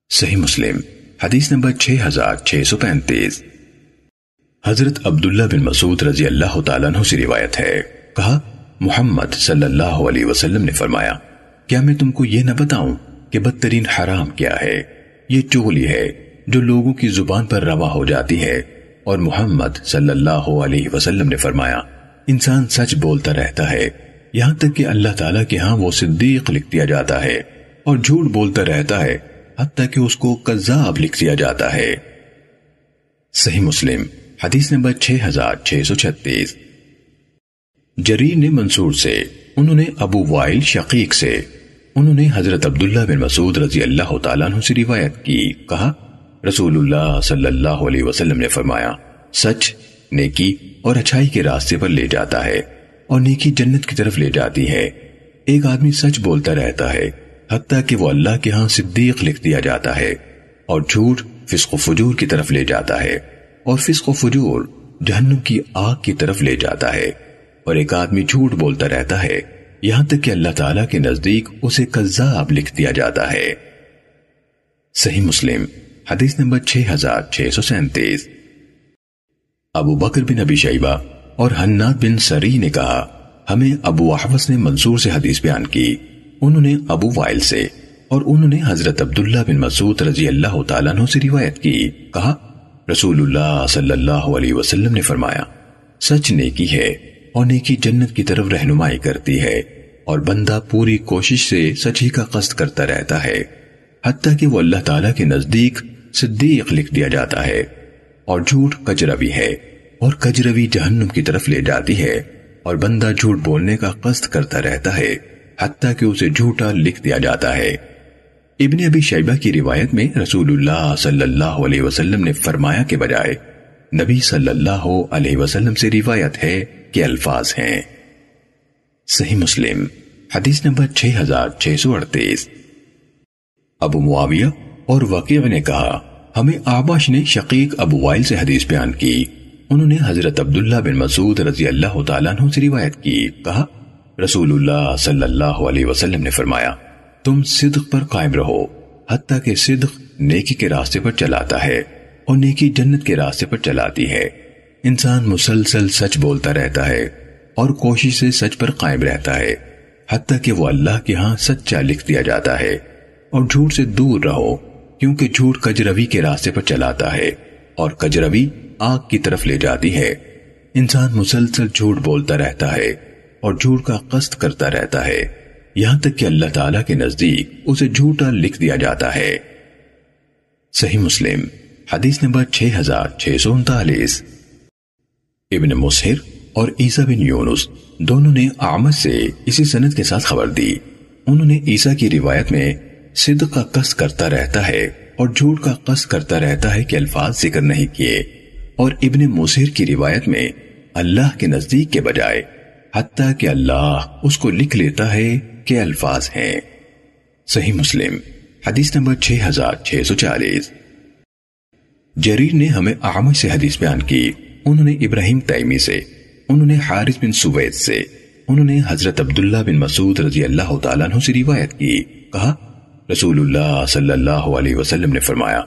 صحیح مسلم، حدیث نمبر 6635 حضرت عبداللہ بن مسعود رضی اللہ تعالیٰ عنہ سے روایت ہے۔ کہا محمد صلی اللہ علیہ وسلم نے فرمایا، کیا میں تم کو یہ نہ بتاؤں کہ بدترین حرام کیا ہے؟ یہ چولی ہے جو لوگوں کی زبان پر روا ہو جاتی ہے۔ اور محمد صلی اللہ علیہ وسلم نے فرمایا، انسان سچ بولتا رہتا ہے۔ یہاں تک کہ اللہ تعالیٰ کے ہاں وہ صدیق لکھ دیا جاتا ہے۔ اور جھوٹ بولتا رہتا ہے، حتیٰ کہ اس کو قذاب لکھ دیا جاتا ہے۔ صحیح مسلم، حدیث نمبر 6636 جریر نے منصور سے، انہوں نے ابو وائل شقیق سے، انہوں نے حضرت عبداللہ بن مسعود رضی اللہ تعالیٰ عنہ سے روایت کی، کہا، رسول اللہ صلی اللہ علیہ وسلم نے فرمایا، سچ، نیکی اور اچھائی کے راستے پر لے جاتا ہے اور نیکی جنت کی طرف لے جاتی ہے۔ ایک آدمی سچ بولتا رہتا ہے، حتیٰ کہ وہ اللہ کے ہاں صدیق لکھ دیا جاتا ہے اور جھوٹ فسق و فجور کی طرف لے جاتا ہے اور فسق و فجور جہنم کی آگ کی طرف لے جاتا ہے۔ اور ایک آدمی جھوٹ بولتا رہتا ہے۔ یہاں تک کہ اللہ تعالیٰ کے نزدیک اسے قذاب لکھ دیا جاتا ہے۔ صحیح مسلم، حدیث نمبر 6637 ابو بکر بن ابی شیبہ اور حناد بن سری نے کہا، ہمیں ابو احوس نے منصور سے حدیث بیان کی۔ انہوں نے ابو وائل سے اور انہوں نے حضرت عبداللہ بن مسعود رضی اللہ تعالیٰ عنہ سے روایت کی۔ کہا، رسول اللہ صلی اللہ علیہ وسلم نے فرمایا، سچ نیکی ہے۔ اور نیکی جنت کی طرف رہنمائی کرتی ہے اور بندہ پوری کوشش سے سچ ہی کا قصد کرتا رہتا ہے، حتیٰ کہ وہ اللہ تعالیٰ کے نزدیک صدیق لکھ دیا جاتا ہے۔ اور جھوٹ کجروی ہے، اور کجروی جہنم کی طرف لے جاتی ہے۔ اور بندہ جھوٹ بولنے کا قصد کرتا رہتا ہے، حتیٰ کہ اسے جھوٹا لکھ دیا جاتا ہے۔ ابن ابی شیبہ کی روایت میں رسول اللہ صلی اللہ علیہ وسلم نے فرمایا کے بجائے، نبی صلی اللہ علیہ وسلم سے روایت ہے کہ الفاظ ہیں۔ صحیح مسلم، حدیث نمبر 6638 ابو معاویہ اور وقیع نے کہا، ہمیں آباش نے شقیق ابو وائل سے حدیث بیان کی۔ انہوں نے حضرت عبداللہ بن مسعود رضی اللہ تعالیٰ عنہ سے روایت کی۔ کہا رسول اللہ صلی اللہ علیہ وسلم نے فرمایا، تم صدق پر قائم رہو، حتیٰ کہ صدق نیکی کے راستے پر چلاتا ہے اور نیکی جنت کے راستے پر چلاتی ہے۔ انسان مسلسل سچ بولتا رہتا ہے اور کوشش سے سچ پر قائم رہتا ہے، حتیٰ کہ وہ اللہ کے ہاں سچا لکھ دیا جاتا ہے۔ اور جھوٹ سے دور رہو، کیونکہ جھوٹ کجروی کے راستے پر چلاتا ہے اور کجروی آگ کی طرف لے جاتی ہے۔ انسان مسلسل جھوٹ بولتا رہتا ہے اور جھوٹ کا قصد کرتا رہتا ہے۔ یہاں تک کہ اللہ تعالیٰ کے نزدیک اسے جھوٹا لکھ دیا جاتا ہے۔ صحیح مسلم، حدیث نمبر 6639 ابن مسحر اور عیسیٰ بن یونس دونوں نے آمد سے اسی سنت کے ساتھ خبر دی۔ انہوں نے عیسیٰ کی روایت میں صدق کا قصد کرتا رہتا ہے اور جھوٹ کا قصد کرتا رہتا ہے کہ الفاظ ذکر نہیں کیے۔ اور ابن مسحر کی روایت میں اللہ کے نزدیک کے بجائے حتیٰ کہ اللہ اس کو لکھ لیتا ہے کہ الفاظ ہیں۔ صحیح مسلم، حدیث نمبر 6640 جریر نے ہمیں اعمش سے حدیث بیان کی۔ انہوں نے ابراہیم تیمی سے، انہوں نے حارث بن سوید سے، انہوں نے حضرت عبداللہ بن مسعود رضی اللہ تعالیٰ عنہ سے روایت کی۔ کہا رسول اللہ صلی اللہ علیہ وسلم نے فرمایا،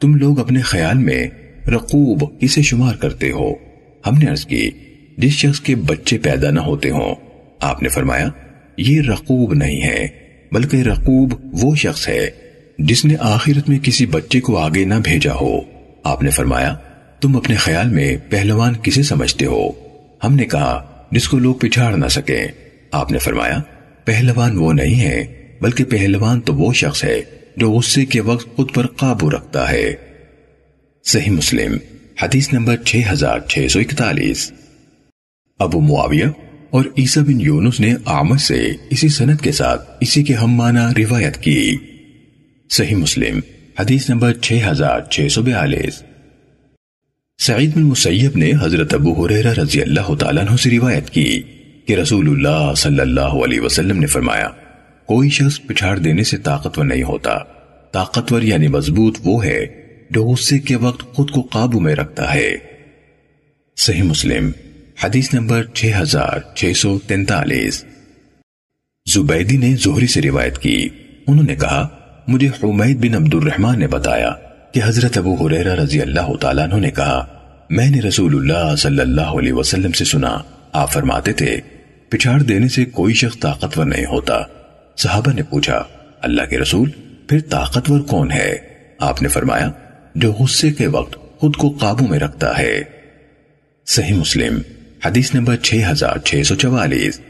تم لوگ اپنے خیال میں رقوب کسے شمار کرتے ہو۔ ہم نے عرض کی، جس شخص کے بچے پیدا نہ ہوتے ہوں، آپ نے فرمایا، یہ رقوب نہیں ہے، بلکہ رقوب وہ شخص ہے جس نے آخرت میں کسی بچے کو آگے نہ بھیجا ہو۔ آپ نے فرمایا تم اپنے خیال میں پہلوان کسے سمجھتے ہو؟ ہم نے کہا، جس کو لوگ پچھاڑ نہ سکیں۔ آپ نے فرمایا، پہلوان وہ نہیں ہے، بلکہ پہلوان تو وہ شخص ہے جو غصے کے وقت خود پر قابو رکھتا ہے۔ صحیح مسلم، حدیث نمبر 6641 ابو معاویہ اور عیسیٰ بن یونس نے آمد سے اسی سنت کے ساتھ اسی کے ہم معنی روایت کی۔ صحیح مسلم، حدیث نمبر 6642 سعید بن مسیب نے حضرت ابو حریرہ رضی اللہ تعالیٰ عنہ سے روایت کی کہ رسول اللہ صلی اللہ علیہ وسلم نے فرمایا، کوئی شخص پچھاڑ دینے سے طاقتور نہیں ہوتا۔ طاقتور یعنی مضبوط وہ ہے جو غصے کے وقت خود کو قابو میں رکھتا ہے۔ صحیح مسلم، حدیث نمبر 6643 زبیدی نے زہری سے روایت کی۔ انہوں نے کہا، مجھے حمید بن عبد الرحمن نے بتایا کہ حضرت ابو حریرہ رضی اللہ تعالیٰ عنہ نے کہا، میں نے رسول اللہ صلی اللہ علیہ وسلم سے سنا، آپ فرماتے تھے، پچھاڑ دینے سے کوئی شخص طاقتور نہیں ہوتا۔ صحابہ نے پوچھا، اللہ کے رسول، پھر طاقتور کون ہے؟ آپ نے فرمایا، جو غصے کے وقت خود کو قابو میں رکھتا ہے۔ صحیح مسلم، حدیث نمبر 6644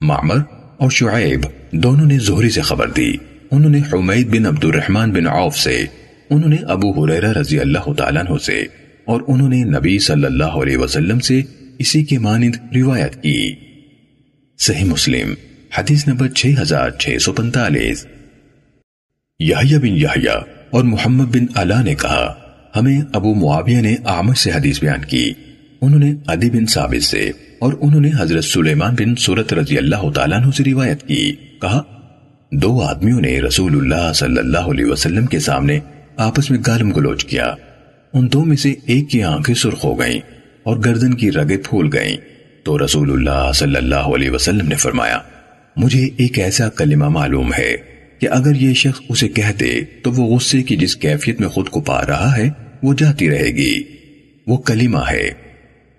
معمر اور شعیب دونوں نے زہری سے خبر دی۔ انہوں نے حمید بن عبد الرحمن بن عوف سے، انہوں نے ابو حریرہ رضی اللہ تعالیٰ عنہ سے، اور انہوں نے نبی صلی اللہ علیہ وسلم سے اسی کے مانند روایت کی۔ صحیح مسلم، حدیث نمبر 6645 یحییٰ بن یحییٰ اور محمد بن علا نے کہا، ہمیں ابو معاویہ نے آمد سے حدیث بیان کی۔ انہوں نے عدی بن ثابت سے، اور انہوں نے حضرت سلیمان بن صورت رضی اللہ تعالیٰ عنہ سے روایت کی۔ کہا دو آدمیوں نے رسول اللہ صلی اللہ علیہ وسلم کے سامنے آپس میں گالم گلوچ کیا۔ ان دو میں سے ایک کی آنکھیں سرخ ہو گئیں اور گردن کی رگیں پھول گئیں۔ تو رسول اللہ صلی اللہ علیہ وسلم نے فرمایا، مجھے ایک ایسا کلمہ معلوم ہے کہ اگر یہ شخص اسے کہہ دے تو وہ غصے کی جس کیفیت میں خود کو پا رہا ہے، وہ جاتی رہے گی۔ وہ کلمہ ہے،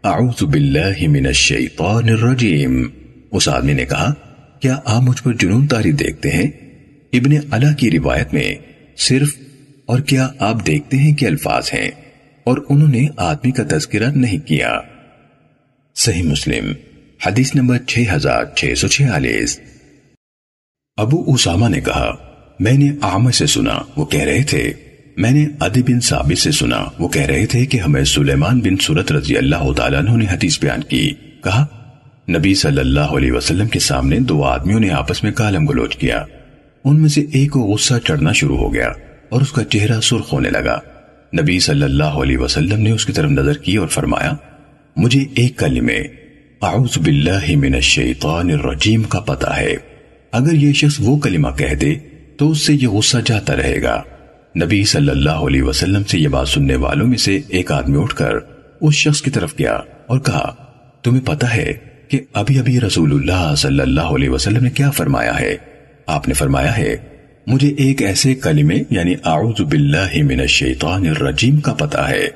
اعوذ باللہ من الشیطان الرجیم اس آدمی نے کہا کیا آپ مجھ پر جنون تاری دیکھتے ہیں؟ ابن علا کی روایت میں صرف اور کیا آپ دیکھتے ہیں کہ الفاظ ہیں اور انہوں نے آدمی کا تذکرہ نہیں کیا؟ صحیح مسلم، حدیث نمبر 6646 ابو اسامہ نے کہا، میں نے آمد سے سنا، وہ کہہ رہے تھے۔ میں نے عدی بن ثابت سے سنا، وہ کہہ رہے تھے کہ ہمیں سلیمان بن سورت رضی اللہ تعالیٰ نے حدیث بیان کی۔ کہا نبی صلی اللہ علیہ وسلم کے سامنے دو آدمیوں نے آپس میں کالم گلوچ کیا۔ ان میں سے ایک کو غصہ چڑھنا شروع ہو گیا اور اس کا چہرہ سرخ ہونے لگا۔ نبی صلی اللہ علیہ وسلم نے اس کی طرف نظر کی اور فرمایا، مجھے ایک کلمے، اعوذ باللہ من الشیطان الرجیم کا پتا ہے۔ اگر یہ شخص وہ کلمہ کہہ دے تو اس سے یہ غصہ جاتا رہے گا۔ نبی صلی اللہ علیہ وسلم سے یہ بات سننے والوں میں سے ایک آدمی اٹھ کر اس شخص کی طرف گیا اور کہا، تمہیں پتا ہے کہ ابھی ابھی رسول اللہ صلی اللہ علیہ وسلم نے کیا فرمایا ہے؟ آپ نے فرمایا ہے، مجھے ایک ایسے کلمے یعنی اعوذ باللہ من الشیطان الرجیم کا پتا ہے۔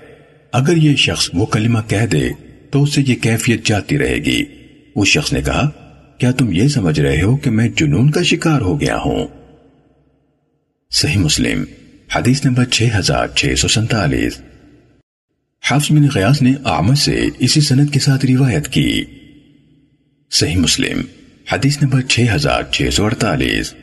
اگر یہ شخص وہ کلمہ کہہ دے، تو اس سے یہ کیفیت جاتی رہے گی۔ اس شخص نے کہا، کیا تم یہ سمجھ رہے ہو کہ میں جنون کا شکار ہو گیا ہوں؟ صحیح مسلم، حدیث نمبر 6647 حفظ بن غیاس نے آمد سے اسی سند کے ساتھ روایت کی۔ صحیح مسلم، حدیث نمبر 6648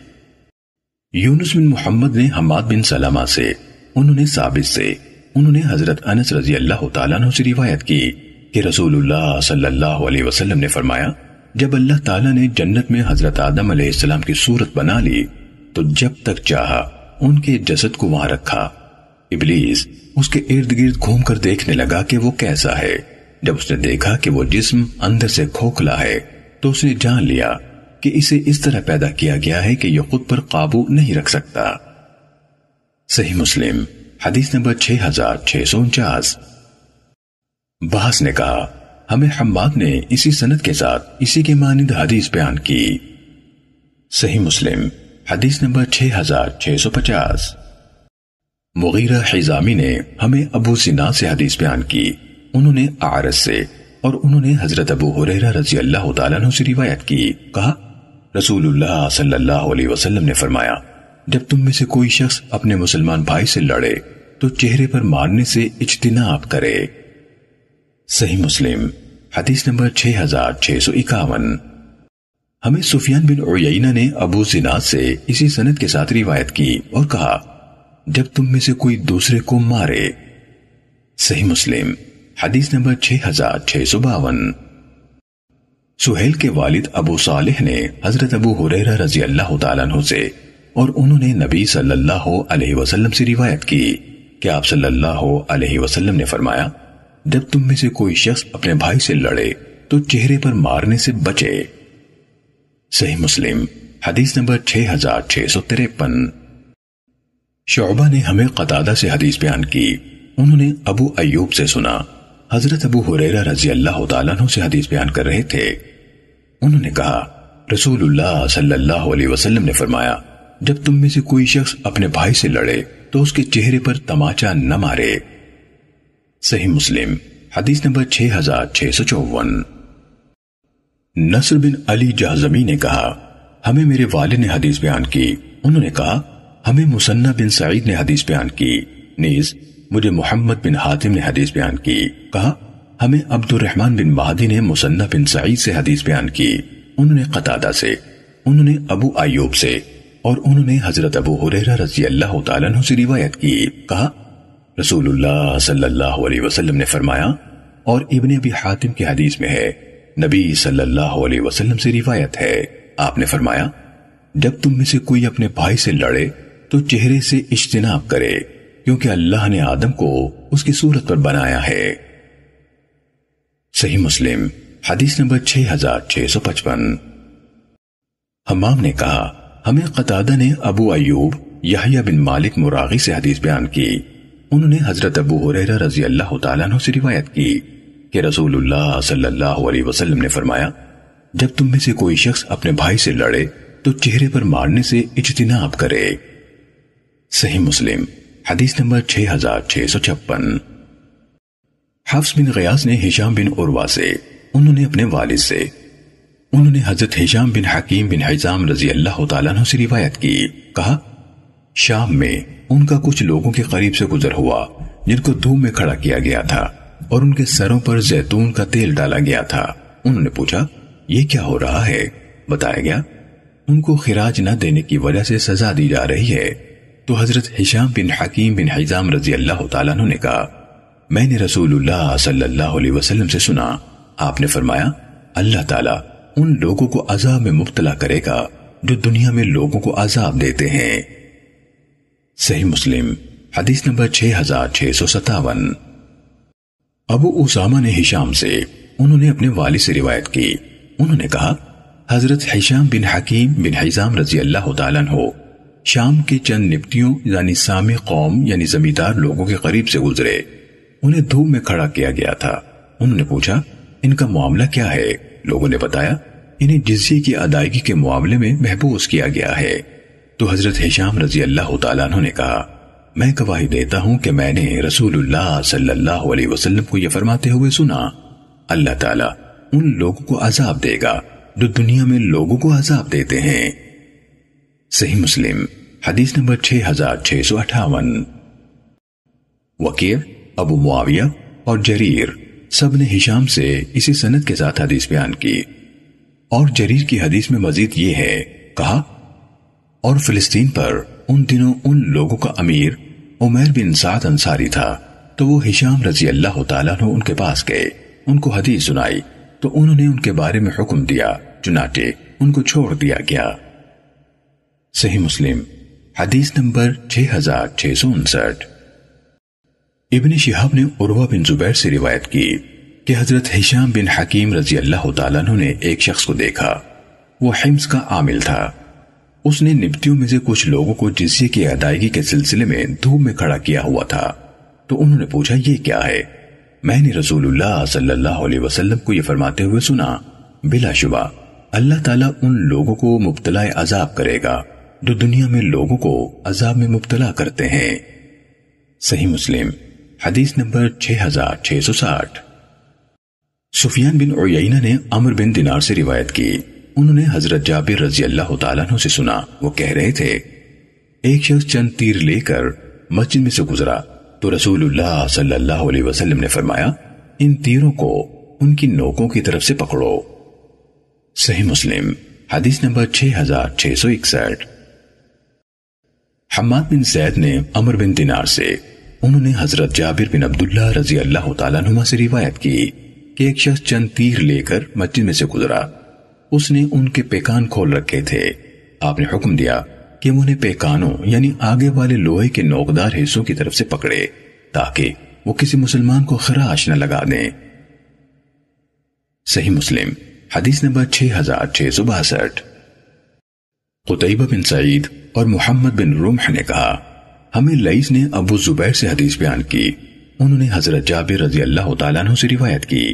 یونس بن محمد نے حماد بن سلامہ سے، انہوں نے ثابت سے، انہوں نے حضرت انس رضی اللہ تعالیٰ عنہ سے روایت کی کہ رسول اللہ صلی اللہ علیہ وسلم نے فرمایا، جب اللہ تعالیٰ نے جنت میں حضرت آدم علیہ السلام کی صورت بنا لی، تو جب تک چاہا، ان کے جسد کو وہاں رکھا۔ ابلیس اس کے ارد گرد گھوم کر دیکھنے لگا کہ وہ کیسا ہے، جب اس نے دیکھا کہ وہ جسم اندر سے کھوکھلا ہے۔ تو اس نے جان لیا کہ اسے اس طرح پیدا کیا گیا ہے کہ یہ خود پر قابو نہیں رکھ سکتا۔ صحیح مسلم، حدیث نمبر 6649 بحث نے کہا، ہمیں حماد نے اسی سنت کے ساتھ اسی کے مانند حدیث بیان کی۔ صحیح مسلم، حدیث نمبر 6650 مغیرہ حیزامی نے ہمیں ابو سنا سے حدیث بیان کی۔ انہوں نے عارض سے اور انہوں نے حضرت ابو حریرہ رضی اللہ تعالیٰ عنہ سے روایت کی۔ کہا، رسول اللہ صلی اللہ علیہ وسلم نے فرمایا، جب تم میں سے کوئی شخص اپنے مسلمان بھائی سے لڑے، تو چہرے پر مارنے سے اجتناب کرے۔ صحیح مسلم، حدیث نمبر 6651 ہمیں سفیان بن عیینہ نے ابو زناد سے اسی سنت کے ساتھ روایت کی اور کہا، جب تم میں سے کوئی دوسرے کو مارے۔ صحیح مسلم حدیث نمبر 6652 سہیل کے والد ابو صالح نے حضرت ابو حریرہ رضی اللہ تعالیٰ عنہ سے اور انہوں نے نبی صلی اللہ علیہ وسلم سے روایت کی کہ آپ صلی اللہ علیہ وسلم نے فرمایا، جب تم میں سے کوئی شخص اپنے بھائی سے لڑے تو چہرے پر مارنے سے بچے۔ صحیح مسلم، حدیث نمبر 6653 شعبہ نے ہمیں قطادہ سے حدیث بیان کی۔ انہوں نے ابو ایوب سے سنا۔ حضرت ابو حریرہ رضی اللہ تعالیٰ عنہ سے حدیث بیان کر رہے تھے۔ انہوں نے کہا، رسول اللہ صلی اللہ علیہ وسلم نے فرمایا، جب تم میں سے کوئی شخص اپنے بھائی سے لڑے، تو اس کے چہرے پر تماچا نہ مارے۔ صحیح مسلم، حدیث نمبر 6654 نصر بن علی جہزمی نے کہا، ہمیں میرے والد نے حدیث بیان کی۔ انہوں نے کہا، ہمیں مسنہ بن سعید نے حدیث بیان کی۔ نیز مجھے محمد بن حاتم نے حدیث بیان کی۔ کہا، ہمیں عبد الرحمن بن مہدی نے مسنہ بن سعید سے حدیث بیان کی۔ انہوں نے قطادہ سے، انہوں نے ابو ایوب سے، اور انہوں نے حضرت ابو حریرہ رضی اللہ تعالیٰ عنہ سے روایت کی۔ کہا رسول اللہ صلی اللہ علیہ وسلم نے فرمایا، اور ابن ابی حاتم کی حدیث میں ہے، نبی صلی اللہ علیہ وسلم سے روایت ہے۔ آپ نے فرمایا، جب تم میں سے کوئی اپنے بھائی سے لڑے، تو چہرے سے اجتناب کرے۔ کیونکہ اللہ نے آدم کو اس کی صورت پر بنایا ہے۔ صحیح مسلم، حدیث نمبر 6655 حمام نے کہا، ہمیں قطادہ نے ابو ایوب، یحییٰ بن مالک مراغی سے حدیث بیان کی۔ انہوں نے حضرت ابو حریرہ رضی اللہ تعالیٰ عنہ سے روایت کی کہ رسول اللہ صلی اللہ علیہ وسلم نے فرمایا، جب تم میں سے کوئی شخص اپنے بھائی سے لڑے تو چہرے پر مارنے سے اجتناب کرے۔ صحیح مسلم حدیث نمبر 6656 حفظ بن غیاس نے ہشام بن عروہ سے، انہوں نے اپنے والد سے، انہوں نے حضرت ہشام بن حکیم بن حیزام رضی اللہ تعالیٰ عنہ سے روایت کی۔ کہا، شام میں ان کا کچھ لوگوں کے قریب سے گزر ہوا، جن کو دھوم میں کھڑا کیا گیا تھا اور ان کے سروں پر زیتون کا تیل ڈالا گیا تھا۔ انہوں نے پوچھا، یہ کیا ہو رہا ہے؟ بتایا گیا، ان کو خراج نہ دینے کی وجہ سے سزا دی جا رہی ہے۔ تو حضرت حشام بن حکیم بن حیزام رضی اللہ تعالیٰ نے کہا، میں نے رسول اللہ صلی اللہ علیہ وسلم سے سنا، آپ نے فرمایا، اللہ تعالیٰ ان لوگوں کو عذاب میں مبتلا کرے گا جو دنیا میں لوگوں کو عذاب دیتے ہیں۔ صحیح مسلم، حدیث نمبر 6657 ابو اسامہ نے ہشام سے، انہوں نے اپنے والد سے روایت کی۔ انہوں نے کہا، حضرت حشام بن حکیم بن حیزام رضی اللہ تعالیٰ عنہ شام کے چند نبتیوں یعنی سامع قوم یعنی زمیندار لوگوں کے قریب سے گزرے۔ انہیں دھوپ میں کھڑا کیا گیا تھا۔ انہوں نے پوچھا، ان کا معاملہ کیا ہے؟ لوگوں نے بتایا، انہیں جزیے کی ادائیگی کے معاملے میں محبوس کیا گیا ہے۔ تو حضرت حشام رضی اللہ تعالیٰ عنہ نے کہا، میں گواہی دیتا ہوں کہ میں نے رسول اللہ صلی اللہ علیہ وسلم کو یہ فرماتے ہوئے سنا۔ اللہ تعالیٰ ان لوگوں کو عذاب دے گا جو دنیا میں لوگوں کو عذاب دیتے ہیں۔ صحیح مسلم، حدیث نمبر 6658 وکیل، ابو معاویہ اور جریر، سب نے ہشام سے اسی سنت کے ساتھ حدیث بیان کی۔ اور جریر کی حدیث میں مزید یہ ہے، کہا، اور فلسطین پر ان دنوں ان لوگوں کا امیر عمیر بن سعد انصاری تھا، تو وہ ہشام رضی اللہ تعالیٰ نے ان کے پاس گئے۔ ان کو حدیث سنائی، تو انہوں نے ان کے بارے میں حکم دیا، چنانچہ ان کو چھوڑ دیا گیا۔ صحیح مسلم، حدیث نمبر 6669 ابن شہاب نے عروہ بن زبیر سے روایت کی کہ حضرت حشام بن حکیم رضی اللہ تعالیٰ نے ایک شخص کو دیکھا۔ وہ حمز کا عامل تھا۔ اس نے نبتیوں میں سے کچھ لوگوں کو جزیے کی ادائیگی کے سلسلے میں دھوپ میں کھڑا کیا ہوا تھا۔ تو انہوں نے پوچھا، یہ کیا ہے؟ میں نے رسول اللہ صلی اللہ علیہ وسلم کو یہ فرماتے ہوئے سنا، بلا شبہ، اللہ تعالیٰ ان لوگوں کو مبتلا عذاب کرے گا۔ جو دنیا میں لوگوں کو عذاب میں مبتلا کرتے ہیں۔ صحیح مسلم، حدیث نمبر 6660 سفیان بن عیینہ نے عمر بن دینار سے روایت کی۔ انہوں نے حضرت جابر رضی اللہ تعالیٰ عنہ سے سنا۔ وہ کہہ رہے تھے، ایک شخص چند تیر لے کر مسجد میں سے گزرا۔ تو رسول اللہ صلی اللہ علیہ وسلم نے فرمایا، ان تیروں کو ان کی نوکوں کی طرف سے پکڑو۔ صحیح مسلم، حدیث نمبر 6661 حماد بن زید نے عمر بن دینار سے، انہوں نے حضرت جابر بن عبداللہ رضی اللہ تعالیٰ عنہ سے روایت کی کہ ایک شخص چند تیر لے کر مسجد میں سے گزرا۔ اس نے ان کے پیکان کھول رکھے تھے۔ آپ نے حکم دیا کہ انہیں پیکانوں یعنی آگے والے لوہے کے نوکدار حصوں کی طرف سے پکڑے تاکہ وہ کسی مسلمان کو خراش نہ لگا دیں۔ صحیح مسلم، حدیث نمبر 6662 قطعیبہ بن سعید اور محمد بن رمح نے کہا، ہمیں لئیس نے ابو زبیر سے حدیث بیان کی۔ انہوں نے حضرت جابر رضی اللہ تعالیٰ عنہ سے روایت کی۔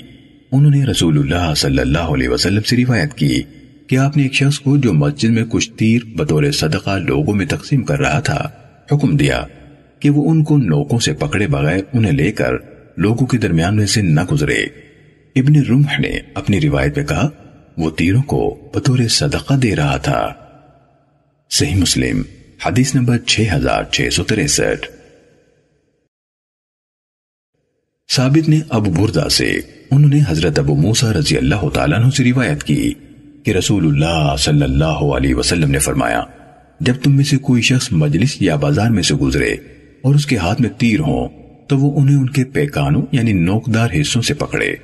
انہوں نے رسول اللہ صلی اللہ علیہ وسلم سے روایت کی کہ آپ نے ایک شخص کو جو مسجد میں کچھ تیر بطور صدقہ لوگوں میں تقسیم کر رہا تھا، حکم دیا کہ وہ ان کو نوکوں سے پکڑے بغیر انہیں لے کر لوگوں کے درمیان میں سے نہ گزرے۔ ابن رمح نے اپنی روایت میں کہا، وہ تیروں کو بطور صدقہ دے رہا تھا۔ صحیح مسلم، حدیث نمبر 6663 ثابت نے ابو بردہ سے، انہوں نے حضرت ابو موسیٰ رضی اللہ تعالیٰ عنہ سے روایت کی کہ رسول اللہ صلی اللہ علیہ وسلم نے فرمایا، جب تم میں سے کوئی شخص مجلس یا بازار میں سے گزرے اور اس کے ہاتھ میں تیر ہوں، تو وہ انہیں ان کے پیکانوں یعنی نوکدار حصوں سے پکڑے۔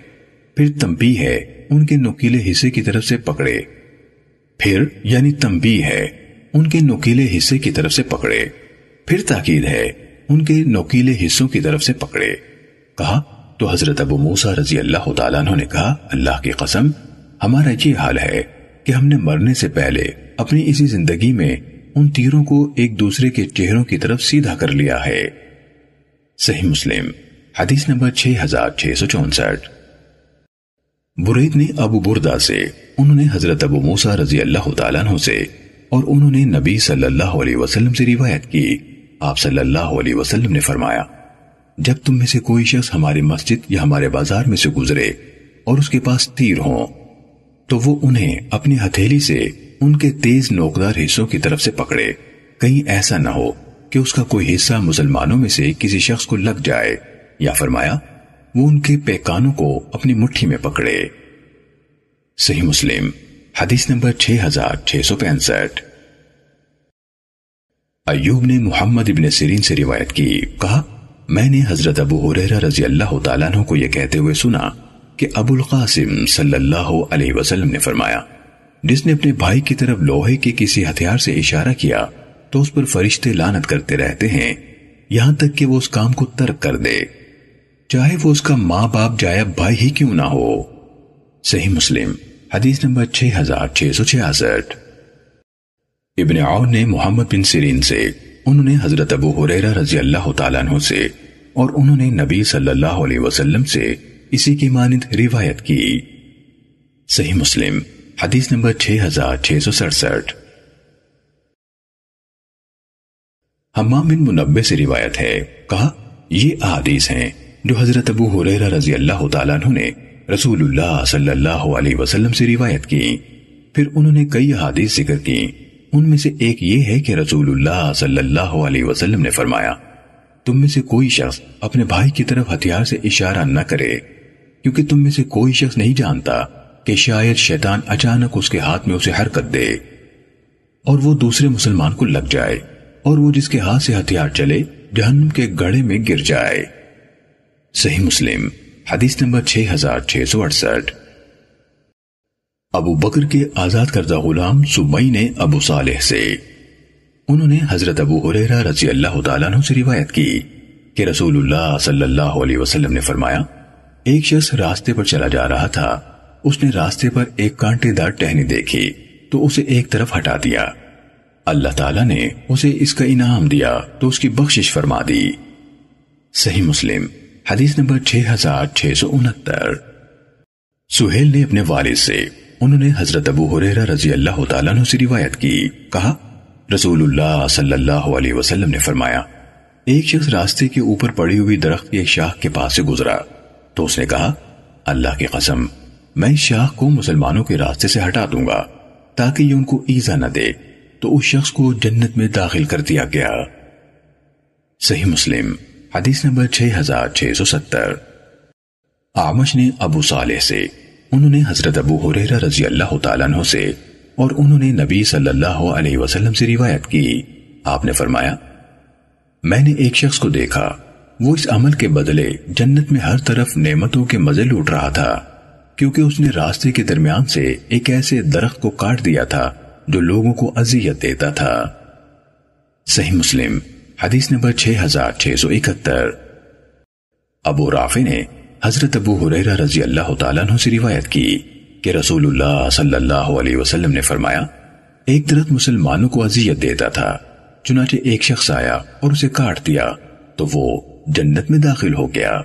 پھر تمبی ہے، ان کے نوکیلے حصے کی طرف سے پکڑے۔ پھر یعنی تمبی ہے ان کے نوکیلے حصے کی طرف سے پکڑے۔ پھر تاکید ہے، ان کے نوکیلے حصوں کی طرف سے پکڑے۔ کہا، تو حضرت ابو موسیٰ رضی اللہ تعالیٰ عنہ نے کہا، اللہ کی قسم، ہمارا یہ حال ہے کہ ہم نے مرنے سے پہلے اپنی اسی زندگی میں ان تیروں کو ایک دوسرے کے چہروں کی طرف سیدھا کر لیا ہے۔ صحیح مسلم، حدیث نمبر 6664 برید نے ابو بردہ سے، انہوں نے حضرت ابو موسیٰ رضی اللہ تعالیٰ عنہ سے اور انہوں نے نبی صلی اللہ علیہ وسلم سے روایت کی۔ آپ صلی اللہ علیہ وسلم نے فرمایا، جب تم میں سے کوئی شخص ہماری مسجد یا ہمارے بازار میں سے گزرے اور اس کے پاس تیر ہوں، تو وہ انہیں اپنی ہتھیلی سے ان کے تیز نوکدار حصوں کی طرف سے پکڑے۔ کہیں ایسا نہ ہو کہ اس کا کوئی حصہ مسلمانوں میں سے کسی شخص کو لگ جائے، یا فرمایا، وہ ان کے پیکانوں کو اپنی مٹھی میں پکڑے۔ صحیح مسلم۔ حدیث نمبر 6665 ایوب نے محمد ابن سیرین سے روایت کی، کہا، میں نے حضرت ابو حریرہ رضی اللہ تعالیٰ عنہ کو یہ کہتے ہوئے سنا کہ ابو القاسم صلی اللہ علیہ وسلم نے فرمایا، جس نے اپنے بھائی کی طرف لوہے کے کسی ہتھیار سے اشارہ کیا، تو اس پر فرشتے لانت کرتے رہتے ہیں، یہاں تک کہ وہ اس کام کو ترک کر دے۔ چاہے وہ اس کا ماں باپ جایا بھائی ہی کیوں نہ ہو؟ صحیح مسلم۔ حدیث نمبر 6666 ابن عون نے محمد بن سیرین سے، انہوں نے حضرت ابو حریرہ رضی اللہ تعالیٰ عنہ سے، اور انہوں نے نبی صلی اللہ علیہ وسلم سے اسی کی مانند روایت کی۔ صحیح مسلم، حدیث نمبر 6667 حمام بن منبع سے روایت ہے، کہا، یہ احادیث ہیں جو حضرت ابو حریرہ رضی اللہ تعالیٰ عنہ نے رسول اللہ صلی اللہ علیہ وسلم سے روایت کی۔ پھر انہوں نے کئی احادیث ذکر کی۔ ان میں سے ایک یہ ہے کہ رسول اللہ صلی اللہ علیہ وسلم نے فرمایا، تم میں سے کوئی شخص اپنے بھائی کی طرف ہتھیار سے اشارہ نہ کرے، کیونکہ تم میں سے کوئی شخص نہیں جانتا کہ شاید شیطان اچانک اس کے ہاتھ میں اسے حرکت دے اور وہ دوسرے مسلمان کو لگ جائے اور وہ جس کے ہاتھ سے ہتھیار چلے جہنم کے گڑے میں گر جائے۔ صحیح مسلم۔ حدیث نمبر 6668 ابو بکر کے آزاد کردہ غلام سبئی نے ابو صالح سے۔ انہوں نے حضرت ابو حریرہ رضی اللہ تعالیٰ عنہ سے روایت کی کہ رسول اللہ صلی اللہ علیہ وسلم نے فرمایا، ایک شخص راستے پر چلا جا رہا تھا۔ اس نے راستے پر ایک کانٹے دار ٹہنی دیکھی، تو اسے ایک طرف ہٹا دیا۔ اللہ تعالیٰ نے اسے اس کا انعام دیا، تو اس کی بخشش فرما دی۔ صحیح مسلم۔ حدیث نمبر 6669 سہیل نے اپنے والد سے، انہوں نے حضرت ابو حریرہ رضی اللہ تعالیٰ عنہ سے روایت کی۔ کہا، رسول اللہ صلی اللہ علیہ وسلم نے فرمایا، ایک شخص راستے کے اوپر پڑی ہوئی درخت کی ایک شاخ کے پاس سے گزرا۔ تو اس نے کہا، اللہ کی قسم، میں اس شاخ کو مسلمانوں کے راستے سے ہٹا دوں گا، تاکہ یہ ان کو ایزا نہ دے۔ تو اس شخص کو جنت میں داخل کر دیا گیا۔ صحیح مسلم۔ حدیث نمبر 6670 آمش نے ابو صالح سے، انہوں نے حضرت ابو حریرہ رضی اللہ تعالیٰ عنہ سے، اور انہوں نے نبی صلی اللہ علیہ وسلم سے روایت کی۔ آپ نے فرمایا، میں نے ایک شخص کو دیکھا، وہ اس عمل کے بدلے جنت میں ہر طرف نعمتوں کے مزے لوٹ رہا تھا، کیونکہ اس نے راستے کے درمیان سے ایک ایسے درخت کو کاٹ دیا تھا جو لوگوں کو اذیت دیتا تھا۔ صحیح مسلم۔ حدیث نمبر 6671 ابو رافع نے حضرت ابو حریرہ رضی اللہ تعالیٰ عنہ سے روایت کی کہ رسول اللہ صلی اللہ علیہ وسلم نے فرمایا، ایک درخت مسلمانوں کو اذیت دیتا تھا، چنانچہ ایک شخص آیا اور اسے کاٹ دیا تو وہ جنت میں داخل ہو گیا۔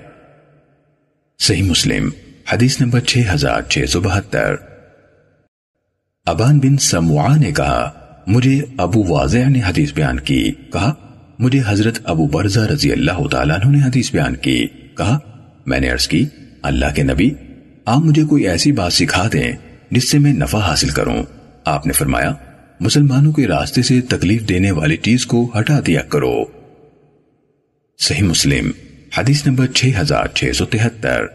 صحیح مسلم، حدیث نمبر 6672 ابان بن سموعہ نے کہا، مجھے ابو واضح نے حدیث بیان کی، کہا مجھے حضرت ابو برزہ رضی اللہ تعالیٰ عنہ نے حدیث بیان کی۔ کہا، میں نے عرض کی، اللہ کے نبی، آپ مجھے کوئی ایسی بات سکھا دیں جس سے میں نفع حاصل کروں۔ آپ نے فرمایا، مسلمانوں کے راستے سے تکلیف دینے والی چیز کو ہٹا دیا کرو۔ صحیح مسلم، حدیث نمبر 6673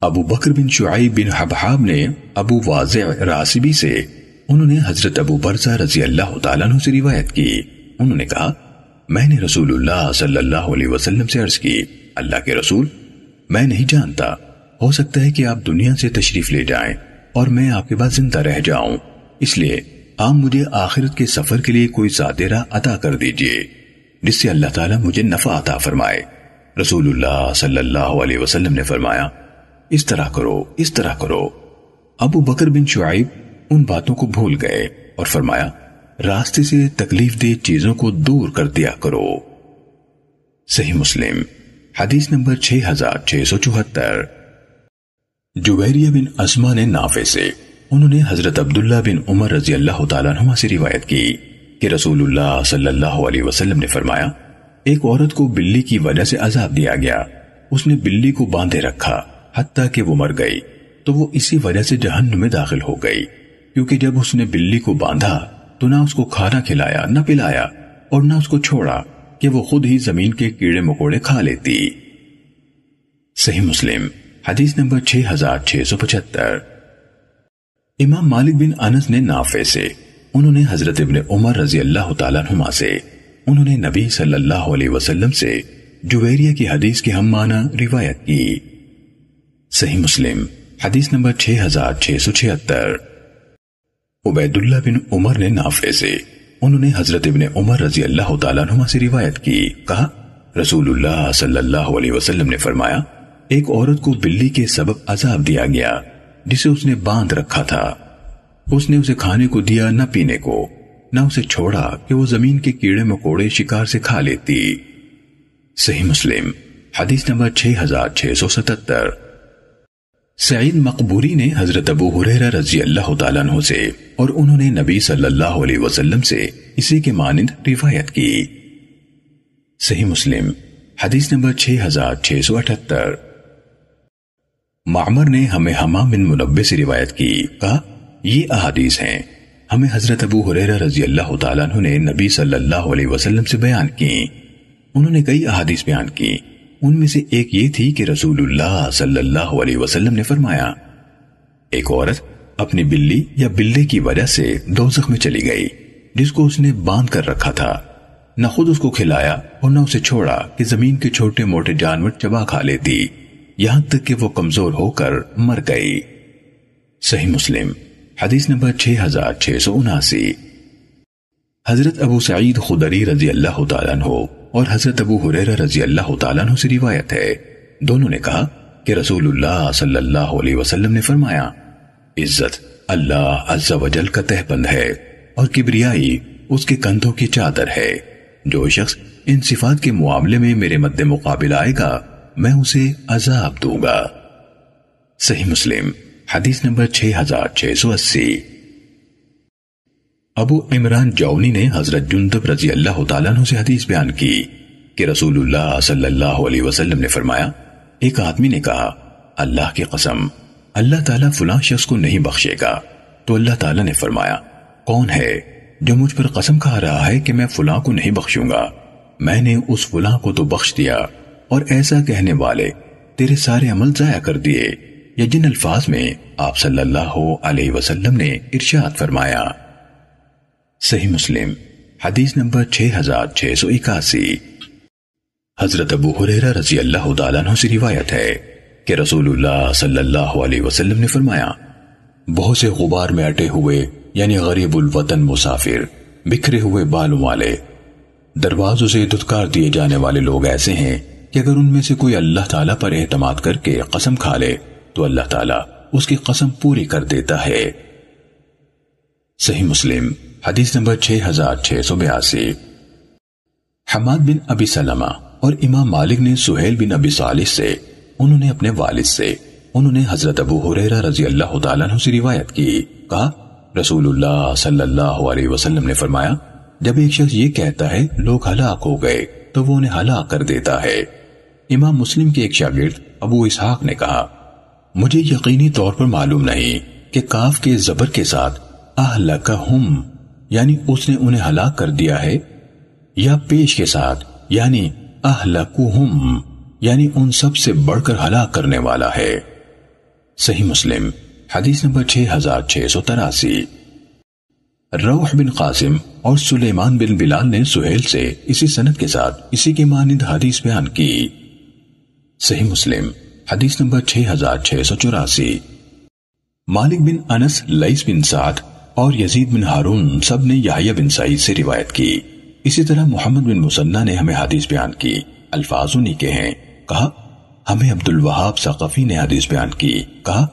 ابو بکر بن شعیب بن حبحاب نے ابو واضح راسبی سے، انہوں نے حضرت ابو برزہ رضی اللہ تعالیٰ عنہ سے روایت کی۔ انہوں نے کہا میں نے رسول اللہ صلی اللہ علیہ وسلم سے عرض کی، اللہ کے رسول، میں نہیں جانتا، ہو سکتا ہے کہ آپ دنیا سے تشریف لے جائیں اور میں آپ کے بعد زندہ رہ جاؤں۔ اس لیے آپ مجھے آخرت کے سفر کے لیے کوئی ذاترہ عطا کر دیجیے، جس سے اللہ تعالیٰ مجھے نفع عطا فرمائے۔ رسول اللہ صلی اللہ علیہ وسلم نے فرمایا، اس طرح کرو، اس طرح کرو۔ ابو بکر بن شعیب ان باتوں کو بھول گئے اور فرمایا راستے سے تکلیف دہ چیزوں کو دور کر دیا کرو۔ صحیح مسلم، حدیث نمبر 6674 جویریہ بن اسما نے نافع سے انہوں نے حضرت عبداللہ بن عمر رضی اللہ تعالیٰ عنہ سے روایت کی کہ رسول اللہ صلی اللہ علیہ وسلم نے فرمایا، ایک عورت کو بلی کی وجہ سے عذاب دیا گیا۔ اس نے بلی کو باندھے رکھا، حتیٰ کہ وہ مر گئی۔ تو وہ اسی وجہ سے جہنم میں داخل ہو گئی، کیونکہ جب اس نے بلی کو باندھا تو نہ اس کو کھانا کھلایا، نہ پلایا اور نہ اس کو چھوڑا کہ وہ خود ہی زمین کے کیڑے مکوڑے کھا لیتی۔ صحیح مسلم، حدیث نمبر 6675 امام مالک بن انس نے نافع سے، انہوں نے حضرت ابن عمر رضی اللہ تعالیٰ عنہما سے، انہوں نے نبی صلی اللہ علیہ وسلم سے جویریہ کی حدیث کی ہم معنی روایت کی۔ صحیح مسلم، حدیث نمبر 6676 عبید اللہ بن عمر نے نافع سے، انہوں نے حضرت ابن عمر رضی اللہ تعالیٰ عنہ سے روایت کی، کہا رسول اللہ صلی اللہ علیہ وسلم نے فرمایا، ایک عورت کو بلی کے سبب عذاب دیا گیا، جسے اس نے باندھ رکھا تھا۔ اس نے اسے کھانے کو دیا نہ پینے کو، نہ اسے چھوڑا کہ وہ زمین کے کیڑے مکوڑے شکار سے کھا لیتی۔ صحیح مسلم، حدیث نمبر 6677 سعید مقبوری نے حضرت ابو حریرہ رضی اللہ تعالیٰ عنہ سے اور انہوں نے نبی صلی اللہ علیہ وسلم سے اسی کے مانند روایت کی۔ صحیح مسلم، حدیث نمبر 6678 معمر نے ہمیں حمام بن منبع سے روایت کی، کہا، یہ احادیث ہیں۔ ہمیں حضرت ابو حریرہ رضی اللہ تعالیٰ عنہ نے نبی صلی اللہ علیہ وسلم سے بیان کی۔ انہوں نے کئی احادیث بیان کی۔ ان میں سے ایک یہ تھی کہ رسول اللہ صلی اللہ علیہ وسلم نے فرمایا، ایک عورت اپنی بلی یا بلے کی وجہ سے دوزخ میں چلی گئی، جس کو اس نے باندھ کر رکھا تھا۔ نہ خود اس کو کھلایا اور نہ اسے چھوڑا کہ زمین کے چھوٹے موٹے جانور چبا کھا لیتی، یہاں تک کہ وہ کمزور ہو کر مر گئی۔ صحیح مسلم، حدیث نمبر 6679 حضرت ابو سعید خدری رضی اللہ تعالیٰ عنہ اور حضرت ابو حریرہ رضی اللہ تعالیٰ عنہ سے روایت ہے۔ دونوں نے کہا کہ رسول اللہ صلی اللہ علیہ وسلم نے فرمایا، عزت اللہ عز و جل کا تہ بند ہے اور کبریائی اس کے کندھوں کی چادر ہے۔ جو شخص ان صفات کے معاملے میں میرے مد مقابل آئے گا، میں اسے عذاب دوں گا۔ صحیح مسلم، حدیث نمبر 6680 ابو عمران جونی نے حضرت جندب رضی اللہ تعالیٰ عنہ سے حدیث بیان کی کہ رسول اللہ صلی اللہ علیہ وسلم نے فرمایا، ایک آدمی نے کہا، اللہ کی قسم، اللہ تعالیٰ فلاں شخص کو نہیں بخشے گا۔ تو اللہ تعالیٰ نے فرمایا، کون ہے جو مجھ پر قسم کھا رہا ہے کہ میں فلاں کو نہیں بخشوں گا؟ میں نے اس فلاں کو تو بخش دیا، اور ایسا کہنے والے تیرے سارے عمل ضائع کر دیے، یا جن الفاظ میں آپ صلی اللہ علیہ وسلم نے ارشاد فرمایا۔ صحیح مسلم، حدیث نمبر 6681 حضرت ابو حریرہ رضی اللہ تعالیٰ عنہ سے روایت ہے کہ رسول اللہ صلی اللہ علیہ وسلم نے فرمایا، بہت سے غبار میں اٹے ہوئے یعنی غریب الوطن مسافر، بکھرے ہوئے بالوں والے۔ دروازوں سے دھتکار دیے جانے والے لوگ ایسے ہیں کہ اگر ان میں سے کوئی اللہ تعالیٰ پر اعتماد کر کے قسم کھا لے، تو اللہ تعالیٰ اس کی قسم پوری کر دیتا ہے۔ صحیح مسلم حدیث نمبر 6682 حماد بن ابی سلمہ اور امام مالک نے سہیل بن ابی صالح سے، انہوں نے اپنے والد سے، انہوں نے حضرت ابو حریرہ رضی اللہ تعالیٰ عنہ سے روایت کی۔ کہا، رسول اللہ صلی اللہ علیہ وسلم نے فرمایا، جب ایک شخص یہ کہتا ہے، لوگ ہلاک ہو گئے، تو وہ انہیں ہلاک کر دیتا ہے۔ امام مسلم کے ایک شاگرد ابو اسحاق نے کہا، مجھے یقینی طور پر معلوم نہیں کہ کاف کے زبر کے ساتھ اہلکہم یعنی اس نے انہیں ہلاک کر دیا ہے، یا پیش کے ساتھ یعنی اہلکوہم یعنی ان سب سے بڑھ کر ہلاک کرنے والا ہے۔ صحیح مسلم، حدیث نمبر 6683 روح بن قاسم اور سلیمان بن بلال نے سہیل سے اسی سنت کے ساتھ اسی کے مانند حدیث بیان کی۔ صحیح مسلم، حدیث نمبر 6684 مالک بن انس لئیس بن سعد اور یزید بن ہارون سب نے یحییٰ بن سعید سے روایت کی۔ اسی طرح محمد بن مسنہ نے ہمیں حدیث بیان کی۔ الفاظ انہی کے ہیں۔ کہا، ہمیں عبد الوہاب ثقفی نے حدیث بیان کی۔ کہا،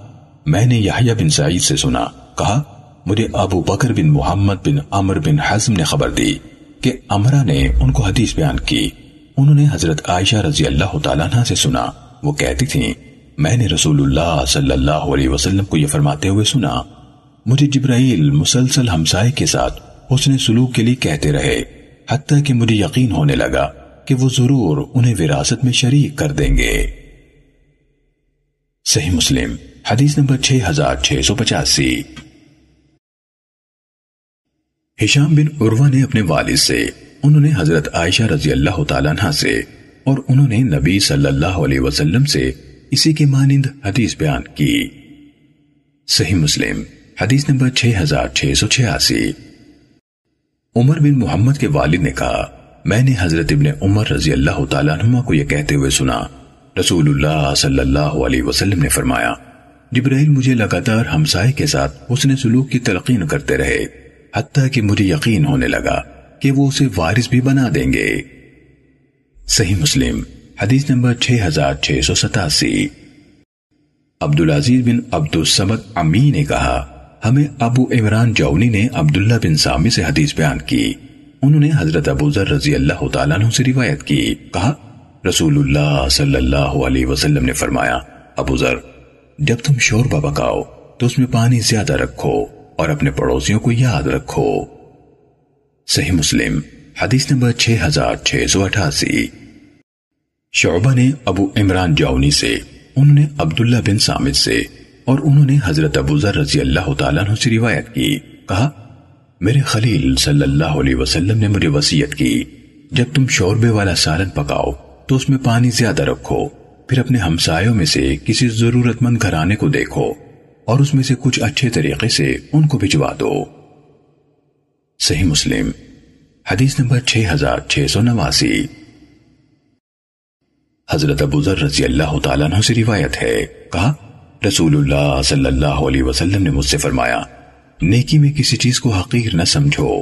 میں نے یحییٰ بن سعید سے سنا۔ کہا، مجھے ابو بکر بن محمد بن عمر بن حزم نے خبر دی کہ امرہ نے ان کو حدیث بیان کی۔ انہوں نے حضرت عائشہ رضی اللہ تعالیٰ عنہ سے سنا۔ وہ کہتی تھیں، میں نے رسول اللہ صلی اللہ علیہ وسلم کو یہ فرماتے ہوئے سنا۔ مجھے جبرائیل مسلسل ہمسائے کے ساتھ حسن سلوک کے لیے کہتے رہے، حتیٰ کہ مجھے یقین ہونے لگا کہ وہ ضرور انہیں وراثت میں شریک کر دیں گے۔ صحیح مسلم، حدیث نمبر 6685 ہشام بن عروہ نے اپنے والد سے، انہوں نے حضرت عائشہ رضی اللہ تعالیٰ عنہ سے، اور انہوں نے نبی صلی اللہ علیہ وسلم سے اسی کے مانند حدیث بیان کی۔ صحیح مسلم حدیث نمبر 6686 عمر بن محمد کے والد نے کہا، میں نے حضرت ابن عمر رضی اللہ تعالیٰ عنہ کو یہ کہتے ہوئے سنا۔ رسول اللہ صلی اللہ علیہ وسلم نے فرمایا، جبرائیل مجھے لگاتار ہمسائے کے ساتھ حسن سلوک کی تلقین کرتے رہے، حتیٰ کہ مجھے یقین ہونے لگا کہ وہ اسے وارث بھی بنا دیں گے۔ صحیح مسلم، حدیث نمبر 6687 عبدالعزیز بن عبد السمد امی نے کہا ہمیں ابو عمران جونی نے عبداللہ بن سامی سے حدیث بیان کی۔ انہوں نے حضرت ابو ذر رضی اللہ تعالیٰ عنہ سے روایت کی۔ کہا، رسول اللہ صلی اللہ علیہ وسلم نے فرمایا، ابو ذر، جب تم شوربہ پکاؤ تو اس میں پانی زیادہ رکھو اور اپنے پڑوسیوں کو یاد رکھو۔ صحیح مسلم، حدیث نمبر 6688 شعبہ نے ابو عمران جاؤنی سے، انہوں نے عبداللہ بن سامد سے اور انہوں نے حضرت ابو ذر رضی اللہ تعالیٰ عنہ سے روایت کی۔ کہا، میرے خلیل صلی اللہ علیہ وسلم نے مجھے وسیعت کی، جب تم شوربے والا سالن پکاؤ، تو اس میں پانی زیادہ رکھو، پھر اپنے ہمسایوں میں سے کسی ضرورت مند گھرانے کو دیکھو اور اس میں سے کچھ اچھے طریقے سے ان کو بھجوا دو۔ صحیح مسلم، حدیث نمبر 6689 حضرت ابو ذر رضی اللہ تعالیٰ عنہ سے روایت ہے۔ کہا رسول اللہ صلی اللہ علیہ وسلم نے مجھ سے فرمایا، نیکی میں کسی چیز کو حقیر نہ سمجھو۔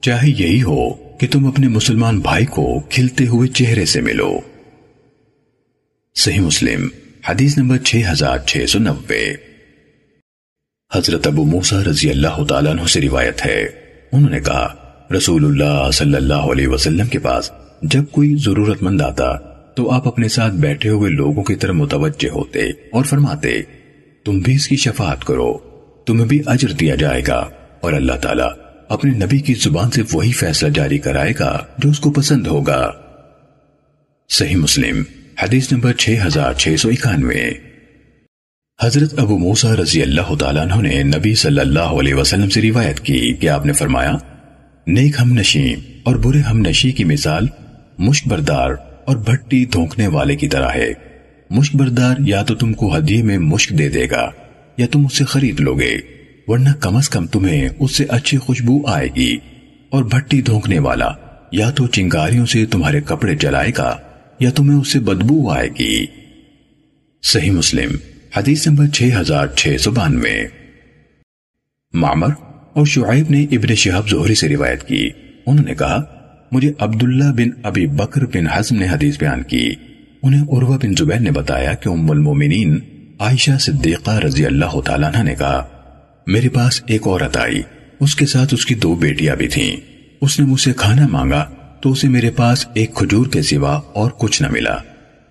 چاہے یہی ہو کہ تم اپنے مسلمان بھائی کو کھلتے ہوئے چہرے سے ملو۔ صحیح مسلم، حدیث نمبر 6690 حضرت ابو موسیٰ رضی اللہ تعالیٰ عنہ سے روایت ہے۔ انہوں نے کہا، رسول اللہ صلی اللہ علیہ وسلم کے پاس جب کوئی ضرورت مند آتا تو آپ اپنے ساتھ بیٹھے ہوئے لوگوں کی طرح متوجہ ہوتے اور فرماتے، تم بھی اس کی شفاعت کرو، تمہیں بھی اجر دیا جائے گا، اور اللہ تعالیٰ اپنے نبی کی زبان سے وہی فیصلہ جاری کرائے گا جو اس کو پسند ہوگا۔ صحیح مسلم، حدیث نمبر 6691 حضرت ابو موسیٰ رضی اللہ تعالیٰ عنہ نے نبی صلی اللہ علیہ وسلم سے روایت کی کہ آپ نے فرمایا، نیک ہم نشی اور برے ہم نشی کی مثال مشک بردار اور بھٹی دھونکنے والے کی طرح ہے۔ مشک بردار یا تو تم کو ہدیے میں مشک دے دے گا، یا تم اسے خرید لو گے، ورنہ کم از کم تمہیں اس سے اچھی خوشبو آئے گی۔ اور بھٹی دھونکنے والا، یا تو چنگاریوں سے تمہارے کپڑے جلائے گا، یا تمہیں اس سے بدبو آئے گی۔ صحیح مسلم، حدیث نمبر 6692 معمر اور شعیب نے ابن شہاب زہری سے روایت کی۔ انہوں نے کہا مجھے عبداللہ بن ابی بکر بن حزم نے حدیث بیان کی۔ انہیں عروہ بن زبیر نے بتایا کہ ام المومنین عائشہ صدیقہ رضی اللہ تعالیٰ عنہ نے کہا، میرے پاس ایک عورت آئی، اس کے ساتھ اس کی دو بیٹیاں بھی تھیں۔ اس نے مجھ سے کھانا مانگا تو اسے میرے پاس ایک کھجور کے سوا اور کچھ نہ ملا۔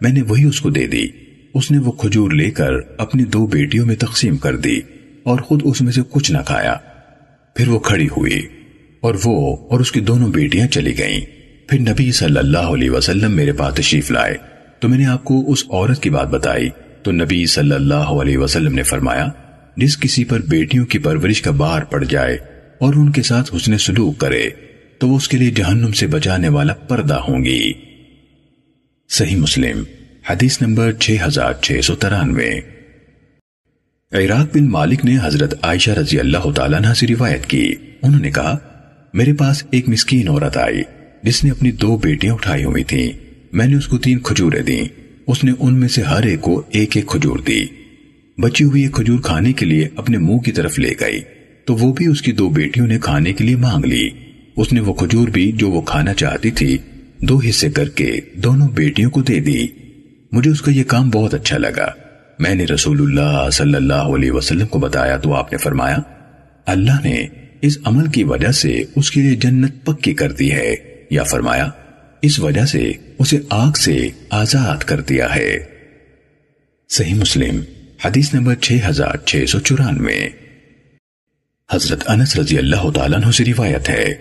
میں نے وہی اس کو دے دی۔ اس نے وہ کھجور لے کر اپنی دو بیٹیوں میں تقسیم کر دی اور خود اس میں سے کچھ نہ کھایا۔ پھر وہ کھڑی ہوئی۔ اور وہ اور اس کی دونوں بیٹیاں چلی گئیں۔ پھر نبی صلی اللہ علیہ وسلم میرے پاس تشریف لائے۔ تو میں نے آپ کو اس عورت کی بات بتائی۔ تو نبی صلی اللہ علیہ وسلم نے فرمایا، جس کسی پر بیٹیوں کی پرورش کا بار پڑ جائے اور ان کے ساتھ حسن سلوک کرے، تو وہ اس کے لیے جہنم سے بچانے والا پردہ ہوں گی۔ صحیح مسلم، حدیث نمبر 6693 عراق بن مالک نے حضرت عائشہ رضی اللہ تعالیٰ عنہ سے روایت کی۔ انہوں نے کہا میرے پاس ایک مسکین عورت آئی، جس نے اپنی دو بیٹیاں اٹھائی ہوئی تھیں۔ میں نے اس کو تین کھجوریں دیں۔ اس نے ان میں سے ہر ایک کو ایک ایک کھجور دی۔ بچی ہوئی ایک کھجور کھانے کے لیے اپنے منہ کی طرف لے گئی۔ تو وہ بھی اس کی دو بیٹیوں نے کھانے کے لیے مانگ لی۔ اس نے وہ کھجور بھی جو وہ کھانا چاہتی تھی، دو حصے کر کے دونوں بیٹیوں کو دے دی۔ مجھے اس کا یہ کام بہت اچھا لگا۔ میں نے رسول اللہ صلی اللہ علیہ وسلم کو بتایا تو آپ نے فرمایا، اللہ نے اس عمل کی وجہ سے اس کے لیے جنت پکی کر دی ہے، یا فرمایا، اس وجہ سے اسے آگ سے آزاد کر دیا ہے۔ صحیح مسلم، حدیث نمبر 6694 حضرت انس رضی اللہ تعالیٰ عنہ سے روایت ہے۔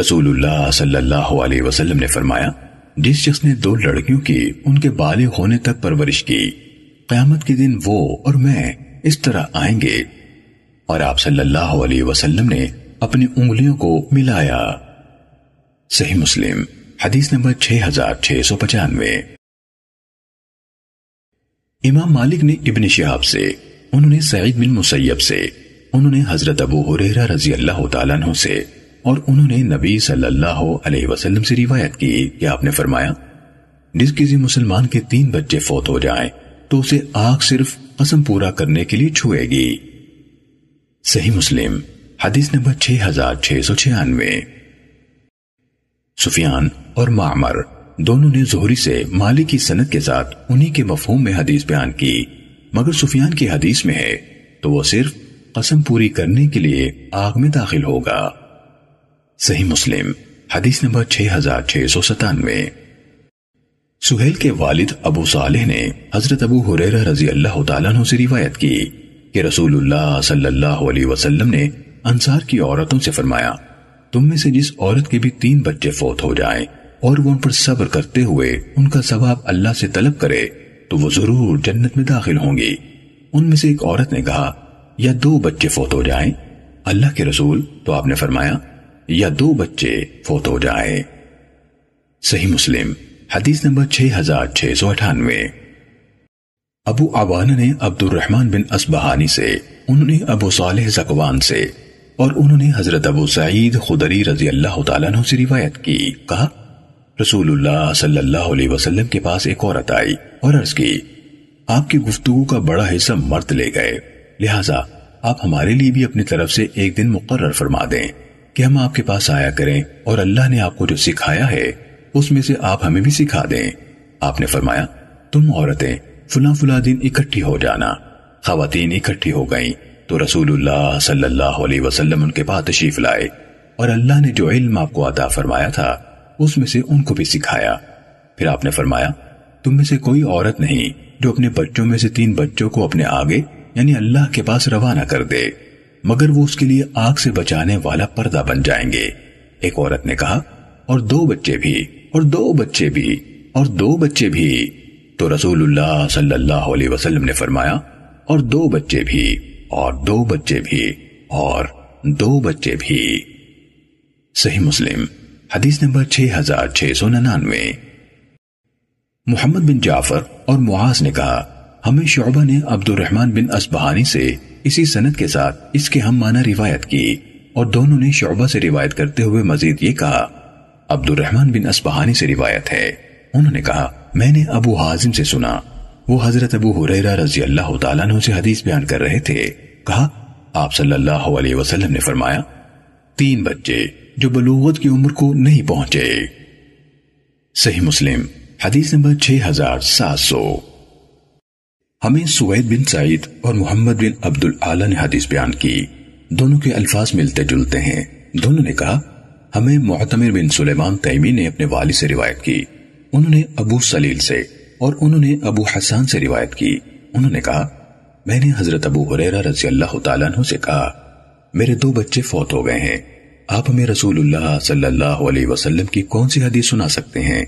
رسول اللہ صلی اللہ علیہ وسلم نے فرمایا، جس شخص نے دو لڑکیوں کی ان کے بالغ ہونے تک پرورش کی، قیامت کے دن وہ اور میں اس طرح آئیں گے۔ اور آپ صلی اللہ علیہ وسلم نے اپنی انگلیوں کو ملایا۔ صحیح مسلم، حدیث نمبر 6695 امام مالک نے ابن شہاب سے، انہوں نے سعید بن مسیب سے، انہوں نے حضرت ابو حریرہ رضی اللہ تعالیٰ عنہ سے، اور انہوں نے نبی صلی اللہ علیہ وسلم سے روایت کی۔ کہ آپ نے فرمایا؟ جس کسی مسلمان کے تین بچے فوت ہو جائیں، تو اسے آگ صرف قسم پورا کرنے کے لیے چھوئے گی۔ صحیح مسلم حدیث نمبر 6696 سفیان اور معمر دونوں نے زہری سے مالی کی سنت کے ساتھ انہی کے مفہوم میں حدیث بیان کی۔ مگر سفیان کی حدیث میں ہے تو وہ صرف قسم پوری کرنے کے لیے آگ میں داخل ہوگا۔ صحیح مسلم، حدیث نمبر 6697 سہیل کے والد ابو صالح نے حضرت ابو حریرہ رضی اللہ تعالیٰ عنہ سے روایت کی کہ رسول اللہ صلی اللہ علیہ وسلم نے انصار کی عورتوں سے فرمایا، تم میں سے جس عورت کے بھی تین بچے فوت ہو جائیں اور وہ ان پر صبر کرتے ہوئے ان کا ثواب اللہ سے طلب کرے، تو وہ ضرور جنت میں داخل ہوں گی۔ ان میں سے ایک عورت نے کہا، یا دو بچے فوت ہو جائیں؟ اللہ کے رسول، تو آپ نے فرمایا، یا دو بچے فوت ہو جائیں۔ صحیح مسلم، حدیث نمبر 6698 ابو عوانہ نے عبد الرحمن بن اسبہانی سے، انہوں نے ابو صالح زکوان سے۔ اور انہوں نے حضرت ابو سعید خدری رضی اللہ تعالیٰ عنہ سے روایت کی۔ کہا، رسول اللہ صلی اللہ علیہ وسلم کے پاس ایک عورت آئی اور عرض کی، آپ کی گفتگو کا بڑا حصہ مرد لے گئے، لہٰذا آپ ہمارے لیے بھی اپنی طرف سے ایک دن مقرر فرما دیں کہ ہم آپ کے پاس آیا کریں اور اللہ نے آپ کو جو سکھایا ہے، اس میں سے آپ ہمیں بھی سکھا دیں۔ آپ نے فرمایا، تم عورتیں، فلاں فلاں دن اکٹھی ہو جانا۔ خواتین اکٹھی ہو گئیں۔ تو رسول اللہ صلی اللہ علیہ وسلم ان کے پاس تشریف لائے اور اللہ نے جو علم آپ کو عطا فرمایا تھا، اس میں سے ان کو بھی سکھایا۔ پھر آپ نے فرمایا، تم میں سے کوئی عورت نہیں جو اپنے بچوں میں سے تین بچوں کو اپنے آگے یعنی اللہ کے پاس روانہ کر دے۔ مگر وہ اس کے لیے آگ سے بچانے والا پردہ بن جائیں گے۔ ایک عورت نے کہا، اور دو بچے بھی، اور دو بچے بھی، اور دو بچے بھی۔ تو رسول اللہ صلی اللہ علیہ وسلم نے فرمایا، اور دو بچے بھی۔ اور دو بچے بھی، اور دو بچے بھی۔ صحیح مسلم، حدیث نمبر 6699 محمد بن جعفر اور معاذ نے کہا، ہمیں شعبہ نے عبد الرحمن بن اسبہانی سے اسی سنت کے ساتھ اس کے ہم معنی روایت کی، اور دونوں نے شعبہ سے روایت کرتے ہوئے مزید یہ کہا عبد الرحمن بن اسبہانی سے روایت ہے۔ انہوں نے کہا، میں نے ابو حازم سے سنا۔ وہ حضرت ابو حریرہ رضی اللہ تعالیٰ عنہ سے حدیث بیان کر رہے تھے۔ کہا، آپ صلی اللہ علیہ وسلم نے فرمایا، تین بچے جو بلوغت کی عمر کو نہیں پہنچے۔ صحیح مسلم، حدیث نمبر 6700 ہمیں سوید بن سعید اور محمد بن عبد العالی نے حدیث بیان کی۔ دونوں کے الفاظ ملتے جلتے ہیں۔ دونوں نے کہا، ہمیں معتمر بن سلیمان تیمی نے اپنے والد سے روایت کی۔ انہوں نے ابو سلیل سے اور انہوں نے ابو حسان سے روایت کی۔ انہوں نے کہا، میں نے حضرت ابو حریرہ رضی اللہ تعالیٰ عنہ سے کہا، میرے دو بچے فوت ہو گئے ہیں۔ آپ ہمیں رسول اللہ صلی اللہ علیہ وسلم کی کون سی حدیث سنا سکتے ہیں؟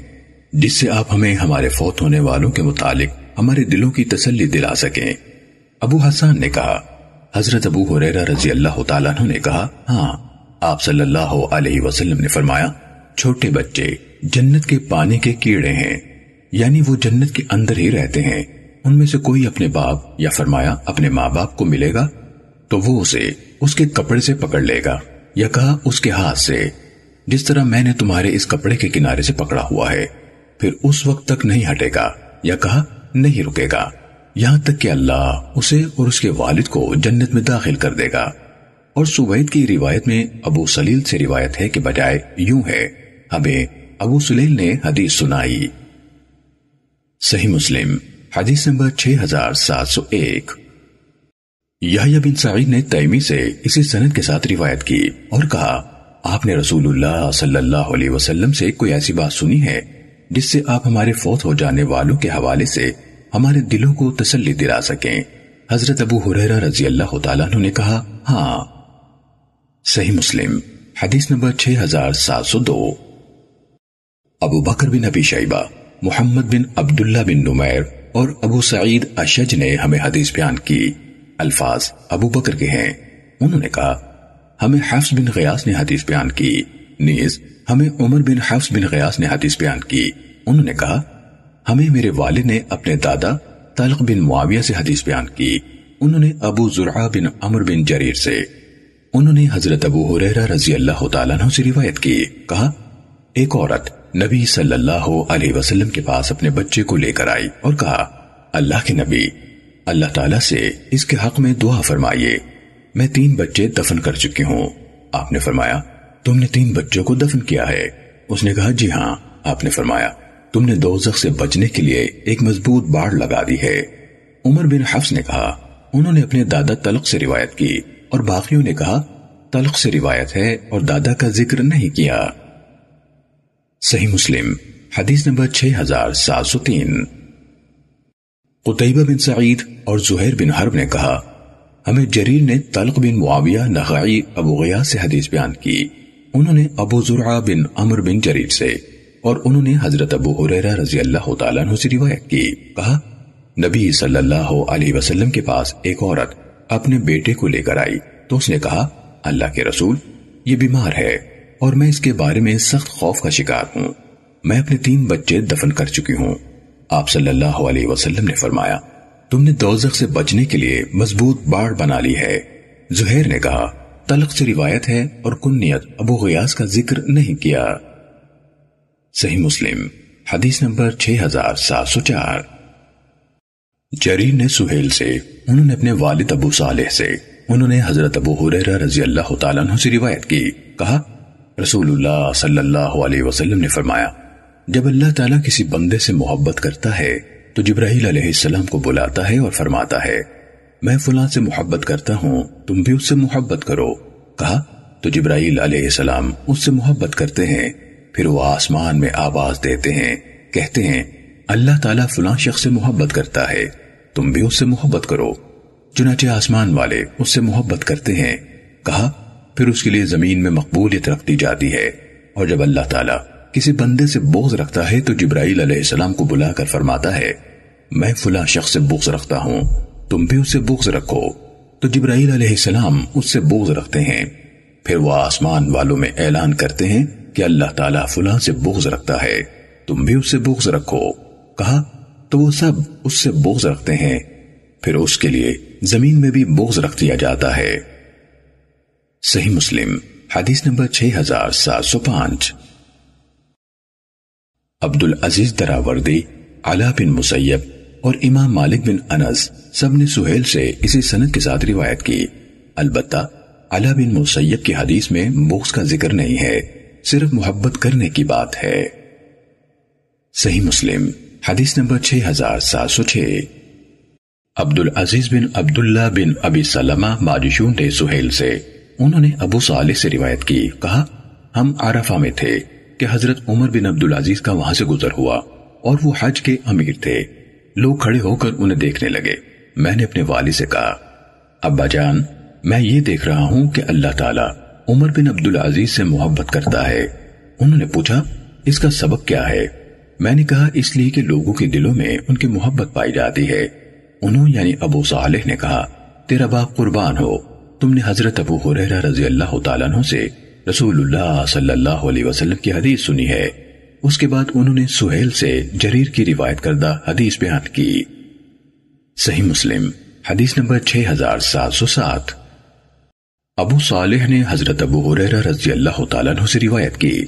جس سے آپ ہمیں ہمارے فوت ہونے والوں کے متعلق ہمارے دلوں کی تسلی دلا سکیں۔ ابو حسان نے کہا، حضرت ابو حریرہ رضی اللہ تعالیٰ عنہ نے کہا ہاں آپ صلی اللہ علیہ وسلم نے فرمایا، چھوٹے بچے جنت کے پانی کے کیڑے ہیں۔ یعنی وہ جنت کے اندر ہی رہتے ہیں۔ ان میں سے کوئی اپنے باپ یا فرمایا اپنے ماں باپ کو ملے گا تو وہ اسے اس کے کپڑے سے پکڑ لے گا یا کہا اس کے ہاتھ سے، جس طرح میں نے تمہارے اس کپڑے کے کنارے سے پکڑا ہوا ہے۔ پھر اس وقت تک نہیں ہٹے گا یا کہا نہیں رکے گا۔ یہاں تک کہ اللہ اسے اور اس کے والد کو جنت میں داخل کر دے گا۔ اور سوید کی روایت میں ابو سلیل سے روایت ہے کہ بجائے یوں ہے، ہمیں ابو سلیل نے حدیث سنائی۔ صحیح مسلم، حدیث نمبر 6701 یحییٰ بن سعید نے تیمی سے اسی سند کے ساتھ روایت کی اور کہا، آپ نے رسول اللہ صلی اللہ علیہ وسلم سے کوئی ایسی بات سنی ہے جس سے آپ ہمارے فوت ہو جانے والوں کے حوالے سے ہمارے دلوں کو تسلی دلا سکیں؟ حضرت ابو حریرہ رضی اللہ تعالیٰ نے کہا ہاں۔ صحیح مسلم، حدیث نمبر 6702 ابو بکر بن ابی شیبہ۔ محمد بن عبداللہ بن نمیر اور ابو سعید اشج نے ہمیں حدیث بیان کی۔ الفاظ ابو بکر کے ہیں۔ انہوں نے کہا، ہمیں حفظ بن غیاس نے حدیث بیان کی۔ نیز، ہمیں عمر بن حفظ بن غیاس نے حدیث بیان کی۔ انہوں نے کہا، ہمیں میرے والد نے اپنے دادا طلق بن معاویہ سے حدیث بیان کی۔ انہوں نے ابو زرعہ بن عمر بن جریر سے۔ انہوں نے حضرت ابو حریرہ رضی اللہ تعالیٰ عنہ سے روایت کی۔ کہا، ایک عورت نبی صلی اللہ علیہ وسلم کے پاس اپنے بچے کو لے کر آئی اور کہا، اللہ کے نبی، اللہ تعالیٰ سے اس کے حق میں دعا فرمائیے۔ میں تین بچے دفن کر چکی ہوں۔ آپ نے فرمایا، تم نے تین بچوں کو دفن کیا ہے۔ اس نے کہا جی ہاں آپ نے فرمایا، تم نے دوزخ سے بچنے کے لیے ایک مضبوط باڑ لگا دی ہے۔ عمر بن حفظ نے کہا، انہوں نے اپنے دادا تلق سے روایت کی اور باقیوں نے کہا تلق سے روایت ہے اور دادا کا ذکر نہیں کیا۔ صحیح مسلم، حدیث نمبر 6703 قطیبہ بن سعید اور زہیر بن حرب نے کہا، ہمیں جریر نے طلق بن معاویہ، نخعی، ابو غیاز سے حدیث بیان کی۔ انہوں نے ابو زرعہ بن عمر بن جریر سے اور انہوں نے حضرت ابو حریرہ رضی اللہ تعالیٰ عنہ سے روایت کی۔ کہا، نبی صلی اللہ علیہ وسلم کے پاس ایک عورت اپنے بیٹے کو لے کر آئی۔ تو اس نے کہا، اللہ کے رسول، یہ بیمار ہے۔ اور میں اس کے بارے میں سخت خوف کا شکار ہوں۔ میں اپنے تین بچے دفن کر چکی ہوں۔ آپ صلی اللہ علیہ وسلم نے فرمایا، تم نے دوزخ سے بچنے کے لیے مضبوط باڑ بنا لی ہے۔ زہیر نے کہا تلق سے روایت ہے اور کنیت ابو غیاس کا ذکر نہیں کیا۔ صحیح مسلم، حدیث نمبر 6704 جریر نے سہیل سے، انہوں نے اپنے والد ابو صالح سے، انہوں نے حضرت ابو حریرہ رضی اللہ تعالیٰ عنہ سے روایت کی۔ کہا رسول اللہ صلی اللہ علیہ وسلم نے فرمایا، جب اللہ تعالیٰ کسی بندے سے محبت کرتا ہے، تو جبرائیل علیہ السلام کو بلاتا ہے اور فرماتا ہے، میں فلاں سے محبت کرتا ہوں، تم بھی اس سے محبت کرو۔ کہا، تو جبرائیل علیہ السلام اس سے محبت کرتے ہیں، پھر وہ آسمان میں آواز دیتے ہیں، کہتے ہیں، اللہ تعالیٰ فلاں شخص سے محبت کرتا ہے، تم بھی اس سے محبت کرو۔ چنانچہ آسمان والے اس سے محبت کرتے ہیں۔ کہا پھر اس کے لیے زمین میں مقبولیت رکھ دی جاتی ہے۔ اور جب اللہ تعالیٰ کسی بندے سے بغض رکھتا ہے تو جبرائیل علیہ السلام کو بلا کر فرماتا ہے، میں فلاں شخص سے بغض رکھتا ہوں، تم بھی اس سے بغض رکھو۔ تو جبرائیل علیہ السلام اس سے بغض رکھتے ہیں۔ پھر وہ آسمان والوں میں اعلان کرتے ہیں کہ اللہ تعالیٰ فلاں سے بغض رکھتا ہے۔ تم بھی اس سے بغض رکھو۔ کہا، تو وہ سب اس سے بغض رکھتے ہیں۔ پھر اس کے لیے زمین میں بھی بغض رکھ دیا جاتا ہے۔ صحیح مسلم، حدیث نمبر 6705 عبد العزیز دراوردی، علا بن مسیب اور امام مالک بن انس سب نے سہیل سے اسی سنت کے ساتھ روایت کی۔ البتہ، علا بن مسیب کی حدیث میں بغض کا ذکر نہیں ہے، صرف محبت کرنے کی بات ہے۔ صحیح مسلم، حدیث نمبر 6706 عبد العزیز بن عبداللہ بن ابی سلمہ ماجشون نے سہیل سے۔ انہوں نے ابو صالح سے روایت کی، کہا، ہم عرفہ میں تھے کہ حضرت عمر بن عبدالعزیز کا وہاں سے گزر ہوا اور وہ حج کے امیر تھے۔ لوگ کھڑے ہو کر انہیں دیکھنے لگے۔ میں نے اپنے والد سے کہا، ابا جان، میں یہ دیکھ رہا ہوں کہ اللہ تعالیٰ عمر بن عبدالعزیز سے محبت کرتا ہے۔ انہوں نے پوچھا، اس کا سبب کیا ہے؟ میں نے کہا، اس لیے کہ لوگوں کے دلوں میں ان کی محبت پائی جاتی ہے۔ انہوں یعنی ابو صالح نے کہا، تیرا باپ قربان ہو۔ تم نے حضرت ابو حریرہ رضی اللہ تعالیٰ عنہ سے رسول اللہ صلی اللہ علیہ وسلم کی حدیث سنی ہے۔ اس کے بعد انہوں نے سہیل سے جریر کی روایت کردہ حدیث بیان کی۔ صحیح مسلم، حدیث نمبر 6707 ابو صالح نے حضرت ابو حریرہ رضی اللہ تعالیٰ عنہ سے روایت کی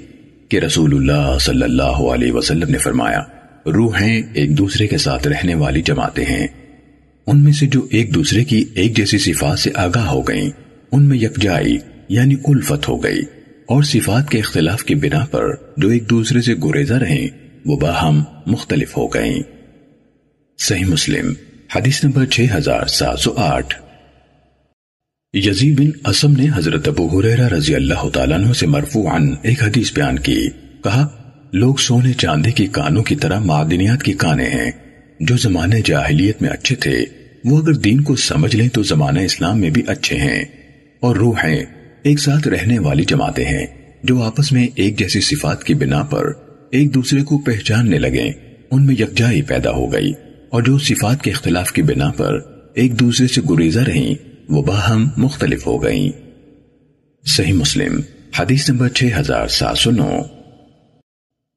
کہ رسول اللہ صلی اللہ علیہ وسلم نے فرمایا، روحیں ایک دوسرے کے ساتھ رہنے والی جماعتیں ہیں۔ ان میں سے جو ایک دوسرے کی ایک جیسی صفات سے آگاہ ہو گئیں، ان میں یکجائی یعنی الفت ہو گئی۔ اور صفات کے اختلاف کی بنا پر جو ایک دوسرے سے گریزہ رہیں، وہ باہم مختلف ہو گئیں۔ صحیح مسلم، حدیث نمبر 6708 یزید بن اسم نے حضرت ابو حریرہ رضی اللہ تعالیٰ عنہ سے مرفوعاً ایک حدیث بیان کی، کہا، لوگ سونے چاندے کی کانوں کی طرح معدنیات کی کانے ہیں۔ جو زمانے جاہلیت میں اچھے تھے، وہ اگر دین کو سمجھ لیں تو زمانہ اسلام میں بھی اچھے ہیں۔ اور روحیں ایک ساتھ رہنے والی جماعتیں ہیں جو آپس میں ایک جیسی صفات کی بنا پر ایک دوسرے کو پہچاننے لگیں۔ ان میں یکجائی پیدا ہو گئی اور جو صفات کے اختلاف کی بنا پر ایک دوسرے سے گریزہ رہیں، وہ باہم مختلف ہو گئیں۔ صحیح مسلم، حدیث نمبر 6709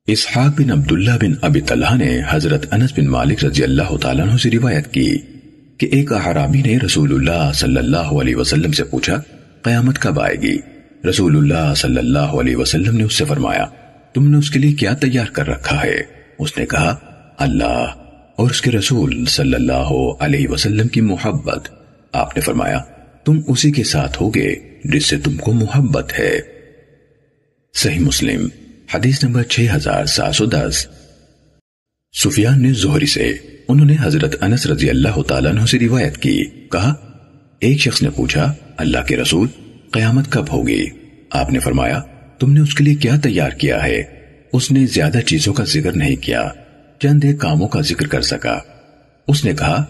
اسحاق بن عبداللہ بن ابی طلحہ نے حضرت انس بن مالک رضی اللہ تعالیٰ عنہ سے روایت کی کہ ایک احرابی نے رسول اللہ صلی اللہ علیہ وسلم سے پوچھا، قیامت کب آئے گی؟ رسول اللہ صلی اللہ علیہ وسلم نے اس سے فرمایا، تم نے اس کے لیے کیا تیار کر رکھا ہے؟ اس نے کہا، اللہ اور اس کے رسول صلی اللہ علیہ وسلم کی محبت۔ آپ نے فرمایا، تم اسی کے ساتھ ہوگے جس سے تم کو محبت ہے۔ صحیح مسلم۔ حدیث نمبر 6710 سفیان نے زہری سے، انہوں نے حضرت انس رضی اللہ تعالیٰ عنہ سے روایت کی۔ کہا، ایک شخص نے پوچھا، اللہ کے رسول، قیامت کب ہوگی؟ آپ نے فرمایا، تم نے اس کے لیے کیا تیار کیا ہے؟ اس نے زیادہ چیزوں کا ذکر نہیں کیا، چند ایک کاموں کا ذکر کر سکا۔ اس نے کہا،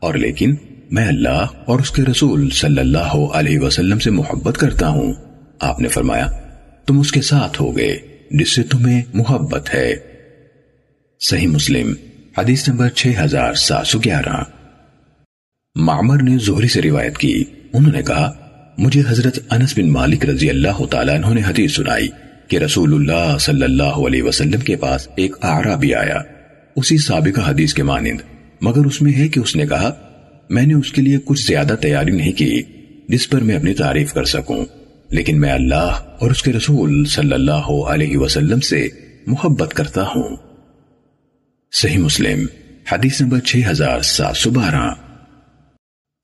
اور لیکن، میں اللہ اور اس کے رسول صلی اللہ علیہ وسلم سے محبت کرتا ہوں۔ آپ نے فرمایا، تم اس کے ساتھ ہو گئے جس سے تمہیں محبت ہے۔ صحیح مسلم، حدیث نمبر 6711 معمر نے زہری سے روایت کی۔ انہوں نے کہا، مجھے حضرت انس بن مالک رضی اللہ تعالیٰ عنہ نے حدیث سنائی کہ رسول اللہ صلی اللہ علیہ وسلم کے پاس ایک آرابی آیا۔ اسی سابقہ حدیث کے مانند، مگر اس میں ہے کہ اس نے کہا، میں نے اس کے لیے کچھ زیادہ تیاری نہیں کی جس پر میں اپنی تعریف کر سکوں۔ لیکن میں اللہ اور اس کے رسول صلی اللہ علیہ وسلم سے محبت کرتا ہوں۔ صحیح مسلم، حدیث نمبر 6712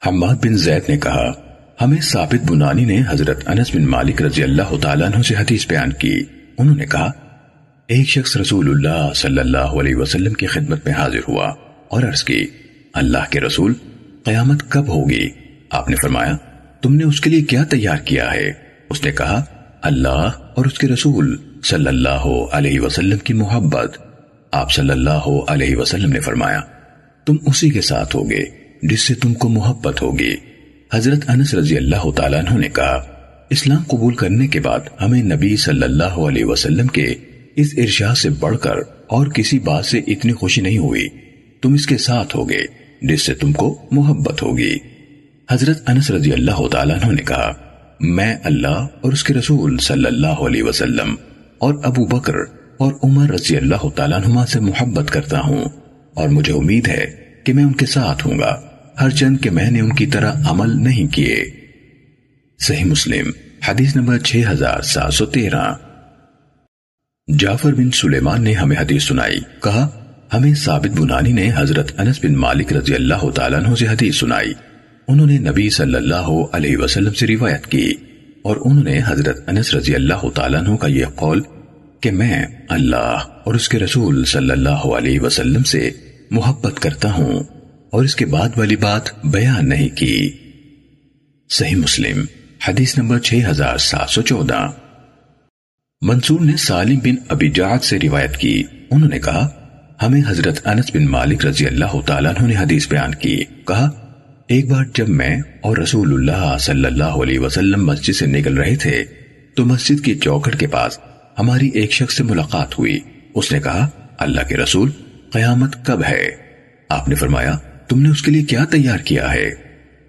حماد بن زید نے کہا، ہمیں ثابت بنانی نے حضرت انس بن مالک رضی اللہ تعالیٰ عنہ سے حدیث بیان کی۔ انہوں نے کہا، ایک شخص رسول اللہ صلی اللہ علیہ وسلم کی خدمت میں حاضر ہوا اور عرض کی، اللہ کے رسول، قیامت کب ہوگی؟ آپ نے فرمایا، تم نے اس کے لیے کیا تیار کیا ہے؟ اس نے کہا، اللہ اور اس کے رسول صلی اللہ علیہ وسلم کی محبت۔ آپ صلی اللہ علیہ وسلم نے فرمایا، تم اسی کے ساتھ ہوگے جس سے تم کو محبت ہوگی۔ حضرت انس رضی اللہ تعالیٰ عنہ نے کہا، اسلام قبول کرنے کے بعد ہمیں نبی صلی اللہ علیہ وسلم کے اس ارشاد سے بڑھ کر اور کسی بات سے اتنی خوشی نہیں ہوئی۔ تم اس کے ساتھ ہوگے جس سے تم کو محبت ہوگی۔ حضرت انس رضی اللہ تعالیٰ عنہ نے کہا میں اللہ اور اس کے رسول صلی اللہ علیہ وسلم اور ابو بکر اور عمر رضی اللہ تعالیٰ عنہ سے محبت کرتا ہوں اور مجھے امید ہے کہ میں ان کے ساتھ ہوں گا۔ ہر چند کہ میں نے ان کی طرح عمل نہیں کیے۔ صحیح مسلم، حدیث نمبر 6713 جعفر بن سلیمان نے ہمیں حدیث سنائی۔ کہا، ہمیں ثابت بنانی نے حضرت انس بن مالک رضی اللہ تعالیٰ عنہ سے حدیث سنائی۔ انہوں نے نبی صلی اللہ علیہ وسلم سے روایت کی اور انہوں نے حضرت انس رضی اللہ تعالیٰ عنہ کا یہ قول کہ میں اللہ اور اس کے رسول صلی اللہ علیہ وسلم سے محبت کرتا ہوں اور اس کے بعد والی بات بیان نہیں کی۔ صحیح مسلم، حدیث نمبر 6714 منصور نے سالم بن ابی جعد سے روایت کی۔ انہوں نے کہا، ہمیں حضرت انس بن مالک رضی اللہ تعالیٰ عنہ نے حدیث بیان کی۔ کہا ایک بار جب میں اور رسول اللہ صلی اللہ علیہ وسلم مسجد سے نکل رہے تھے، تو مسجد کی چوکھٹ کے پاس ہماری ایک شخص سے ملاقات ہوئی۔ اس نے کہا، اللہ کے رسول، قیامت کب ہے؟ آپ نے فرمایا، تم نے اس کے لیے کیا تیار کیا ہے؟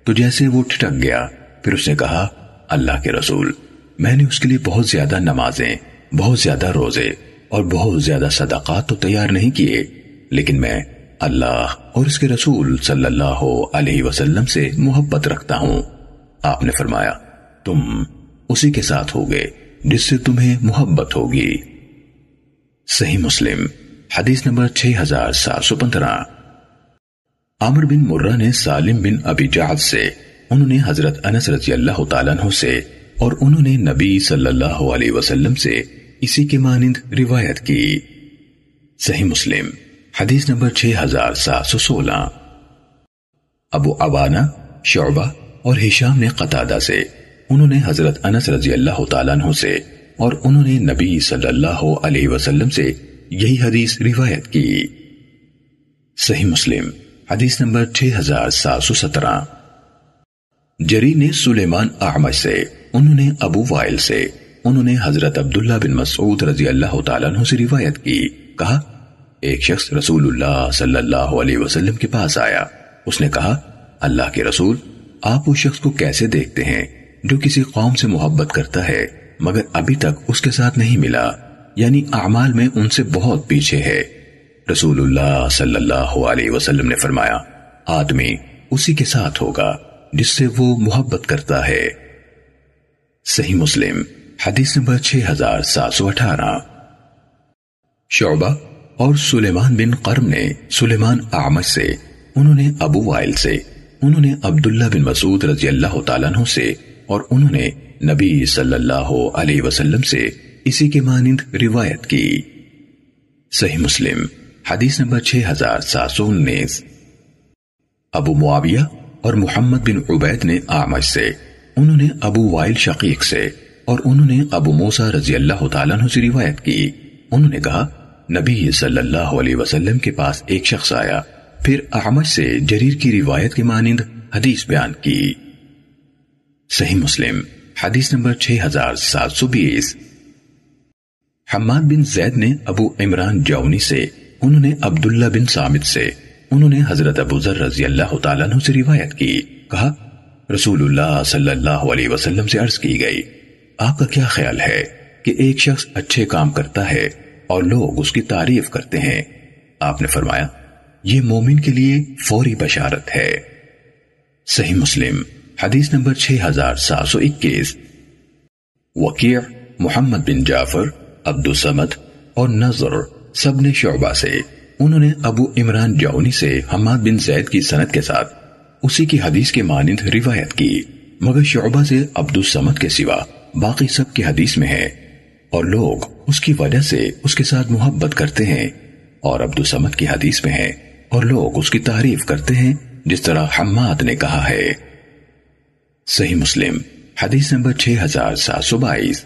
تو جیسے وہ ٹھٹک گیا، پھر اس نے کہا، اللہ کے رسول، میں نے اس کے لیے بہت زیادہ نمازیں، بہت زیادہ روزے اور بہت زیادہ صدقات تو تیار نہیں کیے، لیکن میں اللہ اور اس کے رسول صلی اللہ علیہ وسلم سے محبت رکھتا ہوں۔ آپ نے فرمایا، تم اسی کے ساتھ ہوگے جس سے تمہیں محبت ہوگی۔ صحیح مسلم، حدیث نمبر 6715 عمر بن مرہ نے سالم بن ابی جعد سے، انہوں نے حضرت انس رضی اللہ تعالیٰ عنہ سے اور انہوں نے نبی صلی اللہ علیہ وسلم سے اسی کے مانند روایت کی۔ صحیح مسلم حدیث نمبر 6716 ابو عوانہ، شعبہ اور ہشام نے قطادہ سے، انہوں نے حضرت انس رضی اللہ تعالیٰ عنہ سے اور انہوں نے نبی صلی اللہ علیہ وسلم سے یہی حدیث روایت کی۔ صحیح مسلم، حدیث نمبر 6717 جری نے سلیمان اعمش سے، انہوں نے ابو وائل سے، انہوں نے حضرت عبداللہ بن مسعود رضی اللہ تعالیٰ عنہ سے روایت کی۔ کہا ایک شخص رسول اللہ صلی اللہ علیہ وسلم کے پاس آیا۔ اس نے کہا، اللہ کے رسول، آپ اس شخص کو کیسے دیکھتے ہیں جو کسی قوم سے محبت کرتا ہے، مگر ابھی تک اس کے ساتھ نہیں ملا یعنی اعمال میں ان سے بہت پیچھے ہے۔ رسول اللہ صلی اللہ علیہ وسلم نے فرمایا، آدمی اسی کے ساتھ ہوگا جس سے وہ محبت کرتا ہے۔ صحیح مسلم، حدیث نمبر 6718 شعبہ اور سلیمان بن قرم نے سلیمان اعمش سے، انہوں نے ابو وائل سے، انہوں نے عبداللہ بن مسعود رضی اللہ تعالیٰ عنہ سے، اور انہوں نے نبی صلی اللہ علیہ وسلم سے اسی کے مانند روایت کی۔ صحیح مسلم، حدیث نمبر 6719 ابو معاویہ اور محمد بن عبید نے آمج سے، انہوں نے ابو وائل شقیق سے، اور انہوں نے ابو موسیٰ رضی اللہ تعالیٰ عنہ سے روایت کی۔ انہوں نے کہا نبی صلی اللہ علیہ وسلم کے پاس ایک شخص آیا، پھر احمد سے جریر کی روایت کے مانند حدیث بیان کی۔ صحیح مسلم، حدیث نمبر 6720 حماد بن زید نے ابو عمران جونی سے، انہوں نے عبداللہ بن سامد سے، انہوں نے حضرت ابو ذر رضی اللہ تعالیٰ عنہ سے روایت کی۔ کہا، رسول اللہ صلی اللہ علیہ وسلم سے عرض کی گئی، آپ کا کیا خیال ہے کہ ایک شخص اچھے کام کرتا ہے اور لوگ اس کی تعریف کرتے ہیں۔ آپ نے فرمایا، یہ مومن کے لیے فوری بشارت ہے۔ صحیح مسلم، حدیث نمبر 6721 وقیع محمد بن جعفر، عبد السمد اور نظر سب نے شعبہ سے۔ انہوں نے ابو عمران جونی سے حماد بن زید کی سنت کے ساتھ اسی کی حدیث کے مانند روایت کی، مگر شعبہ سے عبد السمد کے سوا باقی سب کی حدیث میں ہے۔ اور لوگ اس کی وجہ سے اس کے ساتھ محبت کرتے ہیں اور عبد السمد کی حدیث میں ہے، اور لوگ اس کی تعریف کرتے ہیں، جس طرح حماد نے کہا ہے۔ صحیح مسلم، حدیث نمبر 6722